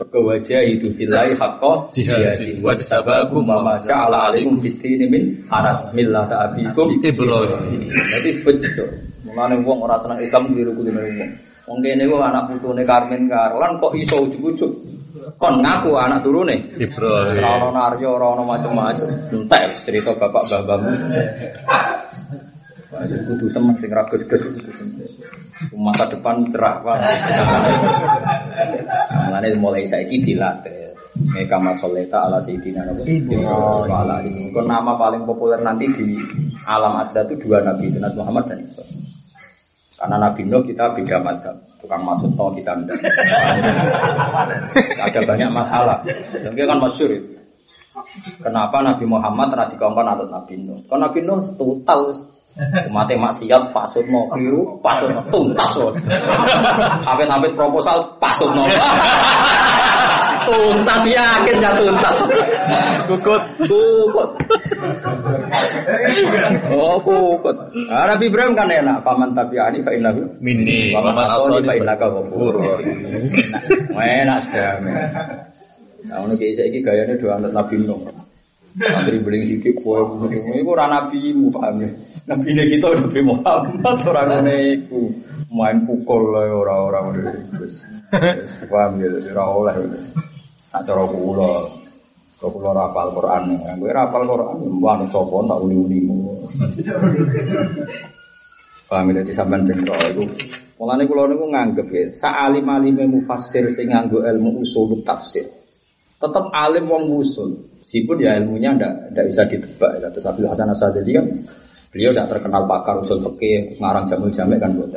Mergo wajah itu billahi haqqa jihadi wajtabakum ma ma sya'ala alaikum fid min haras millata abikum Ibrahim. Jadi betul. Mulane wong ora seneng Islam keliru kudu wong. Wong kene ku anak putune Karmen karo kan kok iso ujug-ujug. Kon ngaku anak turune. Ibrahim. Ora ono naryo, ora ono macam-macam. Entek cerita bapak mbah-mbahmu. Wah, kudu semen sing kudu semen. Masa depan cerah. Nah, Mulane mulai saiki dilatih. Meka masoleta ala sayyidina Nabi. Ala alihi. Kon nama paling populer nanti di alam ada itu dua nabi, Nabi Muhammad dan Isa. Karena Nabi Nuh kita beda madhab. Tukang masuk tol kita enggak. Ada banyak masalah. Dan kan masyur itu. Kenapa Nabi Muhammad telah dikongkon atau Nabi Nuh? Karena Nabi Nuh total Mati maksiat pasut no keliru pasut tuntas. Sampai-sampai proposal pasut no. Tuntas yakin ya tuntas. Kukut, kukut. Oh kukut. Ah, Nabi Ibrahim kan enak. Paman tapi ani fa innahu Mini. Wa man asoli fa innaka ghafur. Enak sudah. Nah, ono kiai saiki gayane do anut Nabi Nuh. Antri beling sikit kowe ngono iku ora nabi mu paham ya. Nabi ne kita Nabi Muhammad ora ngene iku. Main pukul lah. Wis wis paham ya ora oleh. Nak cara kula Kau kula ora hafal Quran, gue ora hafal Quran, wah sapa tak uli-ulimu. Paham ya di ben itu. Mulane kula niku nganggep ya, sa'alim alime mufassir sing ilmu usul tafsir. Tetap alim wong usul. Ya ilmunya ndak ndak bisa ditebak. Ya. Terus Abdul Hasan Asadili kan beliau tidak terkenal pakar usul fikih, ngarang jamul jamek kan buat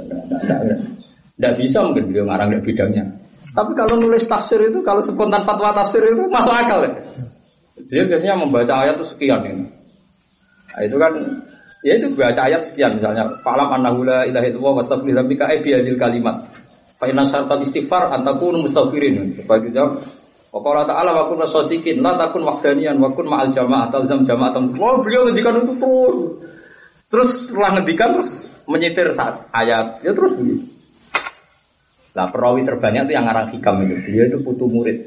ndak bisa mungkin beliau ngarang di bidangnya. Tapi kalau nulis tafsir itu, kalau spontan fatwa tafsir itu masuk akal ya. Dia biasanya membaca ayat itu sekian ini. Nah, itu kan ya itu baca ayat sekian misalnya falam annahu la ilaha illallah wastaghfir dzambika ay bihadil kalimat. Fa inna syartal istighfar takunu mustaghfirin. Supaya dijawab Wa qala ta'ala wa kunna shadiqin la takun wahdaniyan wa kun ma'al jamaah talzam jama'atan. Oh, beliau ngendikan itu terus. Terus setelah ngendikan terus menyetir saat ayat. Ya terus begitu. Lah perawi terbanyak itu yang ngarang hikam itu. Beliau itu putu murid.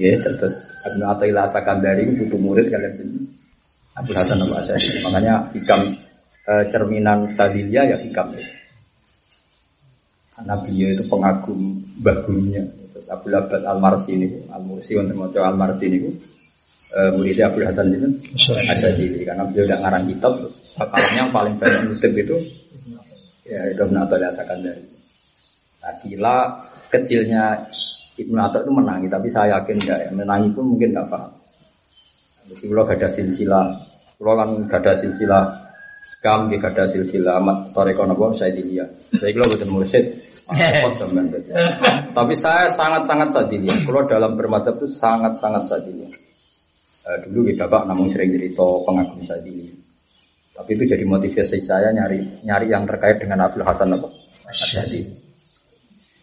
Ya, terus Ibnu Athaillah Sakandari itu putu murid kalian sini. Abu Hasan Al Asy'ari. Makanya hikam eh, cerminan Sadilia ya hikam itu. Karena beliau itu pengagum mbah gurunya. Terus Abu Abbas Al Marsi ini, Al Mursi untuk mau Al Marsi ini, eh, muridnya Abu Hasan itu Asy'ari. Karena beliau udah ngarang kitab, terus yang paling banyak ngutip itu ya itu Ibnu Athail dari. Gila kecilnya Ibnu Athail itu menangi, tapi saya yakin enggak ya. Menangi pun mungkin enggak paham. Jadi kalau gak ada silsilah, kalau kan gak ada silsilah Kam gak ada silsilah amat Toreko Nopo saya dilihat. Saya kalau betul mursid. Tapi saya sangat-sangat sadilia. Kalau dalam bermadhab itu sangat-sangat sadilia. Eh, dulu kita bapak namun sering cerita pengagum sadilia. Tapi itu jadi motivasi saya nyari nyari yang terkait dengan Abdul Hasan apa? Asyadi.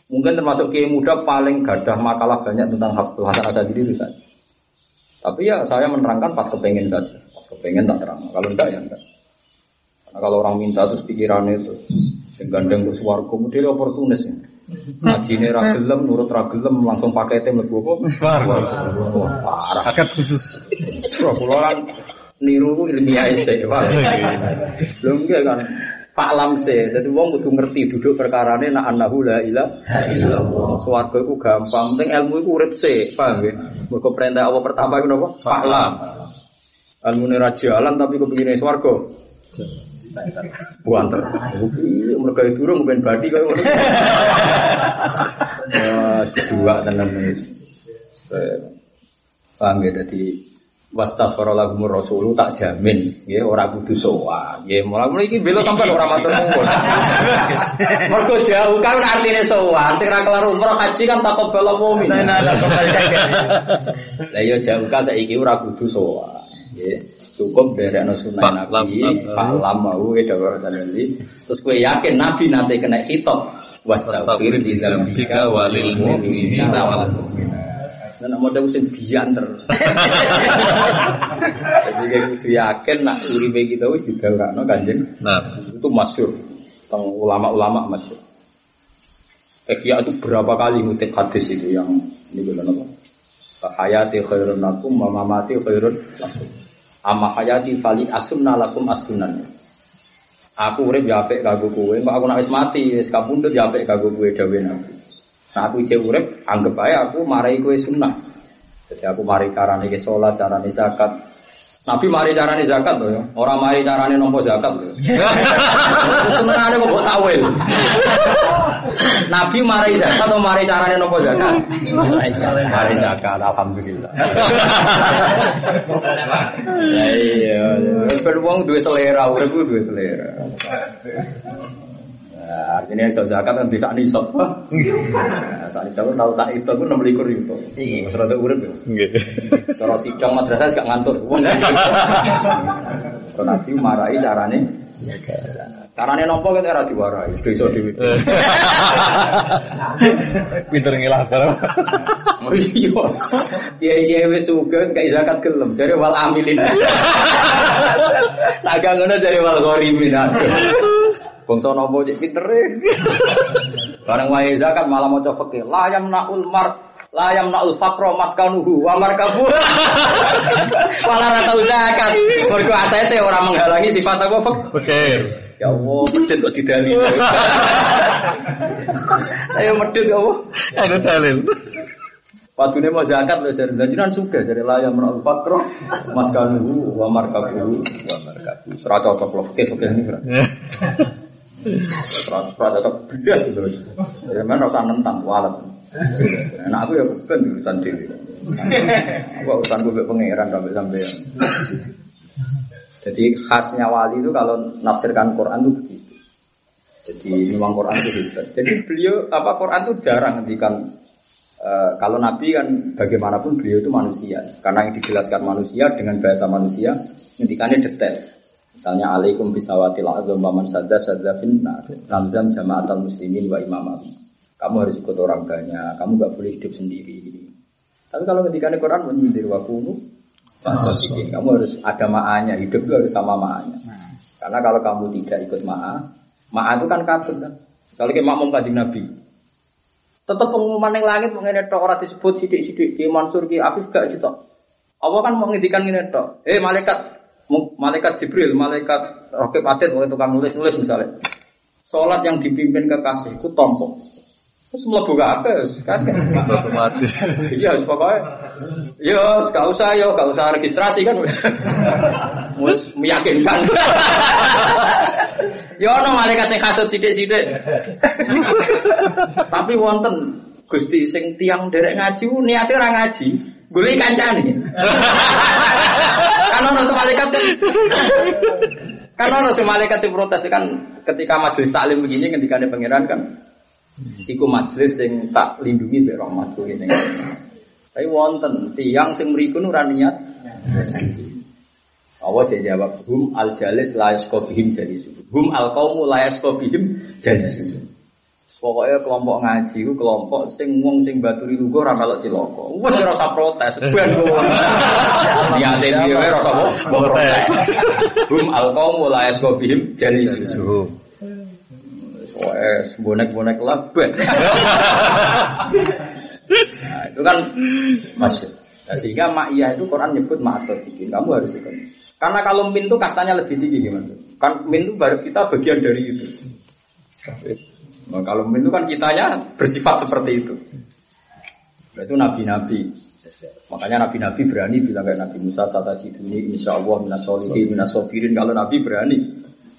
Mungkin termasuk kiai muda paling gadah makalah banyak tentang Abdul Hasan Asyadi itu saja. Tapi ya saya menerangkan pas kepengen saja. Pas kepengen tak terang. Kalau enggak ya enggak. Karena kalau orang minta terus pikirannya itu sing gandeng terus warga model oportunis ya. Ngajine ra gelem, nurut ra gelem, langsung pakai mlebu apa? Parah. Akad khusus. Kula kan niru ilmiah sih, Pak. Belum enggak kan. Faklam se, jadi wong kudu ngerti duduk perkarane nak annahu la illallah. Swarga iku gampang, penting ilmu iku urip se, paham ya? Mergo perintah Allah pertama iku napa? Faklam. Ilmu ra jalan tapi kepingine swarga. Buanter. Mereka itu durung ben badi ngono. Wah, dua tenan Paham ya dadi wastaghfirallahumur rasulu tak jamin. Nggih ora kudu sowan. Nggih mulai mulai iki bela sampean ora matur nuwun. Mergo jauh kan artine sowan sing ra kelar umroh haji kan taqabbal mu'min nah lah yo jauh ka saiki ora kudu sowan. Nggih cukup dari anu sunnah nabi palam mau nabi. Terus kowe yakin nabi nanti kena hitop wastaghfir di dalam bika walil mu'minina wal mu'minat dan mau tahu sing bianter. Jadi kayak kudu yakin nak uripe kita wis digawakno Kanjeng. Nah, Itu masyhur tentang ulama-ulama masyhur. Ikhya itu berapa kali ngutip hadis itu yang ini bilang apa? Hayati khairun lakum wa mamati khairun lakum. Amma hayati fali asunna lakum asunan. Aku urip ya apik kanggo kowe, kok aku nek wis mati wis kapundhut ya apik kanggo kowe dawuh Nabi. Nah aku ijek urip, anggap aja aku marai kue sunnah. Jadi aku mari carane ke sholat, carane zakat. Nabi mari carane zakat loh ya. Orang mari carane nompo zakat loh. Sebenarnya kok tawil. Nabi mari zakat atau mari carane nompo zakat? Mari zakat, alhamdulillah. Ya iya, ben wong duwe selera, urip duwe selera. Nah, artinya iso zakat kan bisa nisab. Nah, nisab tahu tak itu enam likur itu. Iya. Serata urip ya. nggih. Cara sidang madrasah gak ngantur. Kalau nanti marahi carane. Carane nopo kan era diwarai, sudah iso dewi. Pinter ngilah karo. Iya, iya iya wis suga gak zakat gelem, dari wal amilin. Ngono wal ghorimin. Bangsa nopo cek pintere. Bareng wae zakat malah maca fikih. La yamnaul mar la yamnaul faqra maskanuhu wa markabu. Malah ra tau zakat. Mergo asete ora menghalangi sifat apa fik. Fakir. Ya Allah, medit kok didali. Ayo medit apa? Ada dalil. Padune mau zakat lho jare jenengan sugih jare la yamnaul faqra maskanuhu wa markabu wa markabu. Ora cocok lho fikih-fikih ini. Rata tetap belas gitu. Ya men rasa nentang walat. Nah aku ya bukan urusan dewi. Aku urusan gue pangeran sampai sampai. Jadi khasnya wali itu kalau nafsirkan Quran itu begitu. Jadi memang Quran itu hebat. Jadi beliau apa Quran itu jarang ngendikan eh, kalau Nabi kan bagaimanapun beliau itu manusia. Karena yang dijelaskan manusia dengan bahasa manusia, ngendikannya detail. Misalnya alaikum bisawatil azam wa man sadda sadda finnar. Lamzam jama'atal muslimin wa imamah. Kamu harus ikut orang banyak, kamu gak boleh hidup sendiri. Tapi kalau ketika Quran menyindir wa kunu kamu harus ada ma'anya, hidup itu harus sama ma'anya. Karena kalau kamu tidak ikut ma'a, ma'a itu kan katut kan. Kalau kayak makmum kajian Nabi, tetap pengumuman yang langit mengenai tok orang disebut sidik-sidik, ki Mansur, ki Afif gak gitu. Allah kan mau ngendikan. Eh malaikat malaikat Jibril, malaikat Rokib Atid, waktu tukang nulis-nulis misalnya. Sholat yang dipimpin kekasihku tompo. Terus mlebu kabeh, kan? Otomatis. Iya, pokoknya. Yo, gak usah yo, gak usah registrasi kan. Mus meyakinkan. yo ono malaikat sing kasut sithik-sithik. Tapi wonten Gusti sing tiang derek ngaji niate ora ngaji, golek kancane. Kan ono malaikat kan ono sing malaikat sing protes kan ketika majelis taklim begini ketika ada pangeran kan Iku majelis sing tak lindungi mbek rahmatku ngene. Tapi wonten tiang sing mriku ora niat. Allah jadi jawab hum al jalis la yasqobihim jalis. Hum al qaumu la yasqobihim jalis. Pokoknya kelompok ngaji ku kelompok sing wong sing baturi lugu ora melok cilaka. Wes ora usah protes. Ben ku. Niate dhewe ora usah protes. Hum al qaumu la yasqobihim jalis. Suhu. Wes bonek-bonek lebet. nah, itu kan masuk. Nah, sehingga ma'iyah itu Quran nyebut ma'asad Kamu harus ikut. Karena kalau min itu kastanya lebih tinggi gimana? Kan min itu baru kita bagian dari itu. Nah, kalau min itu kan kitanya bersifat seperti itu. Nah, itu nabi-nabi. Makanya nabi-nabi berani bilang kayak Nabi Musa kata ini insya Allah minas solihin minas sofirin. Kalau nabi berani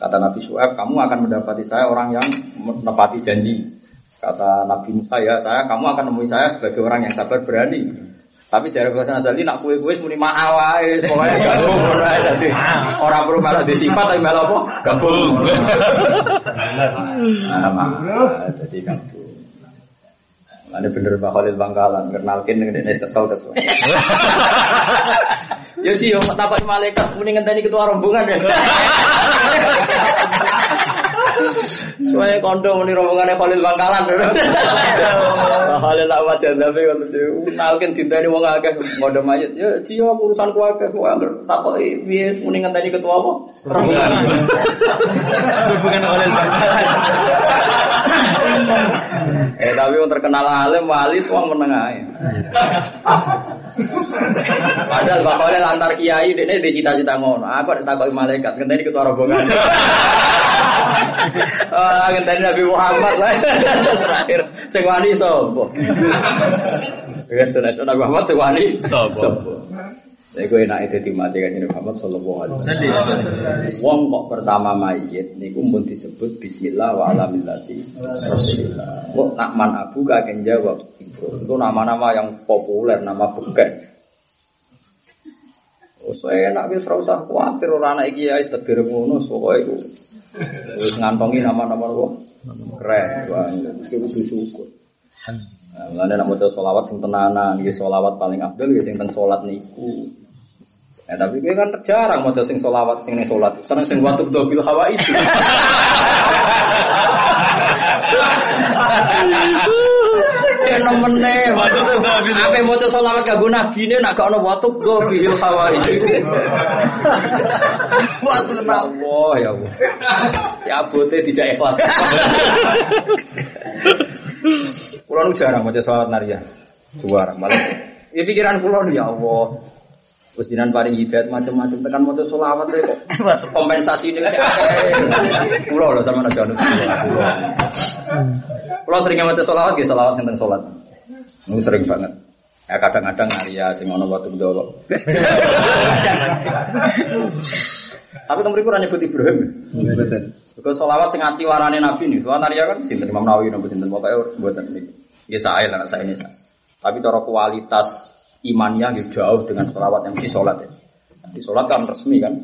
kata Nabi Su'aib kamu akan mendapati saya orang yang menepati janji. Kata Nabi Musa ya saya kamu akan menemui saya sebagai orang yang sabar berani. Tapi dari bahasa Azali nak kue kue muni ma'awai semuanya gabung ora orang perlu malah disifat tapi malah apa gabung. Nah, jadi gabung. Ada bener Mbak Khalil Bangkalan, kenalkin dengan ini kesel kesel. Ya sih, yo tapak malaikat mendingan tadi ketua rombongan ya. Soalnya kondo muni rombongannya Khalil Bangkalan. Khalil tak wajar tapi itu kenalkin dinta ini wong akeh ngodo mayit. Ya cio urusan ku akeh ku angger tapak piye mendingan tadi ketua apa? Rombongan. Hubungan oleh Bangkalan. Eh tapi yang terkenal alim wali semua menengah ya. Padahal bapaknya lantar kiai, ini di cita-cita ngono. Aku ada takut malaikat, ngenteni ketua rombongan. Ah, ngenteni Nabi Muhammad lah. Terakhir, sing wani sopo. Ya, Nabi Muhammad sing wani Sopo? Saya gue enak itu dimati kan Muhammad Sallallahu Alaihi Wasallam. Wong kok pertama mayit niku pun disebut Bismillah wa ala millati Rasulillah. Kok nak man abu kakek jawab itu itu nama-nama yang populer, nama beken. Oh, saya enak wis ora usah kuwatir ora anak iki ya wis tegir ngono iku. Wis ngantongi nama-nama kok keren. Wah, itu kudu syukur. Nah, Mulane nek maca selawat sing tenanan, nggih selawat paling afdal nggih sing teng niku. Ya tapi kowe kan jarang maca sing selawat sing ning salat. Seneng sing watu bil hawa itu. Ya nemene Apa maca selawat kanggo nabine nak gak ono watu bil hawa itu. Watu Allah ya Allah. Ya abote dijak ikhlas. Kulo nu jarang maca selawat naria. Jarang malah. Ya pikiran kulo ya Allah. Terus jinan paring hidayat macam-macam tekan maca selawat e kok kompensasi ini kayak Kulo lho sama anut. Kulo sering maca selawat nggih selawat tentang salat. Nu sering banget. Ya kadang-kadang naria sing ono watu dawa. Tapi kan mereka nyebut Ibrahim. Because solawat sing asli warane Nabi nih, soal naria kan sinten Imam Nawawi nopo sinten pokoke mboten niki. Ya saya lah saya ini. Tapi cara kualitas imannya jauh dengan solawat yang di sholat ya. Di sholat kan resmi kan.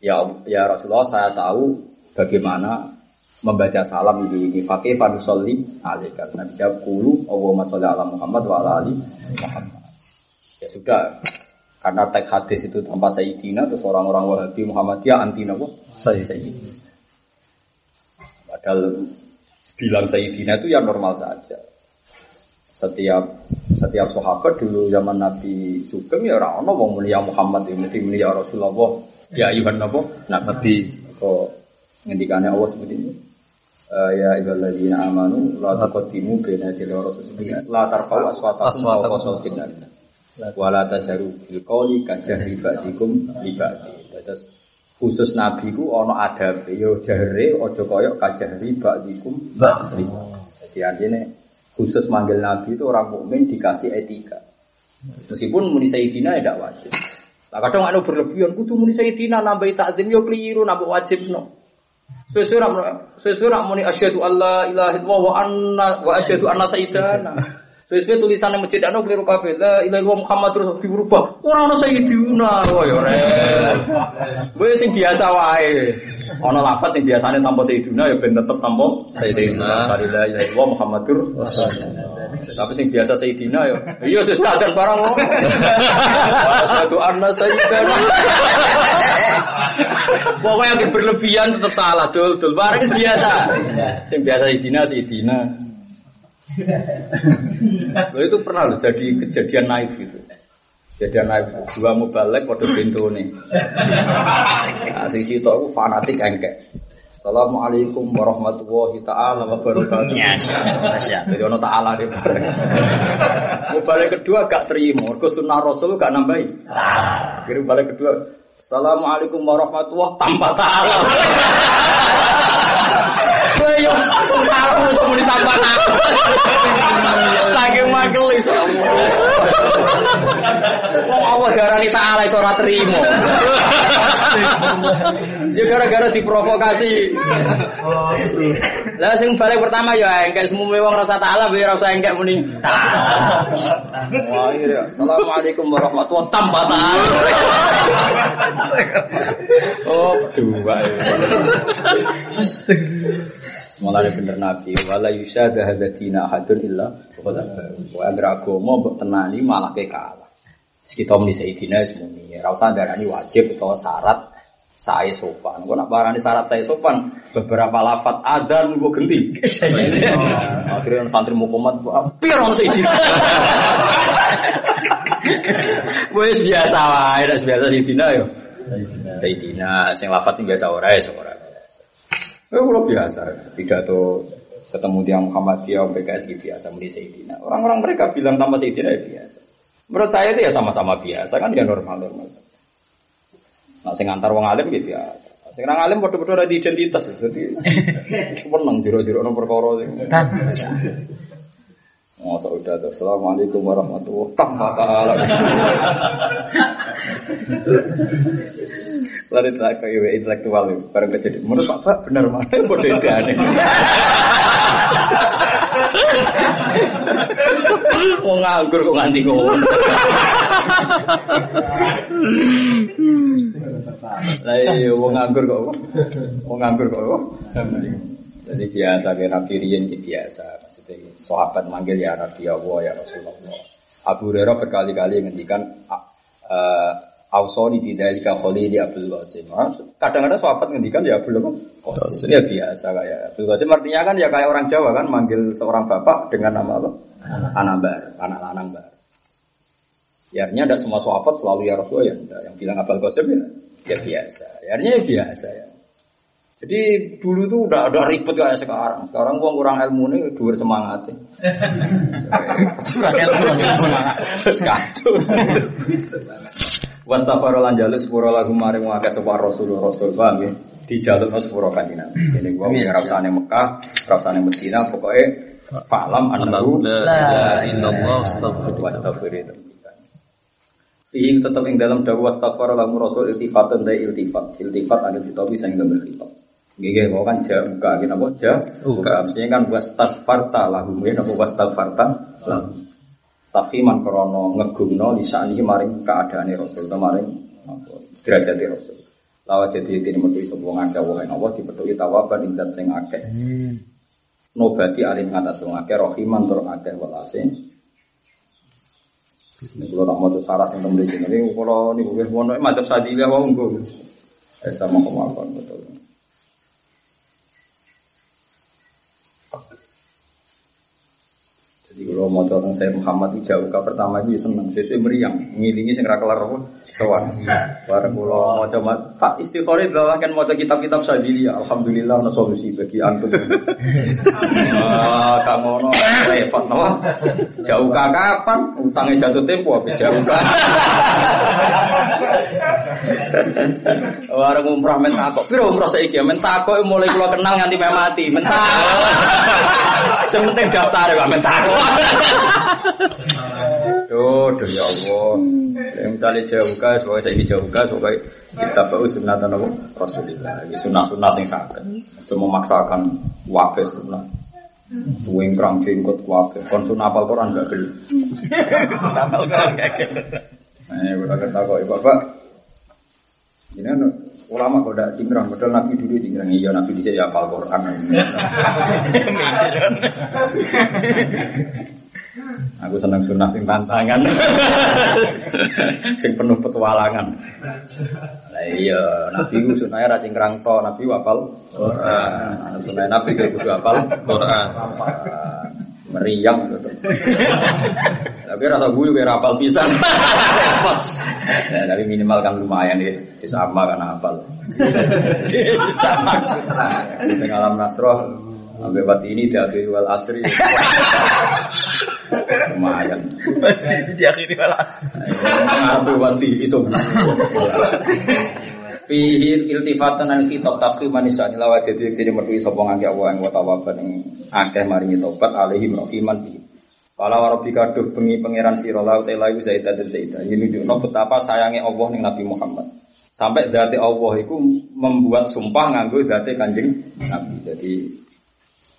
Ya ya Rasulullah saya tahu bagaimana membaca salam di di fakih fanusolli alaika. Nabi jawab kulu Allahumma sholli ala Muhammad wa ala ali Muhammad. Ya sudah, karena teks hadis itu tanpa Sayyidina terus orang-orang Wahabi Muhammadiyah anti napa? Sayyidina. Padahal bilang Sayyidina itu ya normal saja. Setiap setiap sahabat dulu zaman Nabi Sugeng ya orang ono wong mulia Muhammad ya mesti mulia Rasulullah. Ya ayuhan napa? Nak Nabi kok ngendikane Allah seperti ini. Eh, ya ayyuhalladzina amanu la taqaddimu baina yaday rasulillah la tarfa'u aswatakum sautin nabi. Wala tajaru bil qawli kajahri ba'dikum. Terus khusus nabi ku ana adabe yo jahre aja kaya kajahri ba'dikum ba'di. Jadi artinya khusus manggil nabi itu orang mukmin dikasih etika. Meskipun muni sayyidina ya tidak wajib. Lah kadang anu berlebihan kudu muni sayyidina nambahi takzim yo keliru nambah wajib no. Sesuai rak sesuai rak muni asyhadu alla ilaha illallah wa anna wa asyhadu anna sayyidana. Sesuai tulisan yang masjid anu keliru kabeh la ilaha illallah Muhammad terus diubah. Ora ono sayyidina ya rek. Kowe sing biasa wae. Ana lafaz sing biasane tanpa sayyidina ya ben tetep tanpa Sayyidina. La ilaha illallah Muhammadur. Tapi sing biasa sayyidina ya iya sesuai dan barang wong. Asyhadu anna sayyidana. Pokoknya yang berlebihan tetap salah, dul, dul. Barang biasa. Sing biasa sayyidina, sayyidina. Loh itu pernah loh jadi kejadian naif gitu. Kejadian naif dua mubalek pada pintu nih. Nah, sisi itu aku fanatik engkek. Assalamualaikum warahmatullahi taala wabarakatuh. Jadi ono taala di bareng. Mubalek kedua gak terima, mergo sunnah Rasul gak nambahi. Akhirnya balik kedua, Assalamualaikum warahmatullahi tanpa taala. Ayo, aku bisa muni tanpa taala. Saking makel iso. Wong Allah garani taala iso ora trimo. Ya gara-gara diprovokasi. Lah sing balik pertama ya engkek semume wong rasa taala biar rasa engkek muni. Wah, iya. Assalamualaikum warahmatullahi taala. Oh, dua. Mulane bener Nabi, wala yusada hadatina ahadun illa qad wa agar agama mbok tenani malah ke Kita muni sayidina semuni, ora usah darani wajib utawa syarat saya sopan. Kok nak barani syarat saya sopan, beberapa lafat adan gua genti. Akhirnya santri mukomat, pir ono sayidina. Wes biasa wae, nek biasa sayidina yo. Sayidina, sing lafat biasa ora ya ora. Eh, kalau biasa, pidato ketemu tiang Muhammadiyah, PKS gitu biasa, muni Sayyidina. Orang-orang mereka bilang nama Sayyidina ya biasa. Menurut saya itu ya sama-sama biasa, kan ya normal-normal saja. Nah, sing antar wong alim gitu biasa. Sing nang alim padha-padha ada identitas, jadi seneng jero-jero nang perkara sing. Masa udah tuh, Assalamualaikum warahmatullahi wabarakatuh. Lari tak kayak intelektual itu, bareng kejadian. Menurut Pak Pak benar mana? Bodoh itu aneh. Mau nganggur kok nganti ngono. Lah iya, mau nganggur kok. Mau nganggur kok. Jadi biasa kayak Nabi Rian gitu biasa. Maksudnya sahabat manggil ya Nabi Allah ya Rasulullah. Abu Hurairah berkali-kali ngendikan eh Ausoni bidalika khalili Abdul Qasim. Ah, Kadang-kadang sahabat ngendikan ya Abdul Qasim. Ya biasa kayak Abdul Qasim artinya kan ya kayak orang Jawa kan manggil seorang bapak dengan nama apa? Anabar, anak lanang bar. Ya artinya tidak semua sahabat selalu ya Rasulullah ya enggak. Yang bilang Abdul Qasim ya, ya biasa. Ya artinya ya biasa ya. Jadi dulu tuh udah udah ribet kayak sekarang. Sekarang gua kurang ilmu nih, dua semangat. Kurang ilmu dua semangat. Kacau. Wastafaro lan jaluk sepuro lagu maring wae sapa Rasul Rasul paham ya. Dijaluk sepuro kanjeng Nabi. Jadi gua ora usah Mekah, ora usah Madinah, pokoke fa'lam annahu La illallah astaghfirullah. wastaghfir Fihi tetap ing dalam dawa wastaghfar lamu rasul iltifatan dari iltifat. Iltifat ada di topi sing gambar khitab. Gege kok kan ja buka gini apa ja buka mestinya kan wastaghfarta lahum ya apa wastaghfarta lahum. Tafhiman krono ngegumno lisani maring keadaane rasul maring apa derajate rasul. Lawa jadi ini metu sapa ngake wae napa dipethuki tawaban ing sing akeh. Nobati alim ngatas wong akeh rahiman tur akeh welase. Ini kalau tak mau sarah yang di sini, ini kalau ini gue mau macam sadilah mau gue, eh sama kemauan betul. Jadi kalau mau tentang saya Muhammad itu jauh pertama itu seneng, sesuai meriang, ngilingi sing kelar sowan. Bareng kalau mau coba tak istiqori bahwa kan mau kitab-kitab sadili, alhamdulillah ada solusi bagi antum. Wah, kang ngono repot no. Jauh kapan? Utangnya jatuh tempo apa jauh ke? Warung umrah mentakok, piro umrah saiki ya mentakok mulai kula kenal nganti meh mati, mentakok. Sing penting daftar ya mentakok. Duh, duh ya Allah. Ya, misalnya jauh gas, pokoknya saya jauh gas, pokoknya kita bau sunatan apa? Rasulullah. Ya, sunnah-sunnah sing sakit. Cuma memaksakan wakil sunnah. Tuwing perang jenggot wakil. Kon sunnah apal Quran gak geli. Apal Quran gak geli. Nah, gue kata kok, Bapak. Ini kan ulama kok udah cingkrang, padahal Nabi dulu cingkrang. Iya, Nabi bisa ya apal Quran. Aku seneng sunnah sing tantangan. sing penuh petualangan. Lah iya, Nabi ku sunahnya ra cingkrang to, Nabi wapal Quran. Sunah Nabi ku kudu apal Quran. Meriang gitu. Tapi rasa gue kayak rapal pisan. Ya, tapi minimal kan lumayan ya, sama kan apal. sama. Di alam nasroh, sampai bati ini diakhiri wal asri. Lumayan. Di akhiri balas. Ngaku bati iso. Fihi iltifatan an kitab taslim manisa ila wajadi kiri metu sapa ngake Allah ing watawaban ing akeh maringi tobat alaihi rahiman bi. Pala warabika duh bengi pangeran sira la ta iku zaidah dan zaidah. Ini nunjukno betapa sayangnya Allah ning Nabi Muhammad. Sampai dati Allah itu membuat sumpah nganggo dati Kanjeng Nabi. Jadi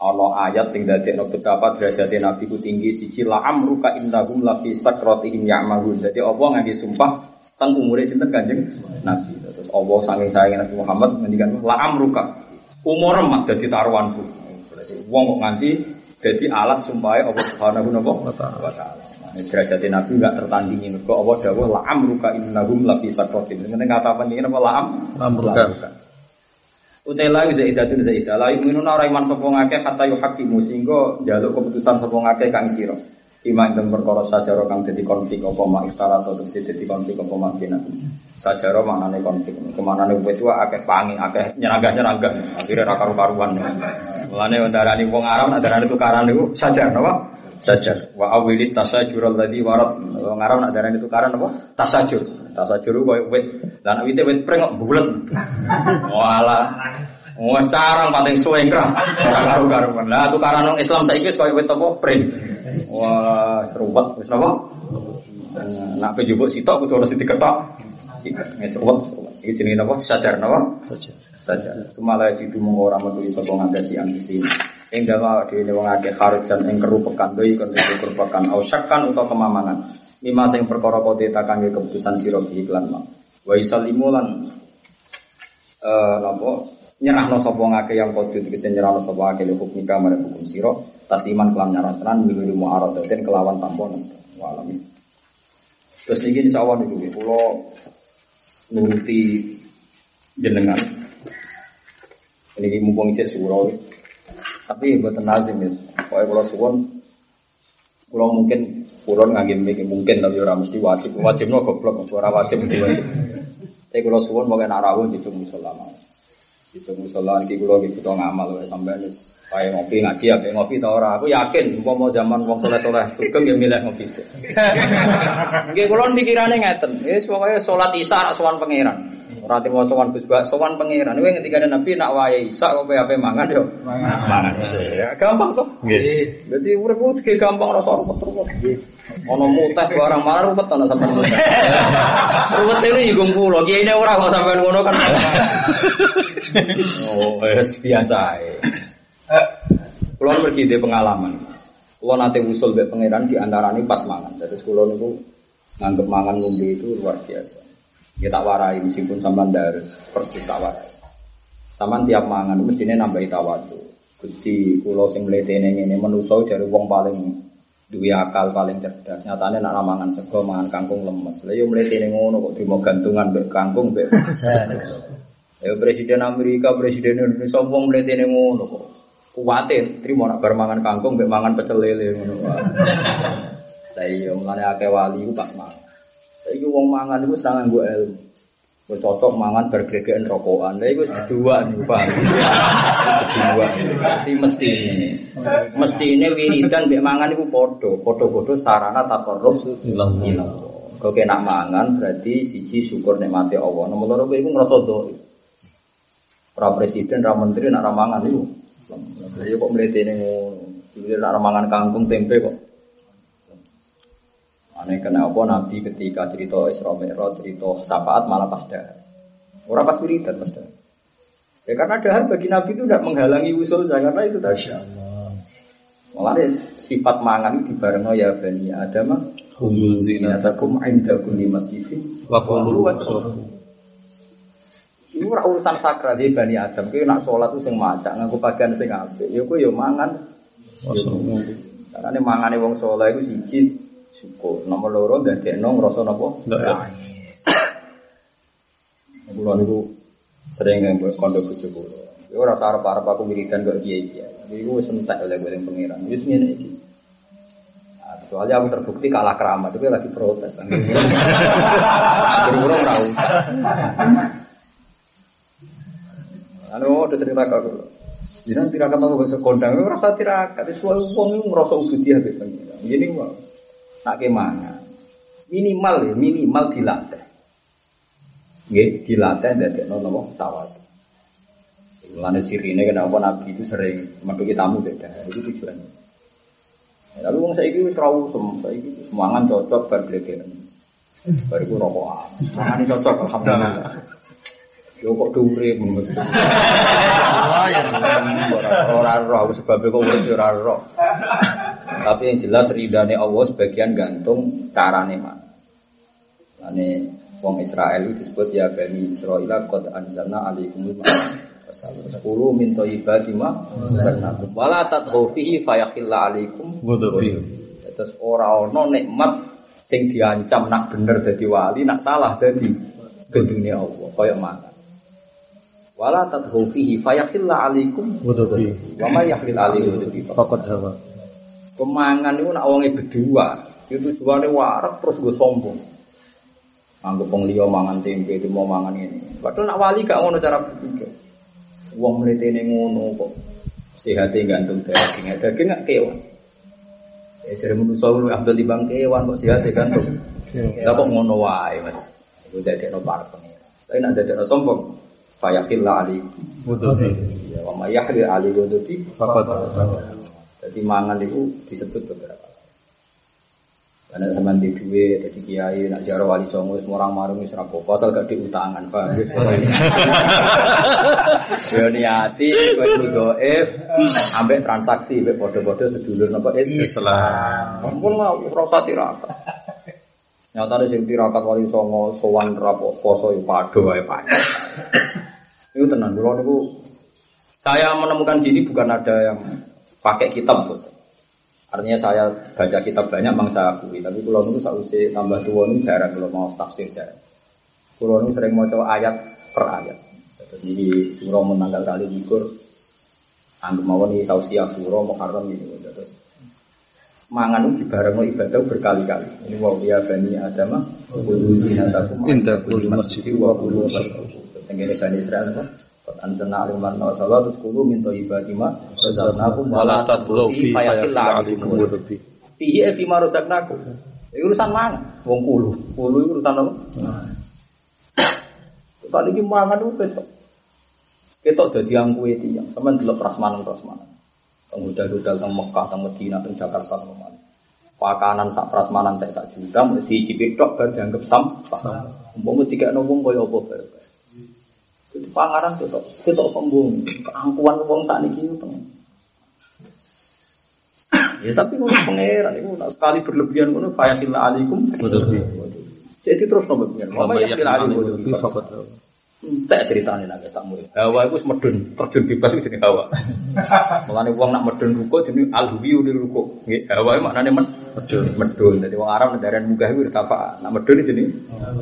ana ayat sing dadekno betapa derajate Nabi ku tinggi siji la amruka innahum la fi sakratihim ya'malun. Jadi Allah ngangge sumpah tentang umure sinten Kanjeng Nabi. Terus Allah saking sayang Nabi Muhammad ngendikan la amruka. Umur mak dadi taruhanku. Berarti wong kok nganti dadi alat sumpah Allah Subhanahu wa taala. Nah, derajat Nabi enggak tertandingi mergo Allah dawuh la amruka innahum la fi sakratin. Meneng kata penting apa la am Amruka. Utela zaidatun zaidah la yu'minuna ora iman sapa ngakeh kata yuhakimu sehingga njaluk keputusan sapa ngakeh kang sira. Iman dan perkara sajaro kang dadi konflik apa mak istara atau tegese dadi konflik apa mak kena. Sajaro maknane konflik. Kemanane wis wae akeh pangi, akeh nyeragah-nyeragah. Akhire ra karu-karuan. Mulane ndarani wong Arab nak darani tukaran niku sajar napa? Sajar. Wa awilit tasajur alladzi warat. Wong Arab nak darani tukaran apa? Tasajur. Tasajur koyo wit. Lan wite wit pring kok bulet. Walah. Wah carang paling suwe ngrah. Ora karu-karuan. Lah tukaran wong Islam saiki wis koyo wit apa? Pring. Wah, serupet wis napa? Nak pe jupuk sitok kudu ono sing diketok. Wis serupet. Iki jenenge napa? Sajar napa? Saja. Sajar. Sumala jitu mung ora metu sapa ngake si ambisi. Ing dawa dhewe wong akeh kharujan ing kerupekan doi kon kerupekan au syakkan utawa kemamangan. Lima sing perkara kote takange keputusan sira iklan ma. Wa yusallimu lan eh napa nyerahno sapa ngake yang kote tegese nyerahno sapa ngake hukum nikah marang hukum sira tasliman kelan nyarah tenan minggu muaradatin kelawan tampon walami. Terus niki insyaallah niku kula nuruti jenengan. Ini mumpung cek surau. Tapi buat nazim ya. Pokoknya kalau suwon, kalau mungkin kulon ngagim mikir mungkin tapi orang mesti wajib. Wajib no goblok, suara wajib itu wajib. Tapi kalau suwon mau kena di tunggu musola Di tunggu musola nanti kalau gitu tuh ngamal sampai nih. Kayak ngopi ngaji ya, kayak ngopi tau ora. Aku yakin, mau mau zaman wong soleh soleh sugeng ya milih ngopi sih. Nggih kulon pikirannya ngeten. Ya pokoknya sholat isya sowan pangeran. Ora timo sowan Gus Bak, sowan pangeran. Kuwi ngendika Nabi nak wae Isa kok ape mangan yo. Mangan. Ya gampang to. Nggih. Dadi urip ku iki gampang rasa repot repot. Ono mutah barang malah ruwet ana sampean. Ruwet ini juga kula, kiai ini ora kok sampean ngono kan. Oh, biasa ae. Kulo pergi di pengalaman. Kulo nate usul be pangeran di antarane pas mangan. Terus kulo niku nganggep mangan ngombe itu luar biasa. Kita warai meskipun sampean dares persis tak warai. Sampean tiap mangan mestine nambahi tawadu. Gusti kula sing mletene ngene menusa jare wong paling duwe akal paling cerdas. Nyatane nak mangan sego mangan kangkung lemes. Lah yo mletene ngono kok trimo gantungan mbek kangkung mbek. Ya presiden Amerika, presiden Indonesia wong mletene ngono kok. Kuwatin, terima nak bar mangan kangkung mbek mangan pecel lele ngono. Lah iya mulane akeh wali iku pas mangan. Saiki wong mangan iku seneng nganggo ilmu. Wis cocok mangan bar glegeken rokokan. Lah iku kedua niku Pak. Kedua. Tapi mesti ini. Mesti ini wiridan mbek mangan iku padha, padha-padha sarana takarrub Ilang ilang. Kau kena mangan berarti siji syukur nikmati Allah. Nomor loro kowe iku ngrasa doa. Ora presiden, ora menteri, nak ra mangan iku. Lah kok mletene ngono. Dulu nak ra mangan kangkung tempe kok. Aneh kenapa Nabi ketika cerita Isra Mi'raj, cerita syafaat malah pas dahar. Orang pas wiridan pas dahar. Ya karena dahar bagi Nabi itu tidak menghalangi usulnya karena itu tadi. Malah sifat mangan itu dibarengno ya bani Adam Khudhu zinatakum inda kulli masjidin Wa qulu. Ini ora urusan sakral di Bani Adam. Kowe nak sholat itu sing macak nganggo pakaian sing apik. Ya kowe ya mangan. Karena ini mangane wong saleh iku siji syukur. Nomor loro dadekno ngrasa napa? Ndak. Kulo niku sering nganggo kondo bojo kulo. Ya ora arep-arep aku wiridan kok kiai-kiai. Iku wis entek oleh bareng pangeran. Wis ngene iki. Nah, Kecuali aku terbukti kalah keramat, itu lagi protes. Ora usah. Anu udah sering takut aku. Jinan tirakat apa bahasa kondang, rasa tirakat. Itu wong itu ngerasa ubudiyah be pengira. Gini wae. Nak ke mana? Minimal ya, minimal dilatih. Nggih, dilatih ndadekno napa tawadu. Mulane sirine kenapa Nabi itu sering metuki tamu beda. Itu tujuannya. Ya, Lalu wong saiki wis trau sem, saiki semangan cocok bar glegeken. Bar iku rokokan. Mangane cocok alhamdulillah. Yo kok dhuwure menurut. Ora ora aku sebab kok urip ora ora. Tapi yang jelas ridane Allah sebagian gantung carane mana. Ane wong Israel itu disebut ya Bani Israel qad anzalna alaikumul Sepuluh min thayyibati ma razaqnakum. Wala tadghu fihi fayakhilla alaikum. Terus ora ana nikmat sing diancam nak bener dadi wali, nak salah dadi gendune Allah, kaya makan. Wala tadhu fihi fayakhilla alaikum Ghadabi. wa ma yakhil alaihi ghadabi. Faqad hawa. Kemangan itu nak wonge berdua, itu tujuane warak terus gue sombong. Anggap wong liya mangan tempe, itu mau mangan ini. Padahal nak wali gak ngono cara berpikir. Wong mletene ngono kok. Sehate gantung daging, daging gak kewan. Ya jadi manusia lu ambil di bang kewan kok sehate gantung. Lah kok ngono wae, Mas. Iku dadekno para pengira. Tapi nak dadekno sombong, fayakhilla alaikum. Ghadabi. Ya wa ma yakhil alaihi ghadabi. Faqad. Jadi mangan itu disebut beberapa. Karena zaman di duwe, jadi kiai, nak ziarah wali songo, semua orang marung wis rapopo, asal gak diutangan, pak. Ya niati, kowe doef, ambek transaksi, ambek podo-podo sedulur napa Islam. Ampun lah, rasa tirakat. Nyata sing tirakat wali songo, sowan rapo, poso, ya pado, ya pak. Itu tenang, kalau niku saya menemukan gini bukan ada yang pakai kitab betul. Artinya saya baca kitab banyak memang saya akui, tapi kalau saya usai tambah tua ini jarang kalau mau tafsir jarang. Kalau itu sering mau coba ayat per ayat. Jadi surah menanggal kali likur, anggap mau nih tausiah surah muharram ini. Terus mangan itu bareng ibadah berkali-kali. Ini wow ya bani Adam, kudu zinatakum Inda kulli masjid wa kudu Tenggene bani Israel apa? Anzalna aliman wa salat terus kudu min thayyibati ma razaqnakum wa la tadlu fi fayakhilla alaikum Ghadabi. Fihi fi ma razaqnakum. Urusan mangan, wong kulo. Kulo iki urusan apa? Kali iki mangan itu ketok. Ketok dadi angkuhe tiyang. Sampeyan delok prasmanan-prasmanan. Teng hotel-hotel teng Mekah, teng teng Jakarta, teng mana. Pakanan sak prasmanan tek sak juta mesti dicicip tok bar dianggap sampah. Umpama dikekno wong kaya apa bae. Itu panganan ketok, ketok sombong. Keangkuhan wong itu teng. Ya tapi ngono pangeran itu sekali berlebihan ngono fayatil alaikum. Jadi terus nomor pengen. Wa Mama yakhil alaikum alaihi faqad hawa. Entek ceritane nang tamu. Hawa iku wis medun, terjun bebas itu jenenge hawa. Mulane wong nak medun ruko jenenge alhuwi di ruko. Hawa iku maknane men medun. Medun. Dadi wong Arab ndaran munggah iku irtafa. Nak medun jenenge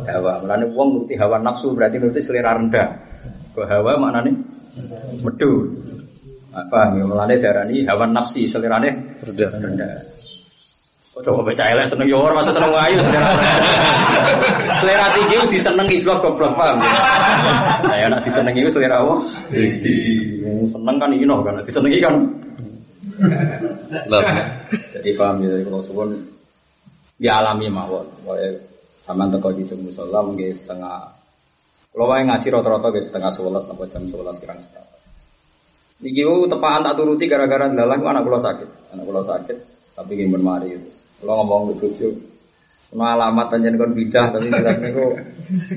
hawa. Mulane wong nuruti hawa nafsu berarti nuruti selera rendah. Kok hawa maknane medun. Apa? Mulane darani hawa nafsi selirane Rendah. Oh, coba baca elek seneng yo ora masa seneng ayu selera. selera tinggi ku disenengi blok goblok paham ya. Nah, ya nek disenengi ku selera apa? Tinggi. Seneng kan ino kan disenengi kan. Lah. Jadi paham ya kalau suwun ya alami mawon. Wae sampean teko di jam musala nggih setengah kalau wae ngaji rata-rata nggih setengah 11 sampai jam 11 kirang seperempat. Niki tepaan tak turuti gara-gara dalang anak kula sakit. Anak kula sakit tapi nggih men mari terus. Kula ngomong ke bojo Ono alamat panjen kon bidah tapi jelas niku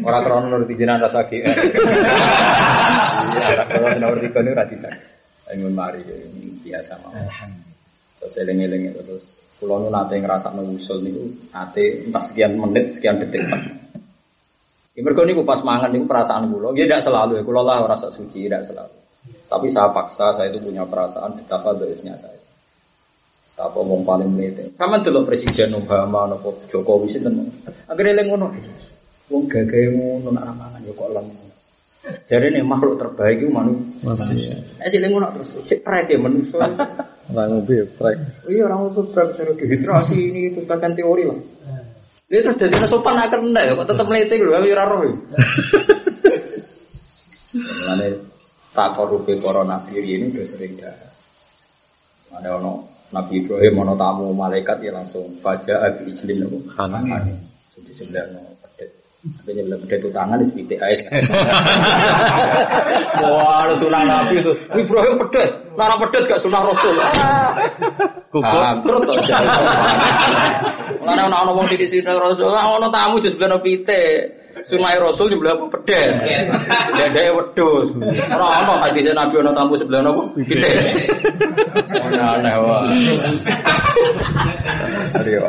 ora krono nuruti jenazah sakit. Iya, ora krono nuruti kon ora disakit. Ayo mari biasa mawon. Terus eling-eling itu terus kula nu nate ngrasakno usul niku nate entah sekian menit, sekian detik pas. Ya mergo niku pas mangan niku perasaan kula, ya tidak selalu ya kula lah ora sak suci, tidak selalu. Tapi saya paksa, saya itu punya perasaan betapa baiknya saya. Apa mau paling menit. Kamu delok Presiden Obama nopo Jokowi sinten. Akhirnya eling ngono. Wong gagahe ngono nak ramangan ya kok lem. Jadi nih makhluk terbaik itu manusia. Eh sih ngono terus cek prek ya manusia. Lah ngombe prek. Iya orang itu berapa cara dehidrasi ini itu bahkan teori lah. Dia terus jadi sopan akan kena ya, kok tetap melete gitu, kami raro. Mengenai tak korupi corona diri ini udah sering dah. Ada ono Nabi Ibrahim ono tamu malaikat ya langsung baca abi ijlin nopo. Hanan. Di sebelah no pedet. Tapi sebelah pedet itu tangan di sepitik ais. Wah, ada sunah Nabi itu. Ibrahim pedet, nara pedet gak sunah Rasul. Kukuh. Terus to. Mulane ana ana wong sithik-sithik Rasul, ana tamu jus sebelah pitik. Sunai Rasul sebelah apa pedet. Dedeke wedhus. Ora ana hadis Nabi ana tamu sebelah apa? Pitik. Ana aneh wae. Ayo,